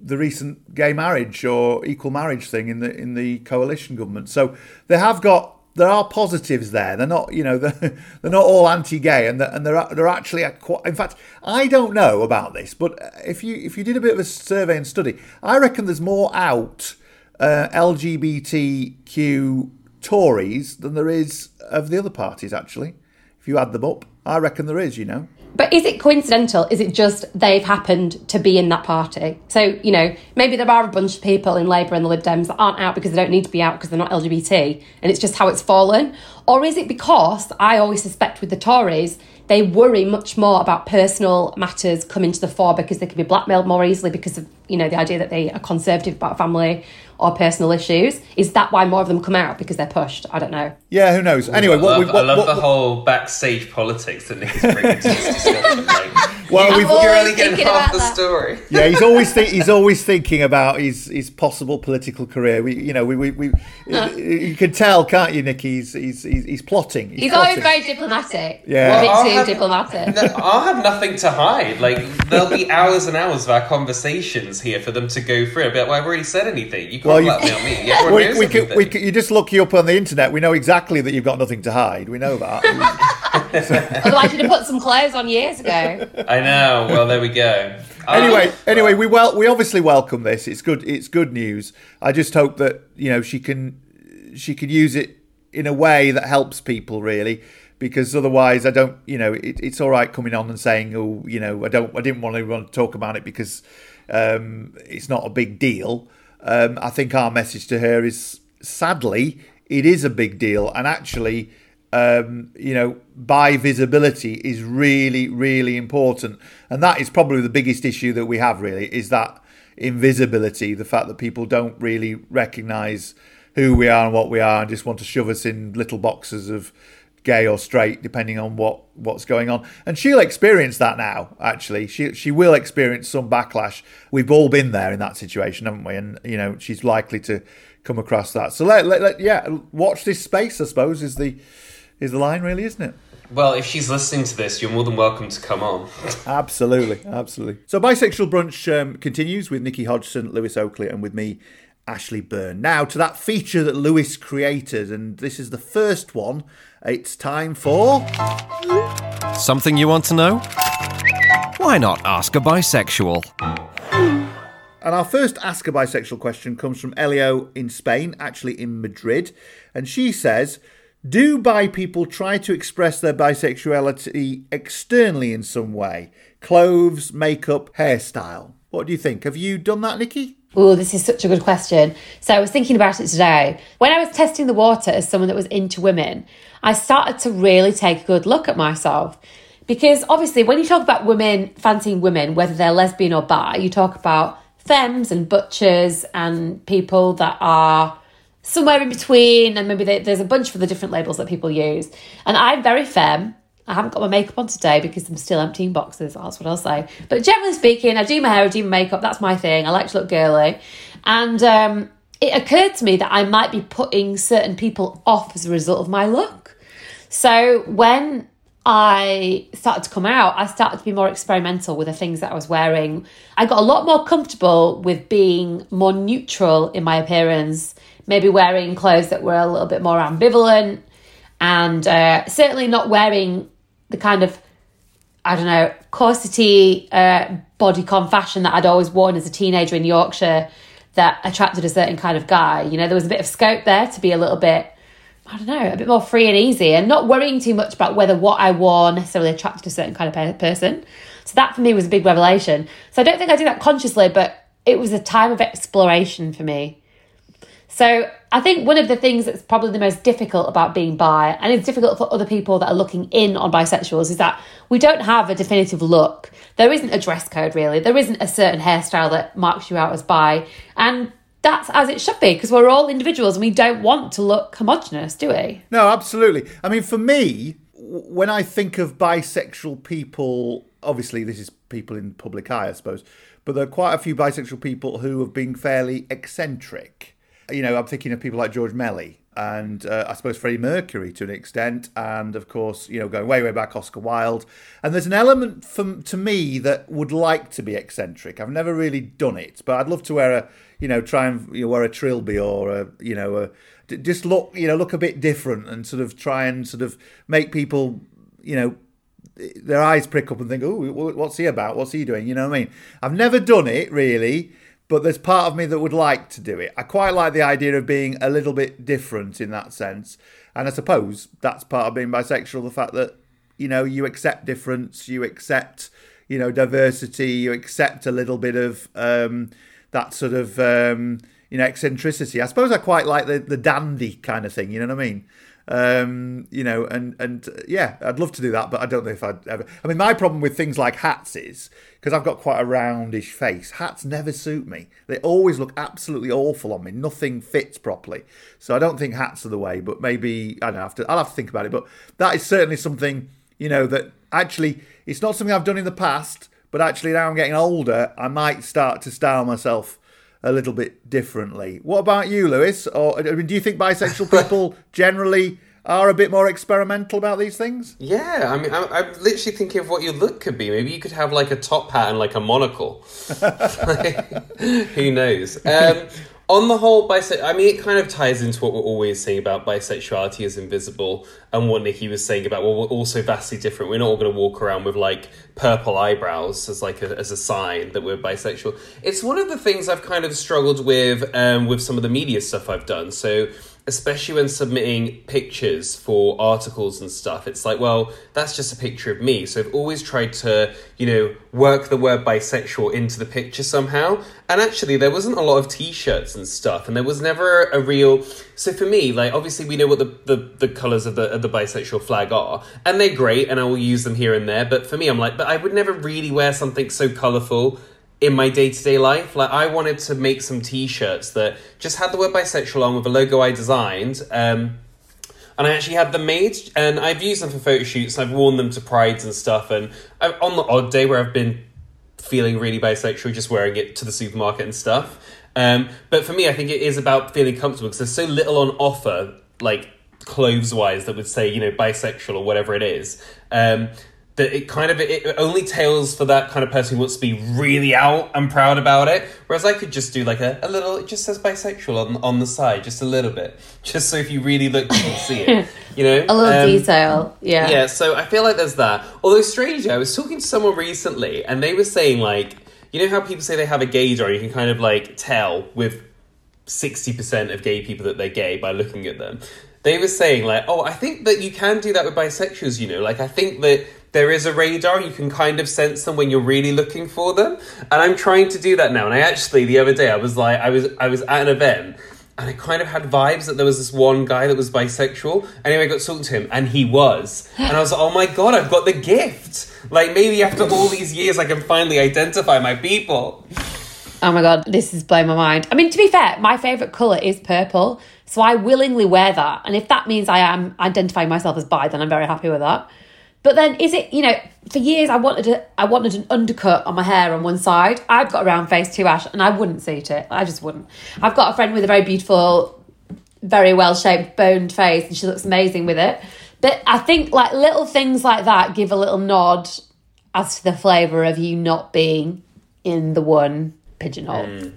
the recent gay marriage or equal marriage thing in the in the coalition government. So they have got there are positives there. They're not, you know, they're, they're not all anti-gay, and they're, and they're they're actually quite. In fact, I don't know about this, but if you if you did a bit of a survey and study, I reckon there's more out uh, LGBTQ Tories than there is of the other parties, actually. If you add them up, I reckon there is, you know. But is it coincidental? Is it just they've happened to be in that party? So, you know, maybe there are a bunch of people in Labour and the Lib Dems that aren't out because they don't need to be out because they're not LGBT and it's just how it's fallen? Or is it because I always suspect with the Tories, they worry much more about personal matters coming to the fore because they can be blackmailed more easily because of, you know, the idea that they are conservative about family or personal issues. Is that why more of them come out because they're pushed? I don't know. Yeah, who knows? Anyway, I what, love, we, what, I love what, the whole backstage politics that Nick is bringing to this discussion. Like, Well, you- we've- you're only getting thinking half the that. story. yeah, he's always think, he's always thinking about his his possible political career. We, you know, we we, we you can tell, can't you, Nick? He's he's he's, he's plotting. He's, He's plotting. always very diplomatic. Yeah. A bit I'll too have- diplomatic. I'll have nothing to hide. Like there'll be hours and hours of our conversations here for them to go through. But well, I've already said anything. You can't Well, you- blackmail me. Everyone we, knows we, can, we can, you just look you up on the internet. We know exactly that you've got nothing to hide. We know that. Otherwise, you'd have put some clothes on years ago. I know. Well, there we go. anyway, Um, anyway, we well we obviously welcome this. It's good. It's good news. I just hope that you know she can she can use it in a way that helps people really because otherwise I don't, you know, it, it's all right coming on and saying, oh, you know, I don't, I didn't want to want to talk about it because um, it's not a big deal. Um, I think our message to her is, sadly, it is a big deal, and actually, um, you know, bi visibility is really, really important, and that is probably the biggest issue that we have. Really, is that invisibility, the fact that people don't really recognise who we are and what we are, and just want to shove us in little boxes of gay or straight, depending on what what's going on. And she'll experience that now. Actually, she she will experience some backlash. We've all been there in that situation, haven't we? And you know, she's likely to come across that. So let, let, let yeah, watch this space. I suppose is the is the line, really, isn't it? Well, if she's listening to this, you're more than welcome to come on. absolutely, absolutely. So, bisexual brunch um, continues with Nikki Hodgson, Lewis Oakley, and with me, Ashley Byrne. Now to that feature that Lewis created, and this is the first one. It's time for. Something you want to know? Why not ask a bisexual? And our first Ask a Bisexual question comes from Elio in Spain, actually in Madrid. And she says, Do bi people try to express their bisexuality externally in some way? Clothes, makeup, hairstyle? What do you think? Have you done that, Nikki? Oh, this is such a good question. So I was thinking about it today. When I was testing the water as someone that was into women, I started to really take a good look at myself. Because obviously, when you talk about women fancying women, whether they're lesbian or bi, you talk about femmes and butchers and people that are somewhere in between, and maybe they, there's a bunch of the different labels that people use. And I'm very femme. I haven't got my makeup on today because I'm still emptying boxes. That's what I'll say. But generally speaking, I do my hair, I do my makeup. That's my thing. I like to look girly. And um, it occurred to me that I might be putting certain people off as a result of my look. So when I started to come out, I started to be more experimental with the things that I was wearing. I got a lot more comfortable with being more neutral in my appearance, maybe wearing clothes that were a little bit more ambivalent, and uh, certainly not wearing the kind of, I don't know, corsety uh, bodycon fashion that I'd always worn as a teenager in Yorkshire that attracted a certain kind of guy. You know, there was a bit of scope there to be a little bit I don't know, a bit more free and easy and not worrying too much about whether what I wore necessarily attracted a certain kind of person. So that for me was a big revelation. So I don't think I did that consciously, but it was a time of exploration for me. So I think one of the things that's probably the most difficult about being bi, and it's difficult for other people that are looking in on bisexuals, is that we don't have a definitive look. There isn't a dress code really. There isn't a certain hairstyle that marks you out as bi. And that's as it should be because we're all individuals and we don't want to look homogenous, do we? No, absolutely. I mean, for me, when I think of bisexual people, obviously this is people in public eye, I suppose, but there are quite a few bisexual people who have been fairly eccentric. You know, I'm thinking of people like George Melly and uh, I suppose Freddie Mercury to an extent, and of course, you know, going way, way back, Oscar Wilde. And there's an element from to me that would like to be eccentric. I've never really done it, but I'd love to wear a, you know, try and you know, wear a trilby or a, you know, a, just look, you know, look a bit different and sort of try and sort of make people, you know, their eyes prick up and think, oh, what's he about? What's he doing? You know what I mean? I've never done it really but there's part of me that would like to do it. I quite like the idea of being a little bit different in that sense. And I suppose that's part of being bisexual the fact that, you know, you accept difference, you accept, you know, diversity, you accept a little bit of um, that sort of, um, you know, eccentricity. I suppose I quite like the, the dandy kind of thing, you know what I mean? Um, you know, and and yeah, I'd love to do that, but I don't know if I'd ever. I mean, my problem with things like hats is because I've got quite a roundish face. Hats never suit me. They always look absolutely awful on me. Nothing fits properly. So I don't think hats are the way. But maybe I don't have to. I'll have to think about it. But that is certainly something you know that actually it's not something I've done in the past. But actually, now I'm getting older, I might start to style myself a little bit differently. What about you, Lewis? Or I mean, do you think bisexual people generally are a bit more experimental about these things? Yeah, I mean, I'm, I'm, literally thinking of what your look could be. Maybe you could have like a top hat and like a monocle. Who knows? Um, on the whole, bisex- I mean, it kind of ties into what we're always saying about bisexuality is invisible and what Nikki was saying about, well, we're also vastly different. We're not all going to walk around with like purple eyebrows as like a, as a sign that we're bisexual. It's one of the things I've kind of struggled with um, with some of the media stuff I've done. So especially when submitting pictures for articles and stuff, it's like, well, that's just a picture of me. So I've always tried to, you know, work the word bisexual into the picture somehow. And actually, there wasn't a lot of t shirts and stuff, and there was never a real. So for me, like, obviously, we know what the, the, the colours of the, of the bisexual flag are, and they're great, and I will use them here and there. But for me, I'm like, but I would never really wear something so colourful in my day to day life. Like I wanted to make some t shirts that just had the word bisexual on with a logo I designed. Um, and I actually had them made, and I've used them for photo shoots. And I've worn them to prides and stuff. And I, on the odd day where I've been feeling really bisexual, just wearing it to the supermarket and stuff. Um, but for me, I think it is about feeling comfortable because there's so little on offer, like clothes wise, that would say you know bisexual or whatever it is. Um, that it kind of it only tails for that kind of person who wants to be really out and proud about it. Whereas I could just do like a, a little it just says bisexual on on the side, just a little bit. Just so if you really look you can see it. You know? A little Um, detail. Yeah. Yeah, so I feel like there's that. Although strangely, I was talking to someone recently and they were saying like you know how people say they have a gaydar, you can kind of like tell with 60% of gay people that they're gay by looking at them. They were saying, like, oh, I think that you can do that with bisexuals, you know. Like, I think that there is a radar, you can kind of sense them when you're really looking for them. And I'm trying to do that now. And I actually, the other day, I was like, I was, I was at an event and I kind of had vibes that there was this one guy that was bisexual. Anyway, I got talking to him, and he was. And I was like, oh my god, I've got the gift. Like, maybe after all these years, I can finally identify my people. Oh my god, this is blowing my mind. I mean, to be fair, my favourite colour is purple, so I willingly wear that. And if that means I am identifying myself as bi, then I'm very happy with that. But then, is it you know? For years, I wanted a, I wanted an undercut on my hair on one side. I've got a round face too, Ash, and I wouldn't suit it. I just wouldn't. I've got a friend with a very beautiful, very well shaped, boned face, and she looks amazing with it. But I think like little things like that give a little nod as to the flavour of you not being in the one pigeonhole.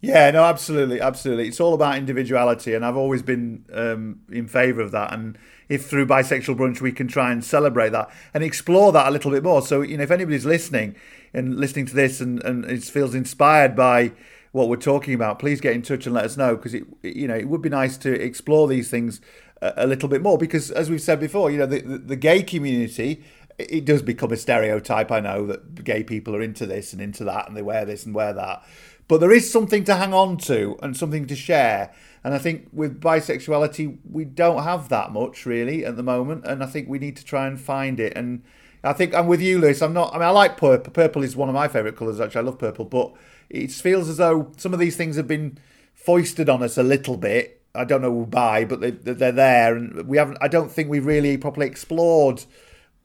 Yeah, no, absolutely, absolutely. It's all about individuality, and I've always been um, in favour of that. And if through bisexual brunch we can try and celebrate that and explore that a little bit more, so you know, if anybody's listening and listening to this and and feels inspired by what we're talking about, please get in touch and let us know because it, you know, it would be nice to explore these things a, a little bit more because, as we've said before, you know, the, the, the gay community it does become a stereotype. I know that gay people are into this and into that, and they wear this and wear that. But there is something to hang on to and something to share. And I think with bisexuality, we don't have that much really at the moment. And I think we need to try and find it. And I think I'm with you, Lewis. I'm not. I mean, I like purple. Purple is one of my favourite colours. Actually, I love purple. But it feels as though some of these things have been foisted on us a little bit. I don't know why, but they, they're there, and we haven't. I don't think we've really properly explored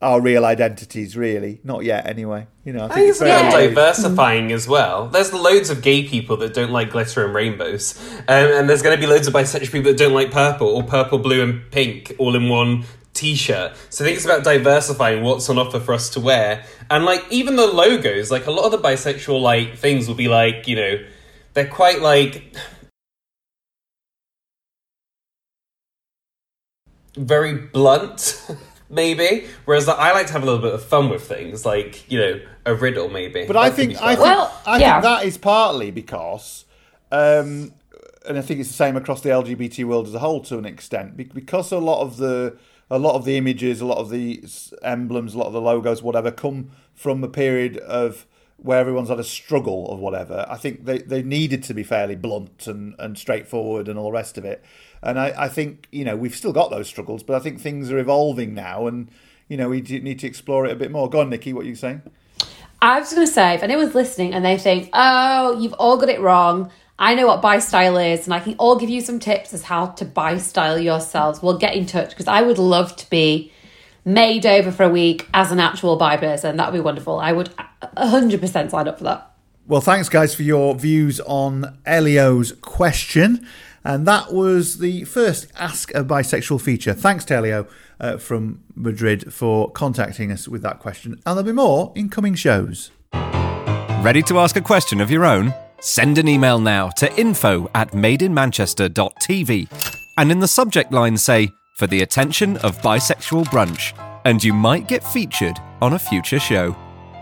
our real identities, really. Not yet, anyway. You know, I I think think it's it's about very diversifying as well. There's loads of gay people that don't like glitter and rainbows, um, and there's going to be loads of bisexual people that don't like purple or purple, blue, and pink all in one t-shirt. So I think it's about diversifying what's on offer for us to wear, and like even the logos, like a lot of the bisexual like things will be like you know they're quite like very blunt. Maybe, whereas like, I like to have a little bit of fun with things, like you know, a riddle maybe. But I That could be think I fun. think, I think that is partly because, um, and I think it's the same across the LGBT world as a whole to an extent, because a lot of the a lot of the images, a lot of the emblems, a lot of the logos, whatever, come from a period of where everyone's had a struggle or whatever. I think they, they needed to be fairly blunt and, and straightforward and all the rest of it. And I, I think, you know, we've still got those struggles, but I think things are evolving now and, you know, we need to explore it a bit more. Go on, Nikki, what are you saying? I was going to say, if anyone's listening and they think, oh, you've all got it wrong, I know what bi style is, and I can all give you some tips as how to bi style yourselves. Well, get in touch because I would love to be made over for a week as an actual bi person. That would be wonderful. I would 100% sign up for that. Well, thanks, guys, for your views on Elio's question. And that was the first Ask a Bisexual feature. Thanks to Elio uh, from Madrid for contacting us with that question. And there'll be more in coming shows. Ready to ask a question of your own? Send an email now to info at madeinmanchester.tv and in the subject line say, for the attention of bisexual brunch, and you might get featured on a future show.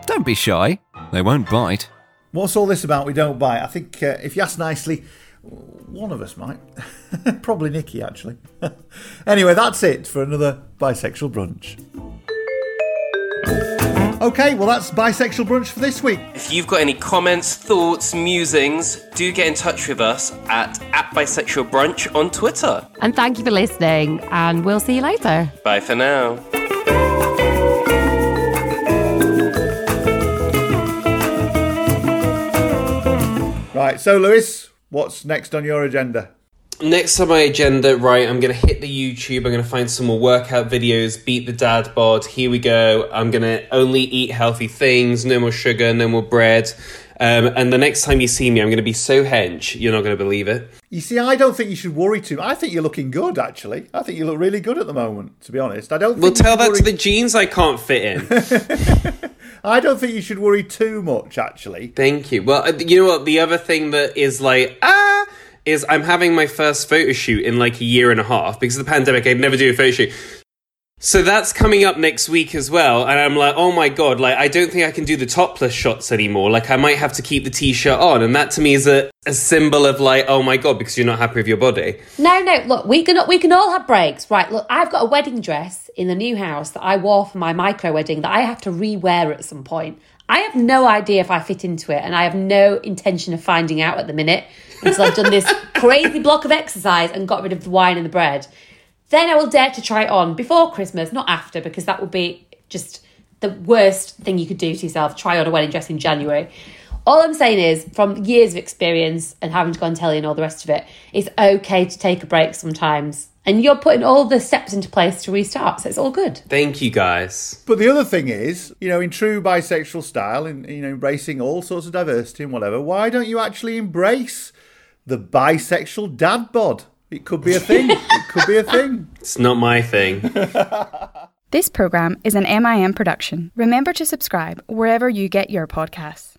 Don't be shy, they won't bite. What's all this about? We don't bite. I think uh, if you ask nicely, One of us might. Probably Nikki, actually. anyway, that's it for another bisexual brunch. Okay, well, that's bisexual brunch for this week. If you've got any comments, thoughts, musings, do get in touch with us at, at Bisexual Brunch on Twitter. And thank you for listening, and we'll see you later. Bye for now. Right, so Lewis, what's next on your agenda? Next on my agenda, right, I'm going to hit the YouTube. I'm going to find some more workout videos, beat the dad bod. Here we go. I'm going to only eat healthy things, no more sugar, no more bread. Um, and the next time you see me, I'm going to be so hench, you're not going to believe it. You see, I don't think you should worry too. I think you're looking good, actually. I think you look really good at the moment. To be honest, I don't. Well, tell that worry- to the jeans I can't fit in. I don't think you should worry too much, actually. Thank you. Well, uh, you know what? The other thing that is like, ah, is I'm having my first photo shoot in like a year and a half because of the pandemic. I'd never do a photo shoot. So that's coming up next week as well. And I'm like, oh my God, like, I don't think I can do the topless shots anymore. Like, I might have to keep the t shirt on. And that to me is a, a symbol of like, oh my God, because you're not happy with your body. No, no. Look, we can we can all have breaks, right? Look, I've got a wedding dress in the new house that I wore for my micro wedding that I have to re-wear at some point. I have no idea if I fit into it, and I have no intention of finding out at the minute until I've done this crazy block of exercise and got rid of the wine and the bread. Then I will dare to try it on before Christmas, not after, because that would be just the worst thing you could do to yourself. Try on a wedding dress in January. All I'm saying is, from years of experience and having to go on telly and all the rest of it, it's okay to take a break sometimes. And you're putting all the steps into place to restart, so it's all good. Thank you guys. But the other thing is, you know, in true bisexual style, in you know, embracing all sorts of diversity and whatever, why don't you actually embrace the bisexual dad bod? It could be a thing. it could be a thing. It's not my thing. This program is an MIM production. Remember to subscribe wherever you get your podcasts.